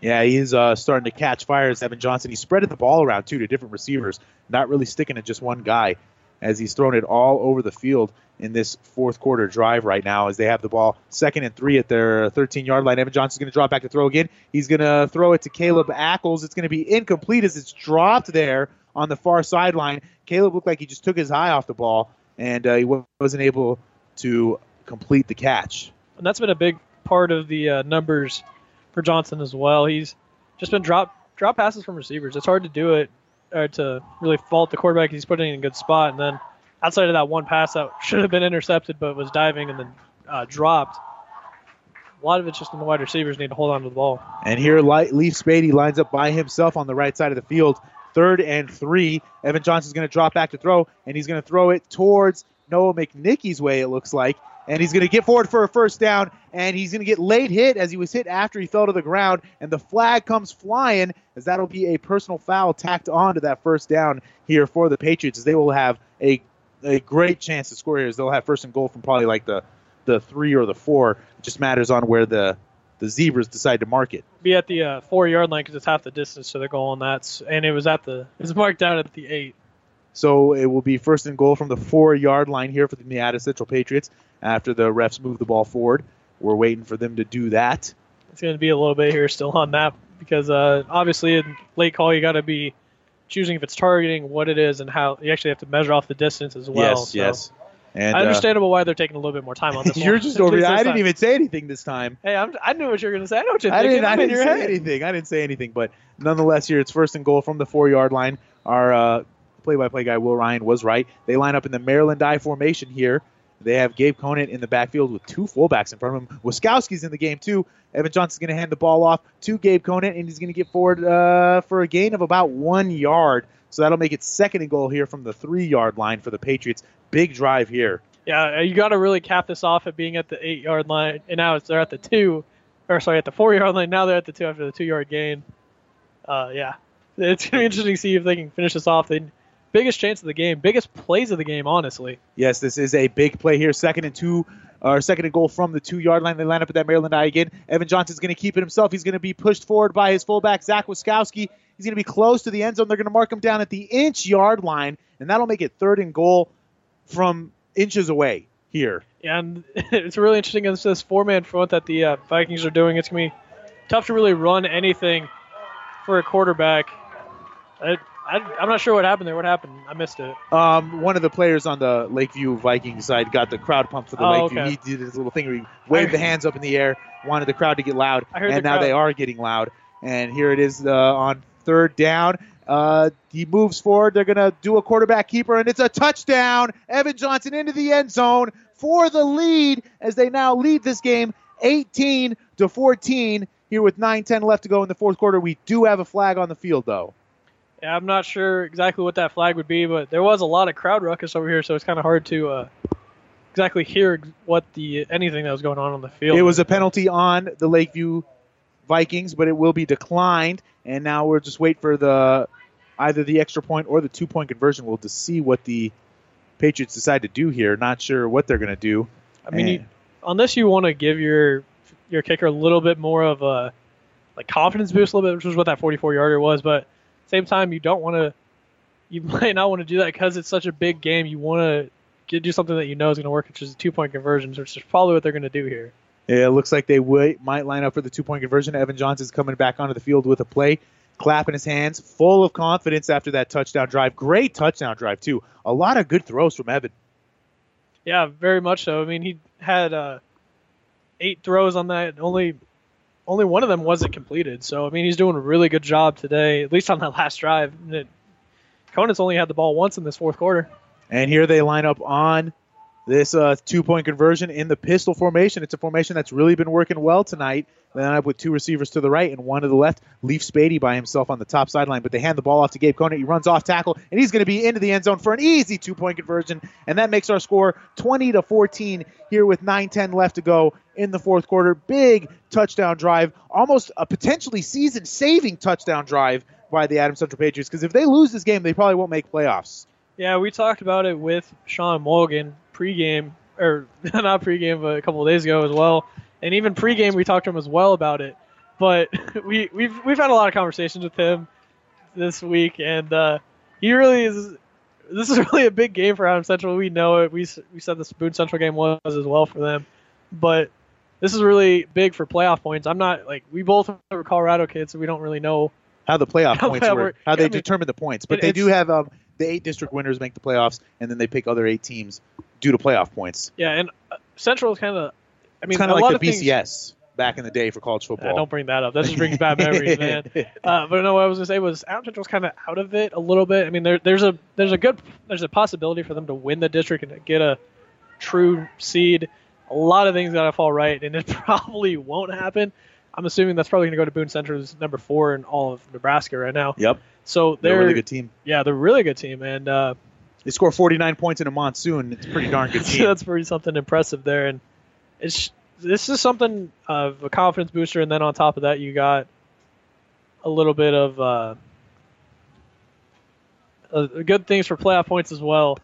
Yeah, he's uh, starting to catch fire as Evan Johnson. He spreaded the ball around too to different receivers, not really sticking to just one guy, as he's thrown it all over the field in this fourth quarter drive right now. As they have the ball second and three at their 13 yard line, Evan Johnson's going to drop back to throw again. He's going to throw it to Caleb Ackles. It's going to be incomplete as it's dropped there on the far sideline. Caleb looked like he just took his eye off the ball, and uh, he wasn't able to complete the catch. And that's been a big part of the uh, numbers for Johnson as well. He's just been drop drop passes from receivers. It's hard to do it or to really fault the quarterback. He's putting in a good spot, and then outside of that one pass that [laughs] should have been intercepted but was diving and then uh, dropped. A lot of it's just in the wide receivers need to hold on to the ball. And here, Leaf Spady lines up by himself on the right side of the field. Third and three. Evan Johnson's going to drop back to throw, and he's going to throw it towards Noah McNicky's way, it looks like. And he's going to get forward for a first down, and he's going to get late hit as he was hit after he fell to the ground. And the flag comes flying, as that'll be a personal foul tacked on to that first down here for the Patriots, as they will have a, a great chance to score here, as they'll have first and goal from probably like the, the three or the four. It just matters on where the, the Zebras decide to mark it. Be at the uh, four yard line because it's half the distance to the goal, and that's and it was at the it was marked down at the eight. So it will be first and goal from the four yard line here for the Nevada Central Patriots after the refs move the ball forward. We're waiting for them to do that. It's going to be a little bit here still on that because uh, obviously in late call you got to be choosing if it's targeting, what it is, and how you actually have to measure off the distance as well. yes, so yes. And I uh, understandable why they're taking a little bit more time on [laughs] this. you're one. just over. [laughs] I didn't time. even say anything this time. Hey, I'm, I knew what you were going to say. I know what you're I thinking. didn't. I I'm in didn't say head. anything. I didn't say anything. But nonetheless, here it's first and goal from the four yard line. Our uh, play-by-play guy Will Ryan was right. They line up in the Maryland I formation here. They have Gabe Conant in the backfield with two fullbacks in front of him. Wiskowski's in the game too. Evan Johnson's going to hand the ball off to Gabe Conant, and he's going to get forward uh, for a gain of about one yard. So that'll make it second and goal here from the three-yard line for the Patriots. Big drive here. Yeah, uh, you got to really cap this off at being at the eight yard line, and now it's, they're at the two, or sorry, at the four yard line. Now they're at the two after the two yard gain. Uh, yeah, it's gonna be interesting to see if they can finish this off. The biggest chance of the game, biggest plays of the game, honestly. Yes, this is a big play here. Second and two, or second and goal from the two yard line. They line up at that Maryland I again. Evan Johnson's going to keep it himself. He's going to be pushed forward by his fullback, Zach Wiskowski. He's going to be close to the end zone. They're going to mark him down at the inch yard line, and that'll make it third and goal from inches away here. Yeah, and [laughs] it's really interesting against this four man front that the uh, Vikings are doing. It's gonna be tough to really run anything for a quarterback. I, I, I'm not sure what happened there. What happened? I missed it. Um, one of the players on the Lakeview Vikings side got the crowd pumped for the Oh, Lakeview. okay. He did his little thing where he waved the [laughs] hands up in the air, wanted the crowd to get loud, I heard and the now crowd. they are getting loud. And here it is uh, on third down. Uh, he moves forward. They're going to do a quarterback keeper, and it's a touchdown. Evan Johnson into the end zone for the lead as they now lead this game 18 to 14. Here with 9-10 left to go in the fourth quarter, we do have a flag on the field though. Yeah, I'm not sure exactly what that flag would be, but there was a lot of crowd ruckus over here, so it's kind of hard to uh, exactly hear what the anything that was going on on the field. It was a penalty on the Lakeview Vikings, but it will be declined. And now we're just wait for the either the extra point or the two point conversion. We'll just see what the Patriots decide to do here. Not sure what they're going to do. I mean, you, unless you want to give your your kicker a little bit more of a like confidence boost, a little bit, which is what that 44 yarder was. But same time, you don't want to. You [laughs] might not want to do that because it's such a big game. You want to do something that you know is going to work, which is two point conversions, which is probably what they're going to do here. Yeah, it looks like they would, might line up for the two point conversion. Evan Johnson's coming back onto the field with a play, clapping his hands, full of confidence after that touchdown drive. Great touchdown drive too. A lot of good throws from Evan. Yeah, very much so. I mean, he had uh, eight throws on that. Only only one of them wasn't completed. So I mean, he's doing a really good job today, at least on that [laughs] last drive. Conant's only had the ball once in this fourth quarter. And here they line up on this uh, two point conversion in the pistol formation. It's a formation that's really been working well tonight. They line up with two receivers to the right and one to the left. Leaf Spady by himself on the top sideline, but they hand the ball off to Gabe Conant. He runs off tackle, and he's going to be into the end zone for an easy two point conversion. And that makes our score 20 to 14 here with 9 10 left to go in the fourth quarter. Big touchdown drive, almost a potentially season saving touchdown drive by the Adams Central Patriots, because if they lose this game, they probably won't make playoffs. Yeah, we talked about it with Sean Morgan pregame, or [laughs] not pregame, but a couple of days ago as well. And even pregame, we talked to him as well about it. But [laughs] we we've we've had a lot of conversations with him this week, and uh, he really is. This is [laughs] really a big game for Adams Central. We know it. We we said the Boone Central game was as well for them, but this is really big for playoff points. I'm not like we both are Colorado kids, so we don't really know how the playoff How points work, how they I mean, determine the points. But they do have um, the eight district winners make the playoffs, and then they pick other eight teams due to playoff points. Yeah, and uh, Central is kind of. I mean, kind a of lot like the of things- BCS back in the day for college football. Yeah, don't bring that up. That just brings bad memories, [laughs] man. Uh, but no, what I was gonna say was Adams Central's kind of out of it a little bit. I mean, there, there's a there's a good there's a possibility for them to win the district and get a true seed. A lot of things gotta fall right, and it [laughs] probably won't happen. I'm assuming that's probably gonna go to Boone Central, who's number four in all of Nebraska right now. Yep. So They're they're a really good team. Yeah, they're a really good team, and uh, They score 49 points in a monsoon. It's a pretty darn good [laughs] team. that's pretty something impressive there. And it's this is something of a confidence booster, and then on top of that, you got a little bit of uh, uh, good things for playoff points as well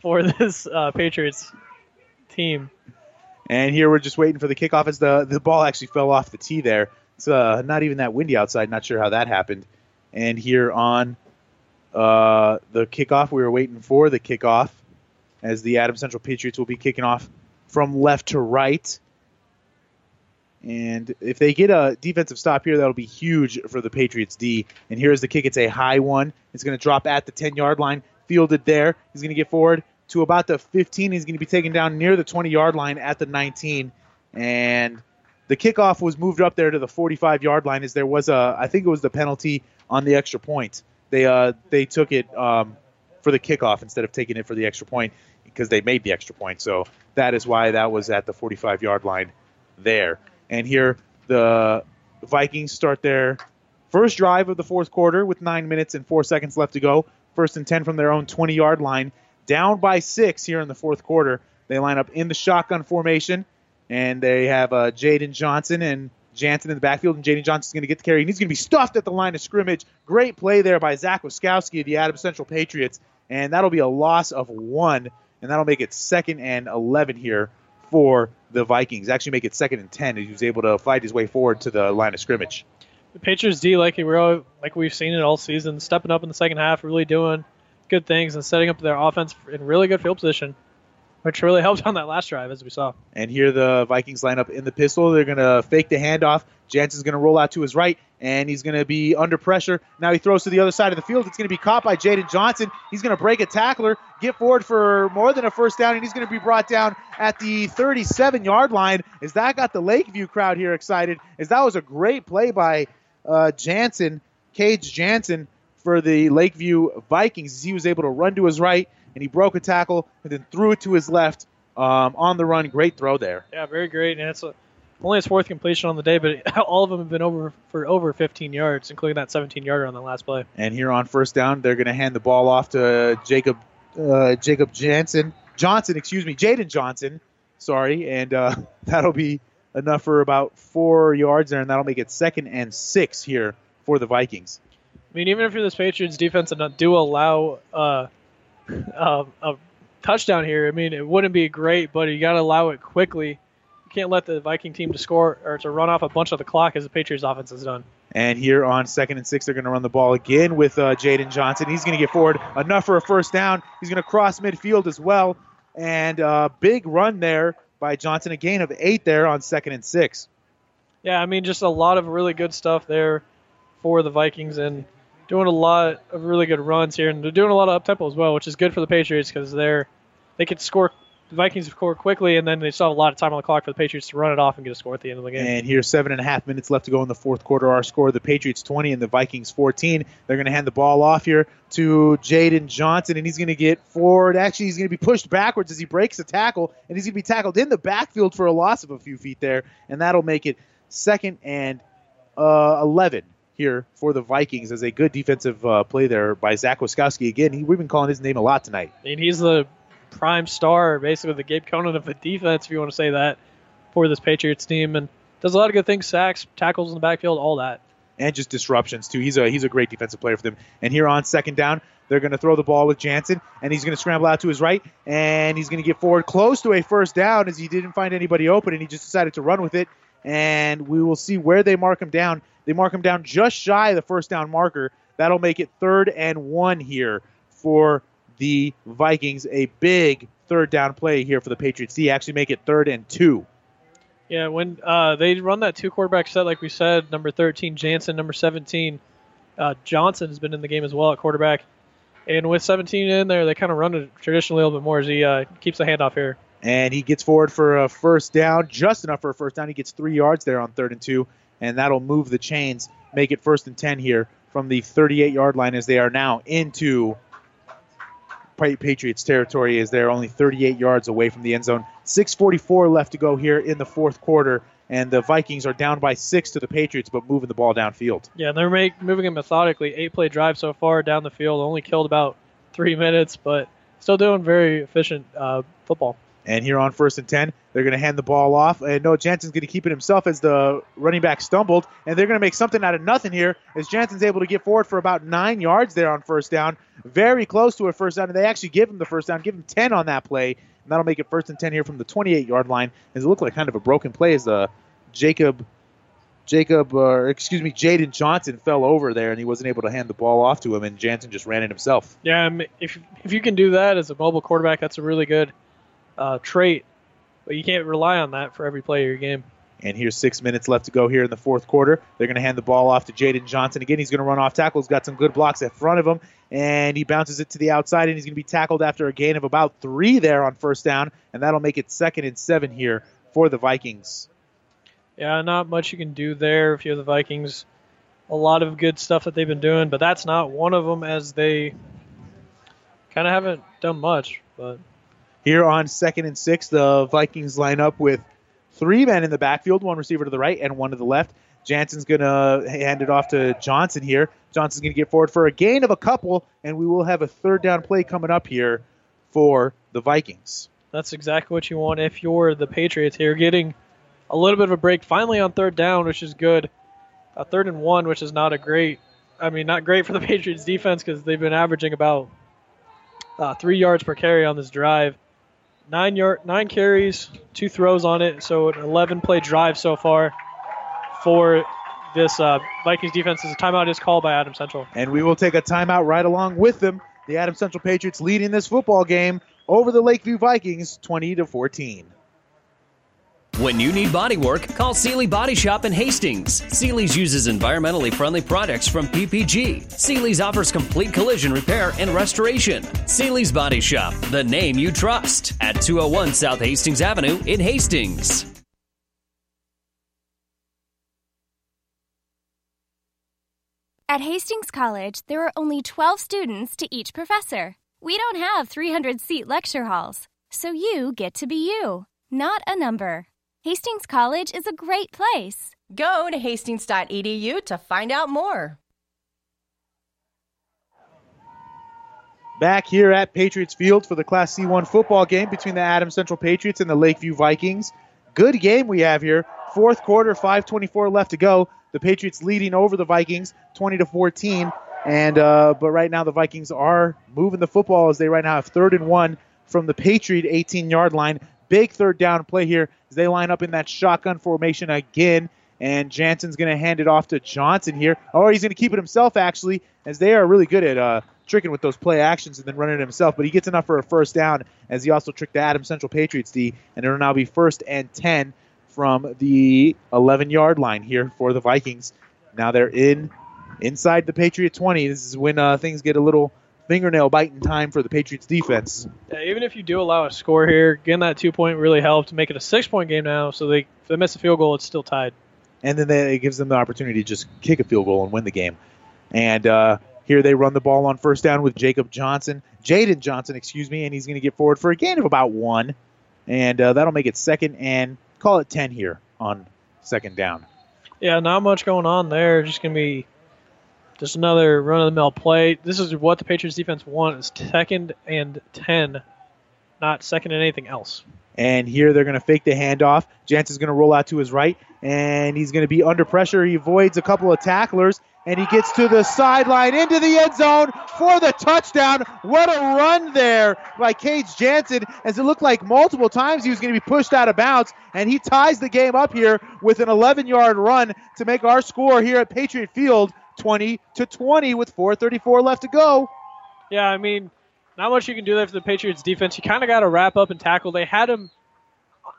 for [laughs] this uh, Patriots team. And here we're just waiting for the kickoff as the, the ball actually fell off the tee there. It's uh, not even that windy outside. Not sure how that happened. And here on uh, the kickoff, we were waiting for the kickoff as the Adam Central Patriots will be kicking off from left to right. And if they get a defensive stop here, that'll be huge for the Patriots D. And here's the kick. It's a high one. It's going to drop at the 10 yard line, fielded there. He's going to get forward to about the 15. He's going to be taken down near the 20 yard line at the 19. And the kickoff was moved up there to the 45 yard line as there was a, I think it was the penalty on the extra point. They uh they took it um, for the kickoff instead of taking it for the extra point because they made the extra point. So that is why that was at the 45 yard line there. And here the Vikings start their first drive of the fourth quarter with nine minutes and four seconds left to go. First and 10 from their own 20 yard line. Down by six here in the fourth quarter. They line up in the shotgun formation, and they have uh, Jaden Johnson and Jansen in the backfield, and Jaden Johnson's going to get the carry, and he's going to be stuffed at the line of scrimmage. Great play there by Zach Wiskowski of the Adams Central Patriots, and that'll be a loss of one, and that'll make it second and 11 here for the Vikings. Actually, make it second and 10 as he was able to fight his way forward to the line of scrimmage. The Patriots D, like we're all, like we've seen it all season, stepping up in the second half, really doing good things and setting up their offense in really good field position, which really [laughs] helped on that last drive as we saw. And here the Vikings line up in the pistol. They're going to fake the handoff Jansen's going to roll out to his right, and he's going to be under pressure. Now he throws to the other side of the field. It's going to be caught by Jaden Johnson. He's going to break a tackler, get forward for more than a first down, and he's going to be brought down at the 37 yard line. Is that got the Lakeview crowd here excited, Is that was a great play by uh, Jansen, Cage Jansen, for the Lakeview Vikings. He was able to run to his right, and he broke a tackle and then threw it to his left um, on the run. Great throw there. Yeah, very great. And it's a, only his fourth completion on the day, but [laughs] all of them have been over for over 15 yards, including that 17 yarder on the last play. And here on first down, they're going to hand the ball off to Jacob uh, Jacob Jansen Johnson, excuse me, Jaden Johnson. Sorry, and uh, [laughs] that'll be enough for about four yards there, and that'll make it second and six here for the Vikings. I mean, even if you're this Patriots defense and do allow uh, [laughs] uh, a touchdown here, I mean, it wouldn't be great, but you got to allow it quickly. You can't let the Viking team to score or to run off a bunch of the clock as the Patriots offense has done. And here on second and six, they're going to run the ball again with uh, Jaden Johnson. He's going to get forward enough for a first down. He's going to cross midfield as well. And uh, big run there by Johnson. A gain of eight there on second and six. Yeah, I mean, just a lot of really good stuff there for the Vikings and doing a lot of really good runs here. And they're doing a lot of up tempo as well, which is good for the Patriots because they're they could score the Vikings of score quickly, and then they still have a lot of time on the clock for the Patriots to run it off and get a score at the end of the game. And here's seven and a half minutes left to go in the fourth quarter. Our score: the Patriots 20 and the Vikings 14. They're going to hand the ball off here to Jaden Johnson, and he's going to get forward. Actually, he's going to be pushed backwards as he breaks a tackle, and he's going to be tackled in the backfield for a loss of a few feet there, and that'll make it second and uh, 11 here for the Vikings as a good defensive uh, play there by Zach Wiskowski. Again, he, we've been calling his name a lot tonight. I mean, he's the prime star, basically the Gabe Conant of the defense, if you want to say that, for this Patriots team, and does a lot of good things: sacks, tackles in the backfield, all that. And just disruptions too. He's a he's a great defensive player for them. And here on second down, they're going to throw the ball with Jansen, and he's going to scramble out to his right, and he's going to get forward close to a first down as he didn't find anybody open, and he just decided to run with it. And we will see where they mark him down. They mark him down just shy of the first down marker. That'll make it third and one here for the Vikings. A big third down play here for the Patriots. He actually make it third and two. Yeah, when uh, they run that two quarterback set, like we said, number 13 Jansen, number 17 uh, Johnson has been in the game as well at quarterback. And with 17 in there, they kind of run it traditionally a little bit more as he uh, keeps the handoff here. And he gets forward for a first down, just enough for a first down. He gets three yards there on third and two, and that'll move the chains, make it first and 10 here from the 38 yard line as they are now into Patriots territory as they're only 38 yards away from the end zone. 6:44 left to go here in the fourth quarter, and the Vikings are down by six to the Patriots, but moving the ball downfield. Yeah, they're make, moving it methodically. Eight play drive so far down the field. Only killed about three minutes, but still doing very efficient uh, football. And here on first and 10, they're going to hand the ball off. And Noah Jansen's going to keep it himself as the running back stumbled. And they're going to make something out of nothing here as Jansen's able to get forward for about nine yards there on first down. Very close to a first down. And they actually give him the first down, give him 10 on that play. And that'll make it first and 10 here from the 28 yard line. As it looked like kind of a broken play as the Jacob. Jacob, uh, excuse me, Jaden Johnson fell over there and he wasn't able to hand the ball off to him, and Jansen just ran it himself. Yeah, if if you can do that as a mobile quarterback, that's a really good uh, trait, but you can't rely on that for every play of your game. And here's six minutes left to go here in the fourth quarter. They're going to hand the ball off to Jaden Johnson. Again, he's going to run off tackle. He's got some good blocks in front of him, and he bounces it to the outside, and he's going to be tackled after a gain of about three there on first down, and that'll make it second and seven here for the Vikings. Yeah, not much you can do there if you're the Vikings. A lot of good stuff that they've been doing, but that's not one of them as they kind of haven't done much. But here on second and six, the Vikings line up with three men in the backfield, one receiver to the right and one to the left. Jansen's going to hand it off to Johnson here. Johnson's going to get forward for a gain of a couple, and we will have a third down play coming up here for the Vikings. That's exactly what you want if you're the Patriots here. Getting a little bit of a break finally on third down, which is good. A third and one, which is not a great, I mean, not great for the [laughs] Patriots defense because they've been averaging about uh, three yards per carry on this drive. Nine yard, nine carries, two throws on it, so an 11 play drive so far for this uh, Vikings defense. As a timeout is called by Adam Central. And we will take a timeout right along with them. The Adam Central Patriots leading this football game over the Lakeview Vikings 20 to 14. When you need body work, call Seely Body Shop in Hastings. Seely's uses environmentally friendly products from PPG. Seely's offers complete collision repair and restoration. Seely's Body Shop, the name you trust, at 201 South Hastings Avenue in Hastings. At Hastings College, there are only 12 students to each professor. We don't have 300 seat lecture halls, so you get to be you, not a number. Hastings College is a great place. Go to hastings.edu to find out more. Back here at Patriots Field for the Class C1 football game between the Adams Central Patriots and the Lakeview Vikings. Good game we have here. Fourth quarter, 5:24 left to go. The Patriots leading over the Vikings, 20 to 14. And uh, but right now the Vikings are moving the football as they right now have third and one from the Patriot 18-yard line. Big third down play here as they line up in that shotgun formation again. And Jansen's going to hand it off to Johnson here. Or he's going to keep it himself, actually, as they are really good at uh, tricking with those play actions and then running it himself. But he gets enough for a first down as he also tricked the Adams Central Patriots D. And it'll now be first and 10 from the 11 yard line here for the Vikings. Now they're in inside the Patriot 20. This is when uh, things get a little fingernail biting time for the Patriots defense. Yeah, even if you do allow a score here, getting that two point really helped make it a six point game now. So they if they miss a field goal, it's still tied. And then they, it gives them the opportunity to just kick a field goal and win the game. And uh, here they run the ball on first down with Jacob Johnson, Jaden Johnson, excuse me, and he's going to get forward for a gain of about one. And uh, that'll make it second and call it 10 here on second down. Yeah, not much going on there. Just gonna be just another run of the mill play. This is what the Patriots defense want is second and ten, not second and anything else. And here they're going to fake the handoff. Jansen's going to roll out to his right, and he's going to be under pressure. He avoids a couple of tacklers, and he gets to the sideline into the end zone for the touchdown. What a run there by Cage Jansen, as it looked like multiple times he was going to be pushed out of bounds, and he ties the game up here with an 11-yard run to make our score here at Patriot Field 20 to 20 with 4:34 left to go. Yeah, I mean, not much you can do there for the Patriots defense. You kind of got to wrap up and tackle. They had him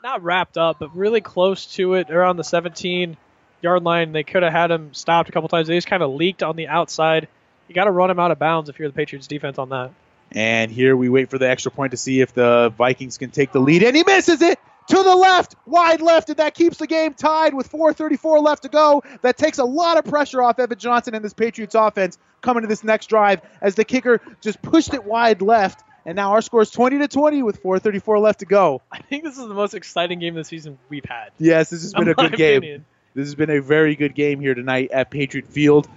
not wrapped up, but really close to it. They're the 17 yard line. They could have had him stopped a couple times. They just kind of leaked on the outside. You got to run him out of bounds if you're the Patriots defense on that. And here we wait for the extra point to see if the Vikings can take the lead, and he misses it to the left, wide left, and that keeps the game tied with 4:34 left to go. That takes a lot of pressure off Evan Johnson and this Patriots offense coming to this next drive as the kicker just pushed it wide left. And now our score is 20 to 20 with 4:34 left to go. I think this is the most exciting game of the season we've had. Yes, this has been a good my game. opinion. This has been a very good game here tonight at Patriot Field.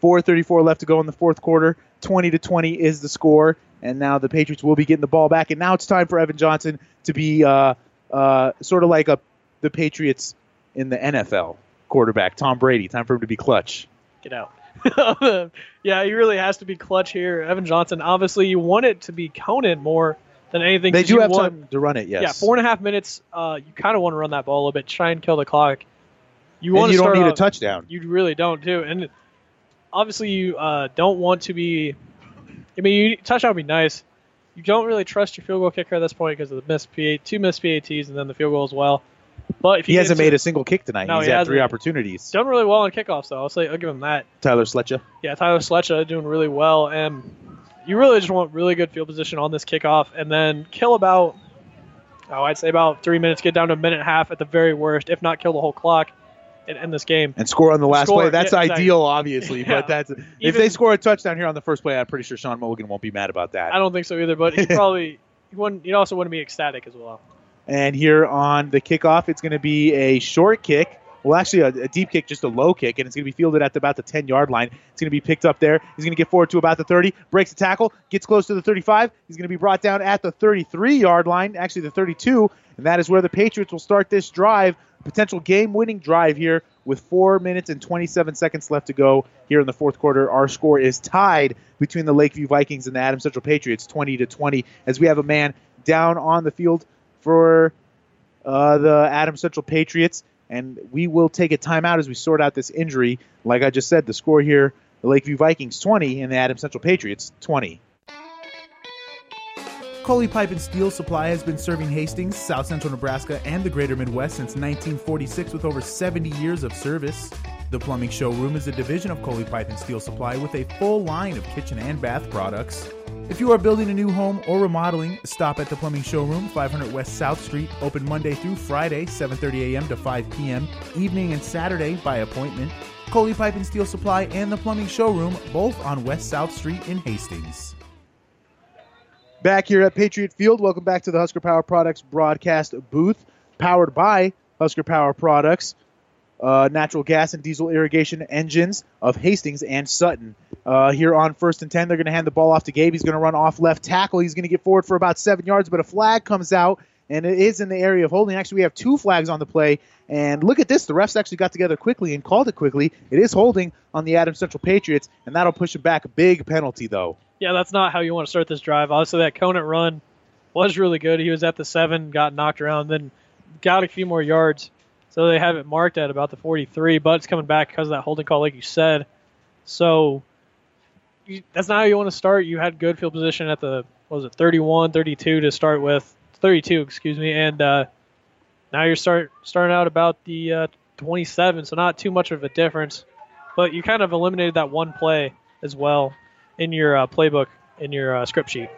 4:34 left to go in the fourth quarter. 20 to 20 is the score, and now the Patriots will be getting the ball back. And now it's time for Evan Johnson to be uh, uh, sort of like a the Patriots in the NFL quarterback, Tom Brady. Time for him to be clutch. Get out. [laughs] yeah, he really has to be clutch here. Evan Johnson. Obviously, you want it to be Conant more than anything. They do have want- time to run it. Yes. Yeah, four and a half minutes. Uh, you kind of want to run that ball a little bit, try and kill the clock. You want you don't need a touchdown. You really don't too, and obviously you uh, don't want to be. I mean, you, touchdown would be nice. You don't really trust your field goal kicker at this point because of the missed PA, two missed PATs, and then the field goal as well. But if He hasn't made to- a single kick tonight. No, He's he had three opportunities. done really well on kickoffs, though. I'll say I'll give him that. Tyler Sletcha. Yeah, Tyler Sletcha doing really well, and you really just want really good field position on this kickoff, and then kill about, oh, I'd say about three minutes, get down to a minute and a half at the very worst, if not kill the whole clock, and end this game. and score on the last Score, play. That's yeah, ideal, obviously. Yeah. But that's if they score a touchdown here on the first play, I'm pretty sure Sean Mulligan won't be mad about that. I don't think so either, but he [laughs] probably he wouldn't. He also wouldn't be ecstatic as well. And here on the kickoff, it's going to be a short kick. Well, actually, a, a deep kick, just a low kick, and it's going to be fielded at about the 10 yard line. It's going to be picked up there. He's going to get forward to about the 30, breaks the tackle, gets close to the 35. He's going to be brought down at the 33 yard line, actually the 32, and that is where the Patriots will start this drive. Potential game winning drive here with 4 minutes and 27 seconds left to go here in the fourth quarter. Our score is tied between the Lakeview Vikings and the Adams Central Patriots, 20 to 20, as we have a man down on the field for uh, the Adams Central Patriots, and we will take a timeout as we sort out this injury. Like I just said, the score here: the Lakeview Vikings 20 and the Adams Central Patriots 20. Coley Pipe and Steel Supply has been serving Hastings, South Central Nebraska, and the greater Midwest since 1946 with over 70 years of service. The Plumbing Showroom is a division of Coley Pipe and Steel Supply with a full line of kitchen and bath products. If you are building a new home or remodeling, stop at the Plumbing Showroom, 500 West South Street, open Monday through Friday, 7:30 a.m. to 5 p.m., evening and Saturday by appointment. Coley Pipe and Steel Supply and the Plumbing Showroom, both on West South Street in Hastings. Back here at Patriot Field, welcome back to the Husker Power Products broadcast booth, powered by Husker Power Products, uh, natural gas and diesel irrigation engines of Hastings and Sutton. Uh, here on first and 10, they're going to hand the ball off to Gabe. He's going to run off left tackle. He's going to get forward for about seven yards, but a flag comes out, and it is in the area of holding. Actually, we have two flags on the play, and look at this. The refs actually got together quickly and called it quickly. It is holding on the Adams Central Patriots, and that'll push it back. Big penalty, though. Yeah, that's not how you want to start this drive. Obviously, that Conant run was really good. He was at the seven, got knocked around, then got a few more yards. So they have it marked at about the 43, but it's coming back because of that holding call, like you said. So you, that's not how you want to start. You had good field position at the, was it, 31, 32 to start with. 32, excuse me. And uh, now you're start starting out about the uh, 27, so not too much of a difference. But you kind of eliminated that one play as well in your uh, playbook, in your uh, script sheet.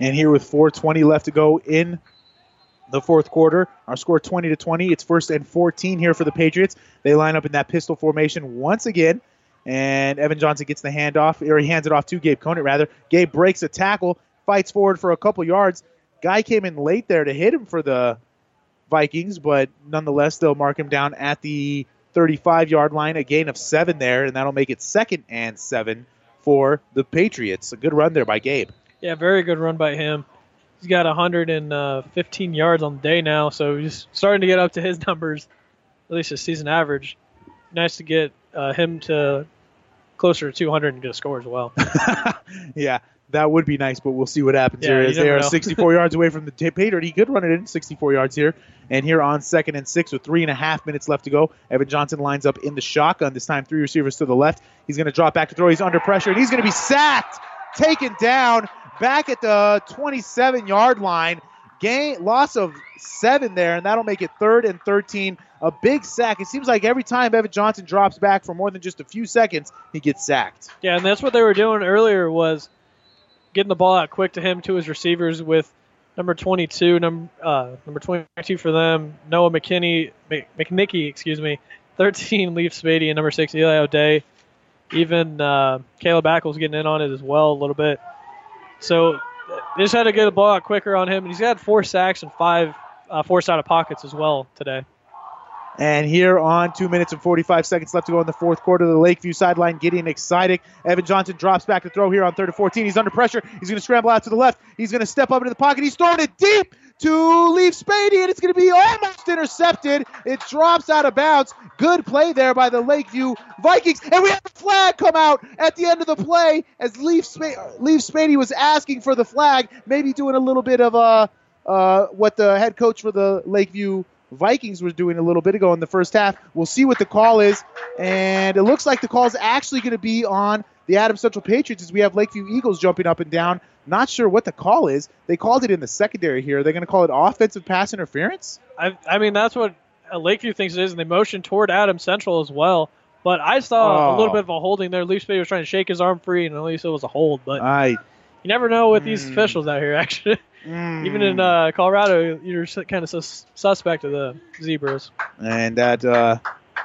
And here with 4:20 left to go in the fourth quarter, our score 20 to 20. It's first and 14 here for the Patriots. They line up in that pistol formation once again, and Evan Johnson gets the handoff, or he hands it off to Gabe Conant rather. Gabe breaks a tackle, fights forward for a couple yards. Guy came in late there to hit him for the Vikings, but nonetheless they'll mark him down at the 35 yard line, a gain of seven there, and that'll make it second and seven for the Patriots. A good run there by Gabe. Yeah, very good run by him. He's got 115 yards on the day now, so he's starting to get up to his [laughs] numbers, at least his season average. Nice to get uh, him to closer to 200 and get a score as well. [laughs] yeah, that would be nice, but we'll see what happens Yeah, here as they are know. [laughs] 64 yards away from the t- Patriot. He could run it in 64 yards here. And here on second and six with three and a half minutes left to go, Evan Johnson lines up in the shotgun. This time, three receivers to the left. He's going to drop back to throw. He's under pressure, and he's going to be sacked, taken down back at the 27 yard line. Gain loss of seven there, and that'll make it third and 13. A big sack. It seems like every time Evan Johnson drops back for more than just a few seconds, he gets sacked. Yeah, and that's what they were doing earlier was getting the ball out quick to him to his receivers with number 22, number uh, number 22 for them, Noah McKinney, Mc- McNicky, excuse me, 13 Leaf Spady, and number six Eli O'Day. Even uh, Caleb Ackles getting in on it as well a little bit. So they just had to get the ball out quicker on him, and he's had four sacks and five uh, forced out of pockets as well today. And here on two minutes and 45 seconds left to go in the fourth quarter, the Lakeview sideline getting excited. Evan Johnson drops back to throw here on third and 14. He's under pressure. He's going to scramble out to the left. He's going to step up into the pocket. He's throwing it deep to Leaf Spady, and it's going to be almost intercepted. It drops out of bounds. Good play there by the Lakeview Vikings. And we have a flag come out at the end of the play as Leaf, Sp- Leaf Spady was asking for the flag, maybe doing a little bit of uh, uh, what the head coach for the Lakeview Vikings was doing a little bit ago in the first half. We'll see what the call is, and it looks like the call is actually going to be on the Adams Central Patriots as we have Lakeview Eagles jumping up and down. Not sure what the call is. They called it in the secondary here. They're going to call it offensive pass interference. I, I mean, that's what uh, Lakeview thinks it is, and they motioned toward Adam Central as well. But I saw a Oh. little bit of a holding there. Leaf was trying to shake his arm free, and at least it was a hold. But I you never know with these officials out here. [laughs] Actually, even in uh, Colorado, you're kind of sus- suspect of the zebras. and that uh,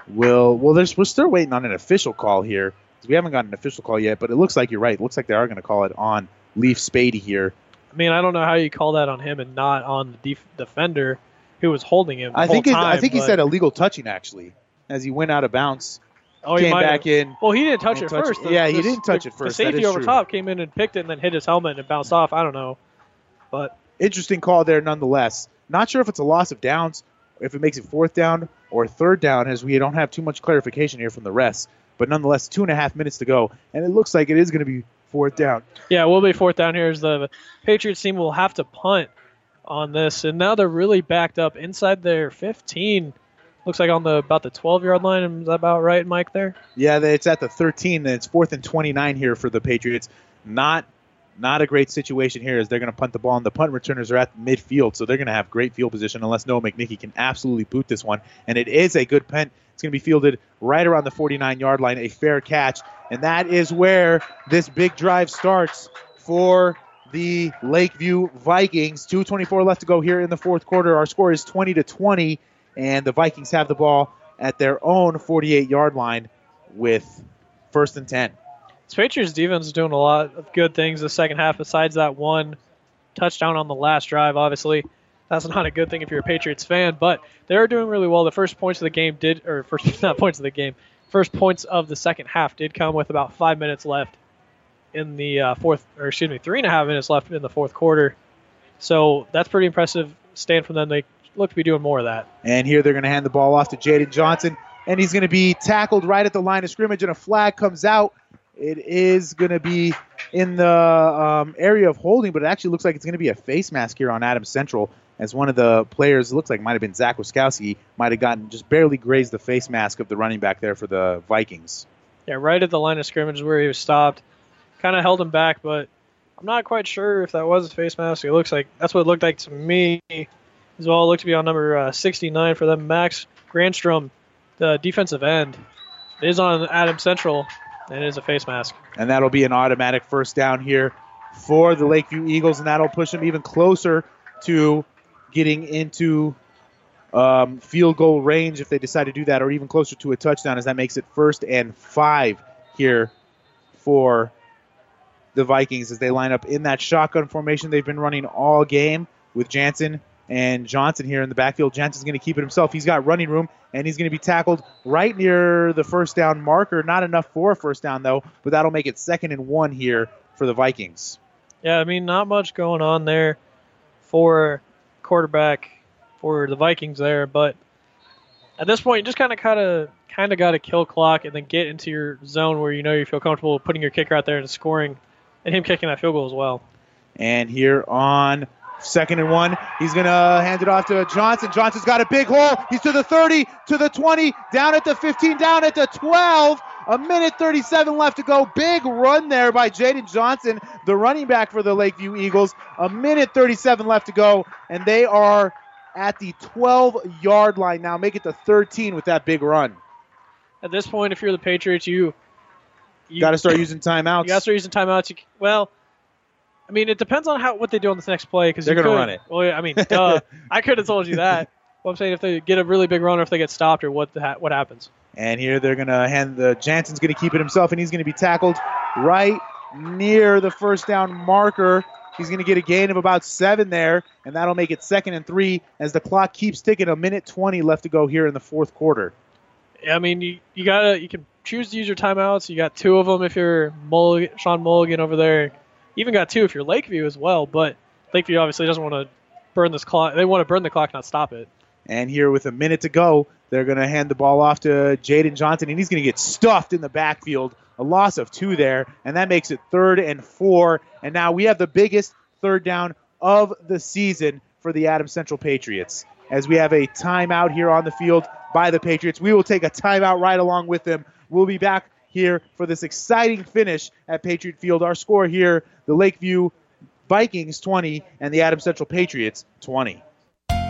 will well. There's we're still waiting on an official call here. We haven't gotten an official call yet, but it looks like you're right. It looks like they are going to call it on Leaf Spady here. I mean, I don't know how you call that on him and not on the def- defender who was holding him. The I think whole it, I time, think he said illegal touching actually, as he went out of bounds. Oh, he came back have. in. Well, he didn't touch it touched- first. The- yeah, he the- didn't touch the- it first. The safety over true. top came in and picked it and then hit his helmet and bounced off. I don't know, but Interesting call there, nonetheless. Not sure if it's a loss of downs, if it makes it fourth down or third down, as we don't have too much clarification here from the rest. But nonetheless, two and a half minutes to go, and it looks like it is going to be fourth down. yeah, we'll be fourth down here. As the Patriots team will have to punt on this, and now they're really backed up inside their 15. Looks like on the about the 12 yard line. Is that about right, Mike? There. Yeah, it's at the 13, and it's fourth and 29 here for the Patriots. Not not a great situation here as they're going to punt the ball, and the punt returners are at midfield, so they're going to have great field position unless Noah McNicky can absolutely boot this one. And it is a good punt. It's going to be fielded right around the 49 yard line, a fair catch. And that is where this big drive starts for the Lakeview Vikings. 2:24 left to go here in the fourth quarter. Our score is 20 to 20, and the Vikings have the ball at their own 48 yard line with first and 10. This Patriots defense is doing a lot of good things the second half. Besides that one touchdown on the last drive, obviously that's not a good thing if you're a Patriots fan. But they are doing really well. The first points of the game did, or first [laughs] not points of the game, first points of the second half did come with about five minutes left in the uh, fourth, or excuse me, three and a half minutes left in the fourth quarter. So that's pretty impressive stand from them. They look to be doing more of that. And here they're going to hand the ball off to Jaden Johnson, and he's going to be tackled right at the line of scrimmage, and a flag comes out. It is going to be in the um, area of holding, but it actually looks like it's going to be a face mask here on Adams Central, as one of the players, looks like might have been Zach Wiskowski, might have gotten just barely grazed the face mask of the running back there for the Vikings. Yeah, right at the line of scrimmage where he was stopped. Kind of held him back, but I'm not quite sure if that was a face mask. It looks like that's what it looked like to me as well. It looked to be on number uh, 69 for them. Max Grandstrom, the defensive end, is on Adam Central, and it is a face mask. And that'll be an automatic first down here for the Lakeview Eagles, and that'll push them even closer to getting into um, field goal range if they decide to do that, or even closer to a touchdown, as that makes it first and five here for the Vikings as they line up in that shotgun formation they've been running all game with Jansen and Johnson here in the backfield. Johnson's going to keep it himself. He's got running room, and he's going to be tackled right near the first down marker. Not enough for a first down, though, but that'll make it second and one here for the Vikings. Yeah, I mean, not much going on there for quarterback for the Vikings there, but at this point, you just kind of kind of kind of got to kill clock and then get into your zone where you know you feel comfortable putting your kicker out there and scoring, and him kicking that field goal as well. And here on second and one, he's going to hand it off to Johnson. Johnson's got a big hole. He's to the 30, to the 20, down at the 15, down at the 12. A minute 37 left to go. Big run there by Jaden Johnson, the running back for the Lakeview Eagles. A minute 37 left to go, and they are at the 12 yard line now. Make it to 13 with that big run. At this point, if you're the Patriots, you you got to start using timeouts. You got to start using timeouts. You, well, I mean, it depends on how what they do on this next play because they're going to run it. Well, yeah, I mean, [laughs] duh. I could have told you that. Well, I'm saying if they get a really big run or if they get stopped or what the, what happens. And here they're going to hand the Jansen's going to keep it himself, and he's going to be tackled right near the first down marker. He's going to get a gain of about seven there, and that'll make it second and three as the clock keeps ticking. A minute 20 left to go here in the fourth quarter. I mean, you, you gotta you can choose to use your timeouts. You got two of them if you're Mulligan, Sean Mulligan over there. Even got two if you're Lakeview as well. But Lakeview obviously doesn't want to burn this clock. They want to burn the clock, not stop it. And here with a minute to go, they're going to hand the ball off to Jaden Johnson, and he's going to get stuffed in the backfield. A loss of two there, and that makes it third and four. And now we have the biggest third down of the season for the Adams Central Patriots. As we have a timeout here on the field by the Patriots, we will take a timeout right along with them. We'll be back here for this exciting finish at Patriot Field. Our score here the Lakeview Vikings 20 and the Adams Central Patriots 20.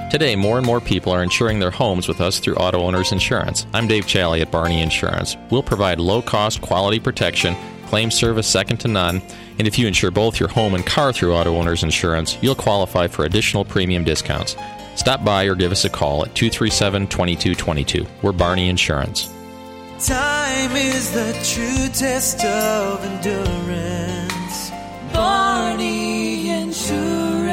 Today, more and more people are insuring their homes with us through Auto Owners Insurance. I'm Dave Challey at Barney Insurance. We'll provide low cost, quality protection, claim service second to none, and if you insure both your home and car through Auto Owners Insurance, you'll qualify for additional premium discounts. Stop by or give us a call at 237 2222. We're Barney Insurance. Time is the true test of endurance. Barney Insurance.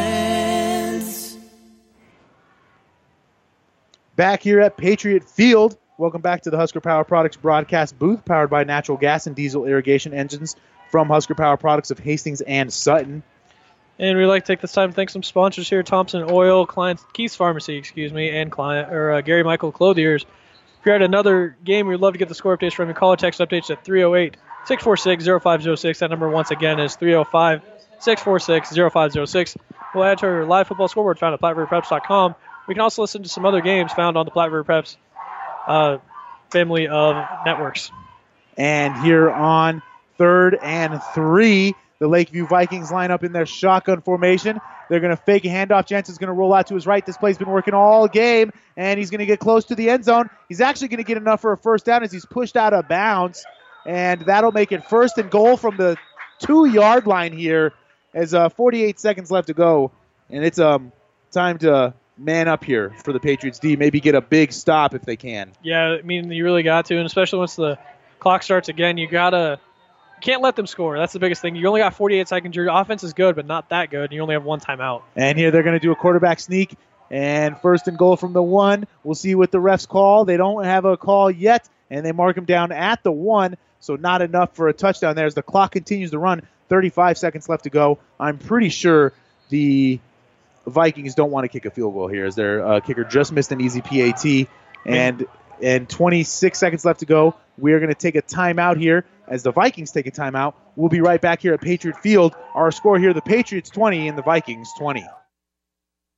Back here at Patriot Field. Welcome back to the Husker Power Products broadcast booth, powered by natural gas and diesel irrigation engines from Husker Power Products of Hastings and Sutton. And we'd like to take this time to thank some sponsors here: Thompson Oil, Klein Keith's Pharmacy, excuse me, and Klein or uh, Gary Michael Clothiers. You're another game, we'd love to get the score updates from you. Call or text updates at 308 646 0506. That number once again is 305 646 0506. We'll add to our live football scoreboard found at PlatteRiverPreps.com. We can also listen to some other games found on the Platte River Preps uh, family of networks. And here on third and three, The Lakeview Vikings line up in their shotgun formation. They're going to fake a handoff. Jansen's going to roll out to his right. This play's been working all game, and he's going to get close to the end zone. He's actually going to get enough for a first down as he's pushed out of bounds, and that'll make it first and goal from the two yard line here. As uh, 48 seconds left to go, and it's um time to man up here for the Patriots D. Maybe get a big stop if they can. Yeah, I mean you really got to, and especially once the clock starts again, you gotta can't let them score. That's the biggest thing. You only got 48 seconds. Your offense is good, but not that good. You only have one timeout. And here they're going to do a quarterback sneak. And first and goal from the one. We'll see what the refs call. They don't have a call yet, and they mark him down at the one. So not enough for a touchdown there as the clock continues to run. 35 seconds left to go. I'm pretty sure the Vikings don't want to kick a field goal here as their uh, kicker just missed an easy PAT. And and 26 seconds left to go. We are going to take a timeout here as the Vikings take a timeout. We'll be right back here at Patriot Field. Our score here: the Patriots 20 and the Vikings 20.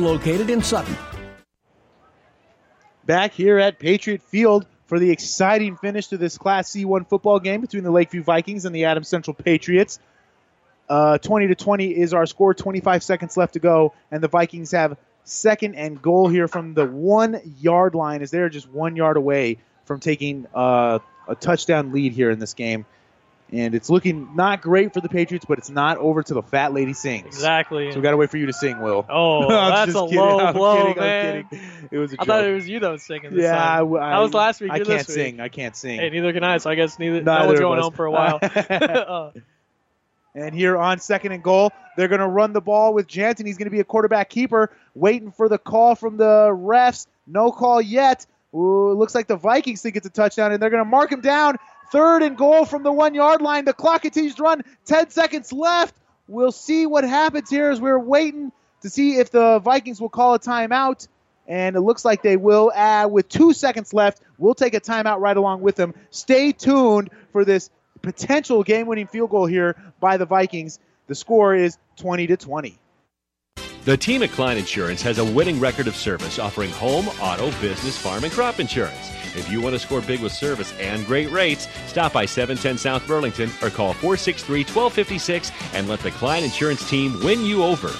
located in Sutton. Back here at Patriot Field for the exciting finish to this Class C1 football game between the Lakeview Vikings and the Adams Central Patriots. Uh, 20 to 20 is our score. 25 seconds left to go, and the Vikings have second and goal here from the one yard line as they're just one yard away from taking uh, a touchdown lead here in this game. And it's looking not great for the Patriots, but it's not over till the fat lady sings. Exactly. So we got to wait for you to sing, Will. Oh, [laughs] I'm that's a kidding. low I'm blow, kidding. I'm man. kidding. It was a I thought it was you that was singing. This Yeah. I that was last week. I can't week. sing. I can't sing. Hey, neither can I. So I guess neither. Neither no one's going home for a while. Uh, [laughs] [laughs] And here on second and goal, they're going to run the ball with Jansen. He's going to be a quarterback keeper, waiting for the call from the refs. No call yet. Ooh, looks like the Vikings think it's a touchdown, and they're going to mark him down. Third and goal from the one yard line. The clock continues to run. 10 seconds left. We'll see what happens here as we're waiting to see if the Vikings will call a timeout. And it looks like they will. Uh, with two seconds left, we'll take a timeout right along with them. Stay tuned for this potential game-winning field goal here by the Vikings. The score is 20 to 20. The team at Klein Insurance has a winning record of service offering home, auto, business, farm, and crop insurance. If you want to score big with service and great rates, stop by 710 South Burlington or call 463 1256 and let the Klein Insurance team win you over.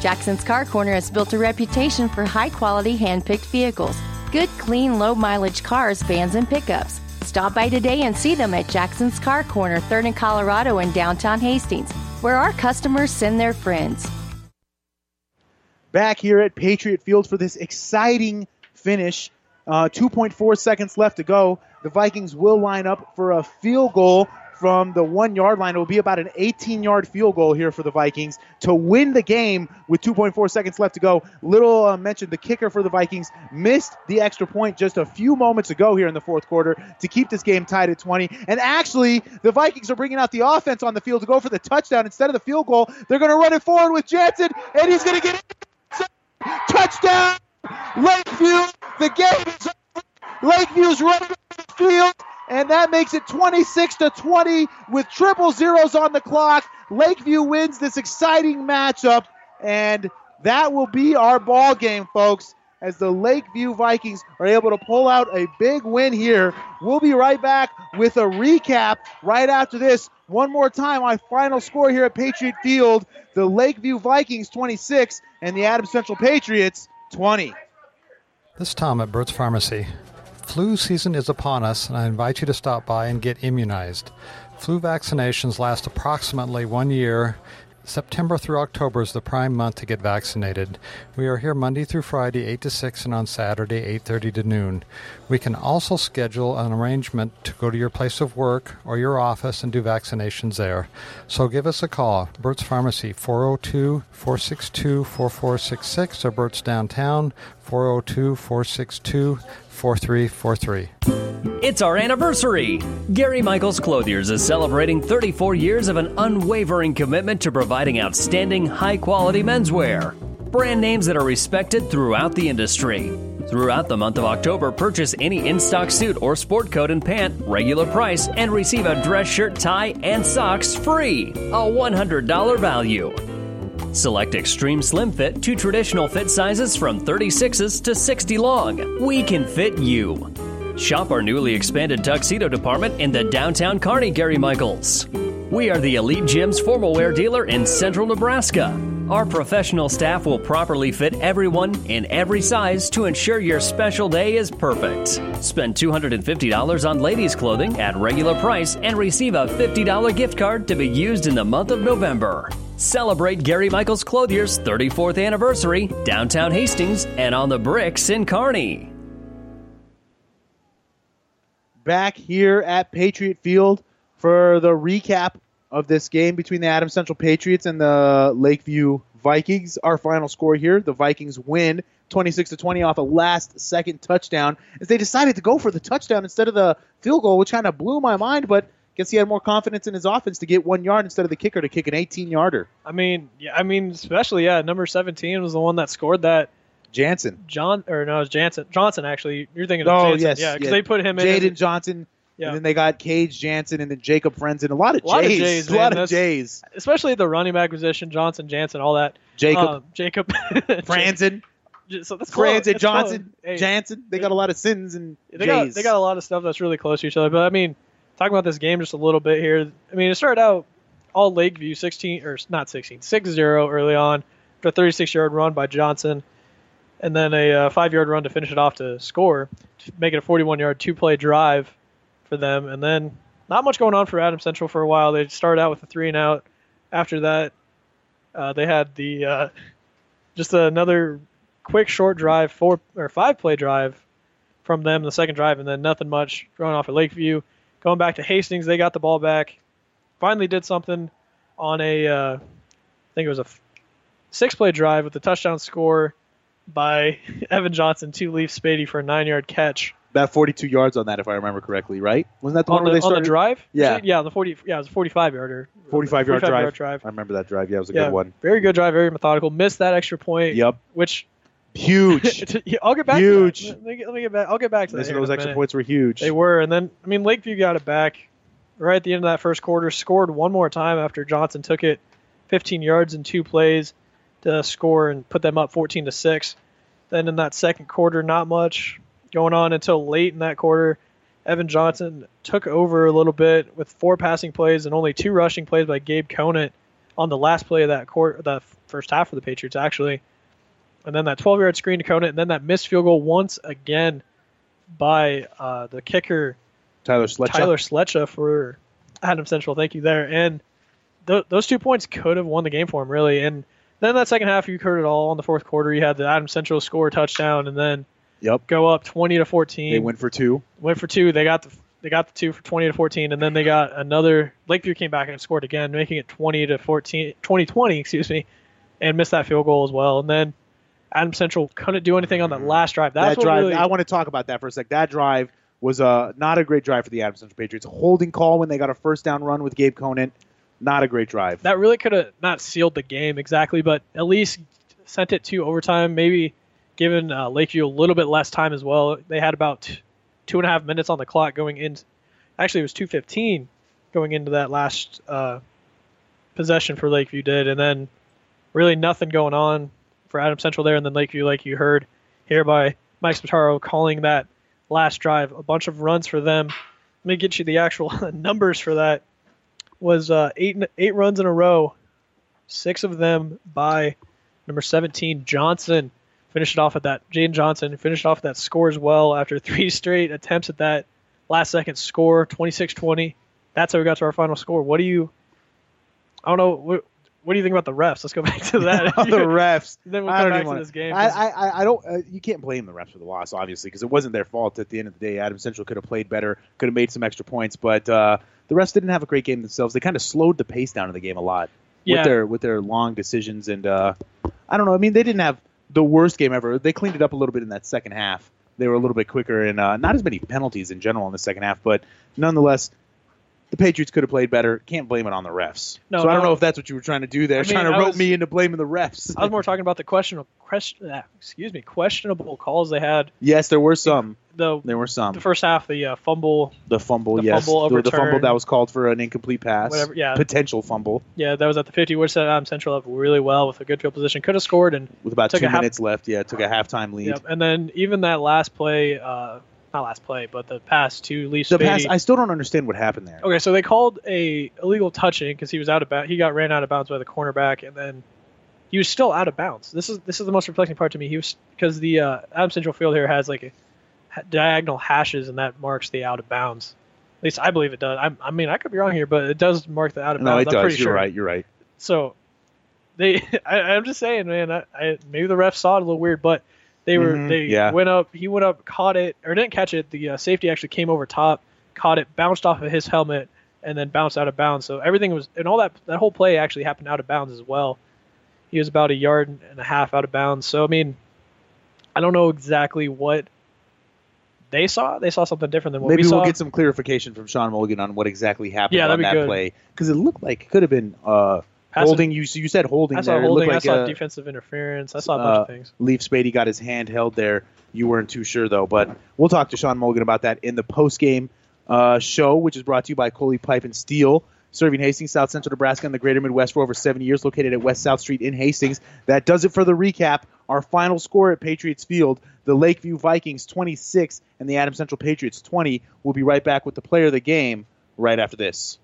Jackson's Car Corner has built a reputation for high quality hand picked vehicles. Good, clean, low mileage cars, vans, and pickups. Stop by today and see them at Jackson's Car Corner, 3rd and Colorado in downtown Hastings, where our customers send their friends. Back here at Patriot Field for this exciting finish. Uh, 2.4 seconds left to go. The Vikings will line up for a field goal from the one yard line. It will be about an 18 yard field goal here for the Vikings to win the game with 2.4 seconds left to go. Little uh, mentioned the kicker for the Vikings missed the extra point just a few moments ago here in the fourth quarter to keep this game tied at 20. And actually, the Vikings are bringing out the offense on the field to go for the touchdown instead of the field goal. They're going to run it forward with Jansen, and he's going to get it. Touchdown! Lakeview, the game is over. Lakeview's running the field, and that makes it 26 to 20 with triple zeros on the clock. Lakeview wins this exciting matchup, and that will be our ball game, folks. As the Lakeview Vikings are able to pull out a big win here. We'll be right back with a recap right after this. One more time, my final score here at Patriot Field the Lakeview Vikings 26 and the Adams Central Patriots 20. This is Tom at Burt's Pharmacy. Flu season is upon us, and I invite you to stop by and get immunized. Flu vaccinations last approximately one year. September through October is the prime month to get vaccinated. We are here Monday through Friday 8 to 6 and on Saturday 8:30 to noon. We can also schedule an arrangement to go to your place of work or your office and do vaccinations there. So give us a call. Burt's Pharmacy 402-462-4466 or Burt's downtown oh 402-462-4343. It's our anniversary! Gary Michaels Clothiers is celebrating 34 years of an unwavering commitment to providing outstanding, high quality menswear. Brand names that are respected throughout the industry. Throughout the month of October, purchase any in stock suit or sport coat and pant, regular price, and receive a dress shirt, tie, and socks free. A $100 value. Select Extreme Slim Fit to traditional fit sizes from 36s to 60 long. We can fit you. Shop our newly expanded tuxedo department in the downtown Kearney, Gary Michaels. We are the Elite Jim's formal wear dealer in central Nebraska. Our professional staff will properly fit everyone in every size to ensure your special day is perfect. Spend $250 on ladies' clothing at regular price and receive a $50 gift card to be used in the month of November. Celebrate Gary Michaels Clothier's 34th anniversary, downtown Hastings, and on the bricks in Kearney. back here at Patriot Field for the recap of this game between the Adams Central Patriots and the Lakeview Vikings. Our final score here: the Vikings win 26 to 20 off a last second touchdown as they decided to go for the touchdown instead of the field goal, which kind of blew my mind. But guess he had more confidence in his offense to get one yard instead of the kicker to kick an 18 yarder. I mean, yeah, I mean, especially yeah, number 17 was the one that scored that. Jansen. John or no, it was Jansen. Johnson actually. You're thinking of Oh Jansen. yes, yeah, because yeah. they put him in. Jaden Johnson. Yeah. And then they got Cage Jansen and then Jacob Frenzen. A lot of a lot J's. of J's, a man. lot of That's- J's. especially the running back position, Johnson, Jansen, all that. Jacob. Um, Jacob, [laughs] Franzen. So that's close. Franzen, That's Johnson, close. Hey, Jansen. They got a lot of sins and they got J's. they got a lot of stuff that's really close to each other. But I mean, talking about this game just a little bit here. I mean, it started out all Lakeview 16 or not 16, 6-0 early on after a 36 yard run by Johnson, and then a uh, five yard run to finish it off to score, to make it a 41 yard two play drive for them, and then not much going on for Adam Central for a while. They started out with a three and out. After that, uh, they had the uh, just another quick short drive, four or five play drive from them the second drive, and then nothing much going off at Lakeview. Going back to Hastings, they got the ball back. Finally, did something on a, uh, I think it was a six play drive with the touchdown score by [laughs] Evan Johnson, two leaf Spady for a nine yard catch. About 42 yards on that, if I remember correctly, right? Wasn't that the on one where the, they on started? the drive? Yeah. yeah, on the forty. Yeah, it was a forty-five yarder. 45 yard 45 drive. yard drive. I remember that drive. Yeah, it was a yeah, good one. Very good drive, very methodical. Missed that extra point. Yep. Which Huge. [laughs] I'll get back. Huge. To that. Let, me get, let me get back. I'll get back to that. Listen, here in those extra minute. points were huge. They were, and then I mean Lakeview got it back right at the end of that first quarter. Scored one more time after Johnson took it 15 yards in two plays to score and put them up 14 to six. Then in that second quarter, not much going on until late in that quarter. Evan Johnson took over a little bit with four passing plays and only two rushing plays by Gabe Conant on the last play of that quarter, the first half of the Patriots actually. And then that 12 yard screen to Conant, and then that missed field goal once again by uh, the kicker Tyler Sletcha. Tyler Sletcha for Adam Central. Thank you there. And th- those two points could have won the game for him, really. And then that second half, you heard it all in the fourth quarter. You had the Adam Central score touchdown, and then Yep. go up 20 to 14. They went for two. Went for two. They got the they got the two for 20 to 14, and then they got another. Lakeview came back and scored again, making it 20 to 14, 20 20, excuse me, and missed that field goal as well. And then Adam Central couldn't do anything on that last drive. That's that drive. really. I want to talk about that for a sec. That drive was uh, not a great drive for the Adams Central Patriots. A holding call when they got a first down run with Gabe Conant. Not a great drive. that really could have not sealed the game exactly, but at least sent it to overtime. Maybe given uh, Lakeview a little bit less time as well. They had about two and a half minutes on the clock going in. Actually, it was two fifteen going into that last uh, possession for Lakeview did, and then really nothing going on for Adam Central there, and then Lakeview, like you heard here by Mike Spataro, calling that last drive a bunch of runs for them. Let me get you the actual [laughs] numbers for that. Was uh, eight eight runs in a row, six of them by number 17 Johnson. Finished it off at that. Jaden Johnson finished off that score as well after [laughs] three straight attempts at that last second score, 26-20. That's how we got to our final score. What do you? I don't know. What do you think about the refs? Let's go [laughs] back to that. [laughs] the [laughs] refs. Then we'll I come don't back to wanna- this game. I, I, I- I don't. Uh, you can't blame the refs for the loss, obviously, because it wasn't their fault. At the end of the day, Adam Central could have played better, could have made some extra points, but uh, the refs didn't have a great game themselves. They kind of slowed the pace down in the game a lot Yeah. with their with their long decisions, and uh, I don't know. I mean, they didn't have the worst game ever. They cleaned it up a little bit in that second half, they were a little bit quicker and uh, not as many penalties in general in the second half, but nonetheless, the Patriots could have played better. Can't blame it on the refs. No, so I don't no. know if that's what you were trying to do there, I mean, trying to I rope was- me into blaming the refs. I was more talking about the questionable, question, ah, excuse me, questionable calls they had. yes, there were some. The There were some. the first half, the uh, fumble. The fumble, the yes, fumble the, the fumble that was called for an incomplete pass, Whatever, yeah. potential fumble Yeah, that was at the 50, which set Adam Central up really well with a good field position. Could have scored and with about two a half- minutes left. Yeah, took a halftime lead. Yep. And then even that last play, uh, not last play, but the pass to Lee The pass, I still don't understand what happened there. Okay, so they called a illegal touching because he was out of bounds. He got ran out of bounds by the cornerback, and then he was still out of bounds. This is this is the most perplexing part to me. He was because the uh, Adam Central Field here has like a ha- diagonal hashes, and that marks the out of bounds. At least I believe it does. I, I mean, I could be wrong here, but it does mark the out of bounds. No, it I'm does. pretty You're sure. right. You're right. So they, [laughs] I, I'm just saying, man. I, I maybe the refs saw it a little weird, but they were Mhm, they yeah. went up. He went up, caught it, or didn't catch it. The uh, safety actually came over top, caught it, bounced off of his helmet, and then bounced out of bounds. So everything was, and all that that whole play actually happened out of bounds as well. He was about a yard and a half out of bounds. So I mean, I don't know exactly what they saw. They saw something different than what Maybe we saw. Maybe we'll get some clarification from Sean Mulligan on what exactly happened Yeah, on that good. play because it looked like it could have been uh, Holding. You you said holding I saw there. holding. It I saw like uh, defensive interference. I saw a bunch uh, of things. Leaf Spady got his hand held there. You weren't too sure though, but we'll talk to Sean Mulligan about that in the post game uh, show, which is brought to you by Coley Pipe and Steel. Serving Hastings, South Central Nebraska, and the Greater Midwest for over 70 years, located at West South Street in Hastings. That does it for the recap. Our final score at Patriots Field: the Lakeview Vikings 26 and the Adams Central Patriots 20. We'll be right back with the player of the game right after this.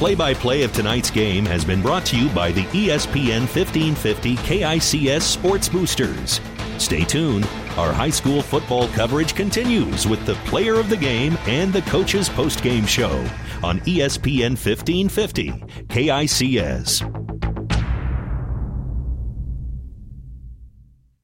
Play by play of tonight's game has been brought to you by the ESPN 1550 KICS Sports Boosters. Stay tuned. Our high school football coverage continues with the player of the game and the coach's post game show on ESPN 1550 KICS.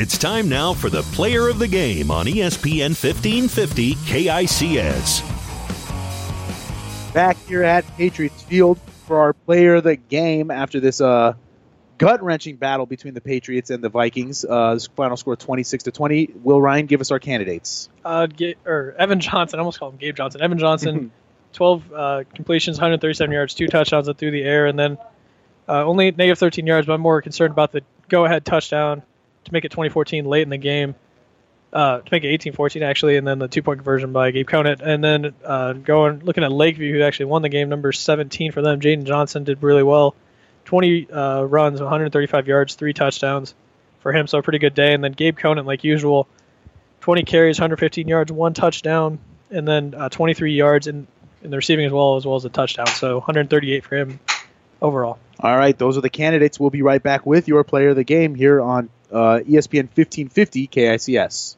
It's time now for the player of the game on ESPN 1550 KICS. back here at Patriots Field for our player of the game after this uh, gut wrenching battle between the Patriots and the Vikings. Uh, this final score 26 to 20. Will Ryan give us our candidates? uh, Ga- or Evan Johnson. I almost called him Gabe Johnson. Evan Johnson, [laughs] 12 uh, completions, 137 yards, two touchdowns through the air, and then uh, only negative 13 yards. But I'm more concerned about the go-ahead touchdown to make it 2014 late in the game. Uh, to make it 18-14 actually, and then the two-point conversion by Gabe Conant, and then uh, going looking at Lakeview, who actually won the game, number 17 for them. Jaden Johnson did really well, 20 uh, runs, 135 yards, three touchdowns for him, so a pretty good day. And then Gabe Conant, like usual, 20 carries, 115 yards, one touchdown, and then uh, 23 yards in, in the receiving as well as well as a touchdown. So 138 for him overall. All right, those are the candidates. We'll be right back with your player of the game here on Uh, ESPN 1550 KICS.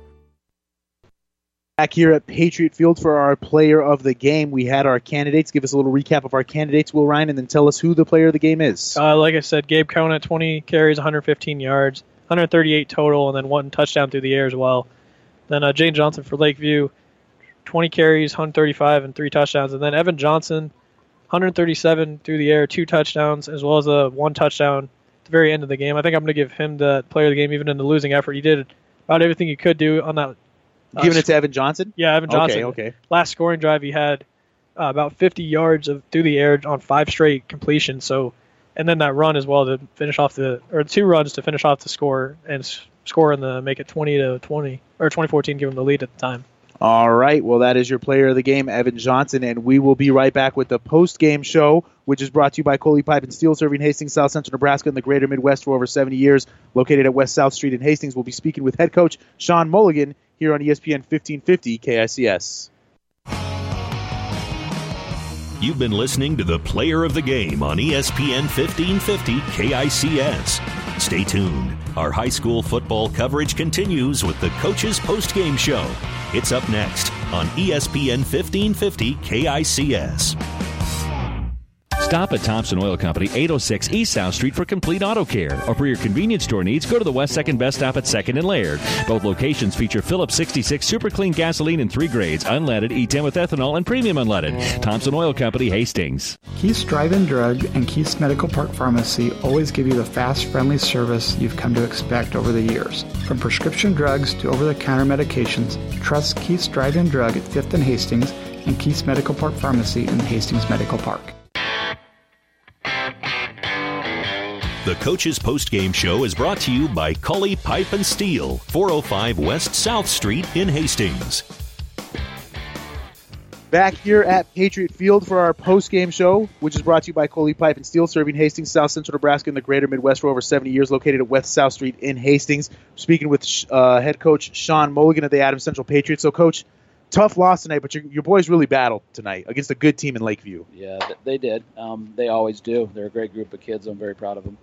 Back here at Patriot Field for our player of the game, we had our candidates. Give us a little recap of our candidates, Will Ryan, and then tell us who the player of the game is. Uh, like I said, Gabe Conant, 20 carries, 115 yards, 138 total, and then one touchdown through the air as well. Then uh, Jaden Johnson for Lakeview, 20 carries, 135, and three touchdowns. And then Evan Johnson, 137 through the air, two touchdowns, as well as a one touchdown at the very end of the game. I think I'm going to give him the player of the game, even in the losing effort. He did about everything he could do on that. Uh, Giving it to Evan Johnson? Yeah, Evan Johnson. Okay, okay. Last scoring drive, he had uh, about 50 yards of through the air on five straight completions. So and then that run as well to finish off the or two runs to finish off the score and s- score in the make it 20 to 20 or 2014, give them the lead at the time. All right. Well, that is your player of the game, Evan Johnson, and we will be right back with the post game show, which is brought to you by Coley Pipe and Steel, serving Hastings, South Central Nebraska, and the Greater Midwest for over 70 years. Located at West South Street in Hastings, we'll be speaking with head coach Sean Mulligan here on ESPN 1550 KICS. You've been listening to the player of the game on ESPN 1550 KICS. Stay tuned. Our high school football coverage continues with the coach's post game show. It's up next on ESPN 1550 KICS. Stop at Thompson Oil Company, 806 East South Street for complete auto care. Or for your convenience store needs, go to the West Second Best Stop at 2nd and Laird. Both locations feature Phillips 66 super clean gasoline in three grades unleaded, E10 with ethanol, and premium unleaded. Thompson Oil Company, Hastings. Keith's Drive-In Drug and Keith's Medical Park Pharmacy always give you the fast, friendly service you've come to expect over the years. From prescription drugs to over-the-counter medications, trust Keith's Drive-In Drug at 5th and Hastings and Keith's Medical Park Pharmacy in Hastings Medical Park. The Coach's Post Game Show is brought to you by Coley Pipe and Steel, 405 West South Street in Hastings. Back here at Patriot Field for our post game show, which is brought to you by Coley Pipe and Steel, serving Hastings, South Central Nebraska, and the Greater Midwest for over 70 years, located at West South Street in Hastings. Speaking with uh, head coach Sean Mulligan of the Adams Central Patriots. So, coach, tough loss tonight, but your, your boys really battled tonight against a good team in Lakeview. Yeah, they did. Um, they always do. They're a great group of kids. I'm very proud of them.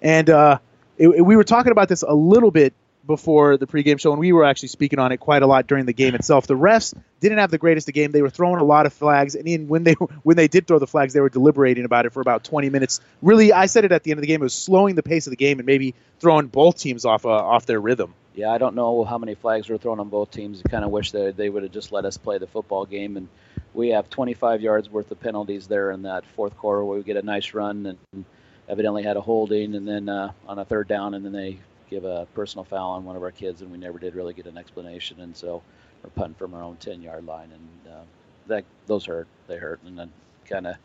And uh, it, it- we were talking about this a little bit before the pregame show, and we were actually speaking on it quite a lot during the game itself. The refs didn't have the greatest of game. They were throwing a lot of flags, and even when they [laughs] when they did throw the flags, they were deliberating about it for about 20 minutes. Really, I said it at the end of the game. It was slowing the pace of the game and maybe throwing both teams off uh, off their rhythm. Yeah, I don't know how many flags were thrown on both teams. I kind of wish that they would have just let us play the football game. And we have 25 yards worth of penalties there in that fourth quarter where we get a nice run and evidently had a holding, and then uh, on a third down, and then they give a personal foul on one of our kids, and we never did really get an explanation. And so we're punting from our own 10 yard line, and uh, that those hurt. They hurt, and then kind of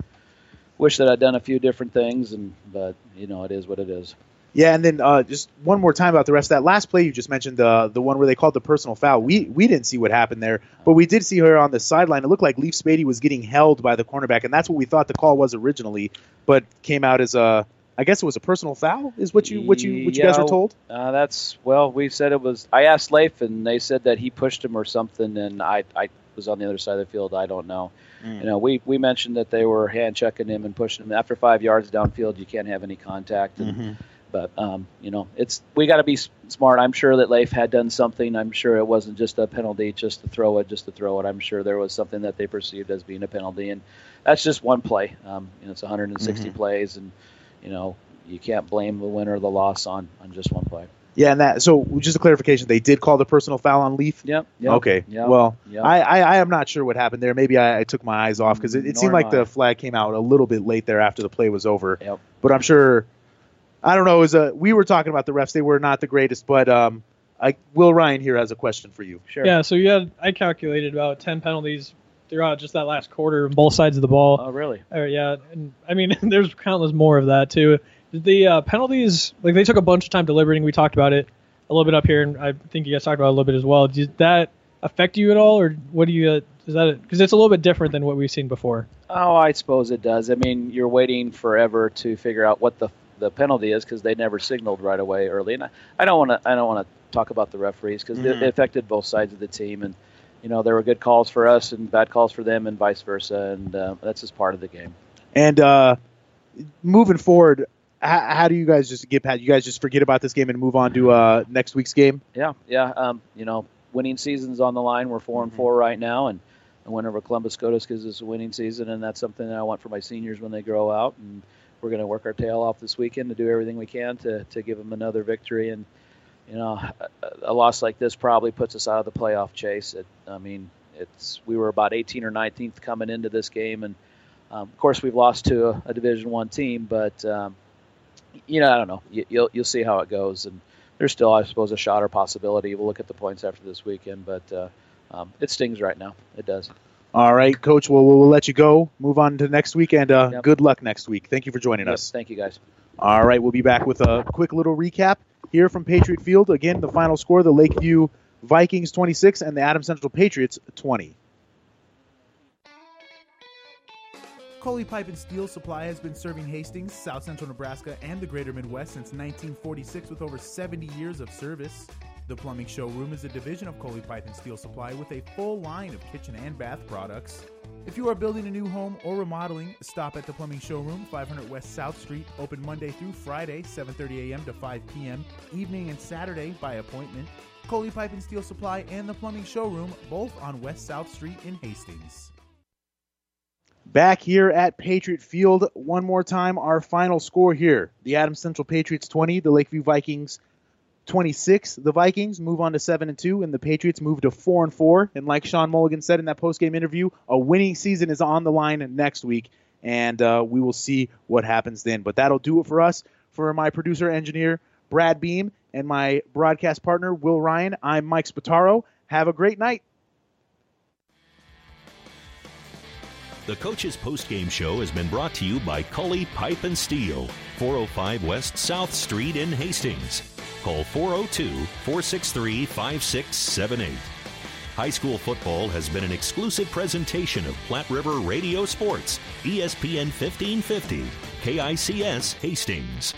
wish that I'd done a few different things, and but you know it is what it is. Yeah, and then uh, just one more time about the rest of That last play you just mentioned, the the one where they called the personal foul. We we didn't see what happened there, but we did see her on the sideline. It looked like Leif Spady was getting held by the cornerback, and that's what we thought the call was originally, but came out as a. I guess it was a personal foul. Is what you what you what you guys were told? Uh, that's well, we said it was. I asked Leif, and they said that he pushed him or something, and I I was on the other side of the field. I don't know. Mm. You know, we we mentioned that they were hand checking him and pushing him. After five yards downfield, you can't have any contact. And, Mhm. But um, you know, it's we got to be smart. I'm sure that Leif had done something. I'm sure it wasn't just a penalty, just to throw it, just to throw it. I'm sure there was something that they perceived as being a penalty, and that's just one play. Um, you know, it's 160 Mhm. plays, and you know, you can't blame the winner or the loss on on just one play. Yeah, and that. So just a clarification, they did call the personal foul on Leif. Yep. yep Okay. Yep, Well, yep. I, I I am not sure what happened there. Maybe I, I took my eyes off because it, it Nor seemed like I. the flag came out a little bit late there after the play was over. Yep. But I'm sure. I don't know. It was a, we were talking about the refs. They were not the greatest, but um, I Will Ryan here has a question for you. Sure. Yeah, so you had I calculated about ten penalties throughout just that last quarter on both sides of the ball. Oh, really? Uh, yeah, and I mean, [laughs] there's countless more of that too. The uh, penalties like they took a bunch of time deliberating? We talked about it a little bit up here, and I think you guys talked about it a little bit as well. Did that affect you at all, or what do you? Uh, is that because it's a little bit different than what we've seen before? Oh, I suppose it does. I mean, you're waiting forever to figure out what the the penalty is because they never signaled right away early. And I, I don't want to I don't want to talk about the referees because Mhm. it, affected both sides of the team, and you know there were good calls for us and bad calls for them, and vice versa. And uh, that's just part of the game. And uh, moving forward, how, how do you guys just get past? You guys just forget about this game and move on to uh, next week's game. Yeah, yeah. Um, you know, winning season's on the line. We're 4 and four right now, and over Columbus Scotus gives us a winning season, and that's something that I want for my seniors when they grow out. And we're going to work our tail off this weekend to do everything we can to to give them another victory. And you know, a, a loss like this probably puts us out of the playoff chase. It, I mean, it's we were about 18 or 19th coming into this game, and um, of course we've lost to a, a Division One team, but um, you know, I don't know. You, you'll you'll see how it goes, and there's still, I suppose, a shot or possibility. We'll look at the points after this weekend, but uh, um, it stings right now. It does. All right, Coach. Well, we'll let you go. Move on to next week, and uh, Yep. good luck next week. Thank you for joining Yep, us. Thank you, guys. All right, we'll be back with a quick little recap here from Patriot Field. Again, the final score: the Lakeview Vikings 26 and the Adams Central Patriots 20. Coley Pipe and Steel Supply has been serving Hastings, South Central Nebraska, and the greater Midwest since 1946 with over 70 years of service. The Plumbing Showroom is a division of Coley Pipe and Steel Supply with a full line of kitchen and bath products. If you are building a new home or remodeling, stop at the Plumbing Showroom, 500 West South Street, open Monday through Friday, 7:30 a.m. to 5 p.m., evening and Saturday by appointment. Coley Pipe and Steel Supply and the Plumbing Showroom, both on West South Street in Hastings. Back here at Patriot Field, one more time, our final score here: the Adams Central Patriots 20, the Lakeview Vikings 26. The Vikings move on to seven and two, and the Patriots move to four and four. And like Sean Mulligan said in that post-game interview, a winning season is on the line next week, and uh, we will see what happens then. But that'll do it for us. For my producer engineer Brad Beam and my broadcast partner Will Ryan, I'm Mike Spataro. Have a great night. The Coach's Postgame Show has been brought to you by Coley Pipe and Steel, 405 West South Street in Hastings. Call 402 463 5678. High school football has been an exclusive presentation of Platte River Radio Sports, ESPN 1550, KICS Hastings.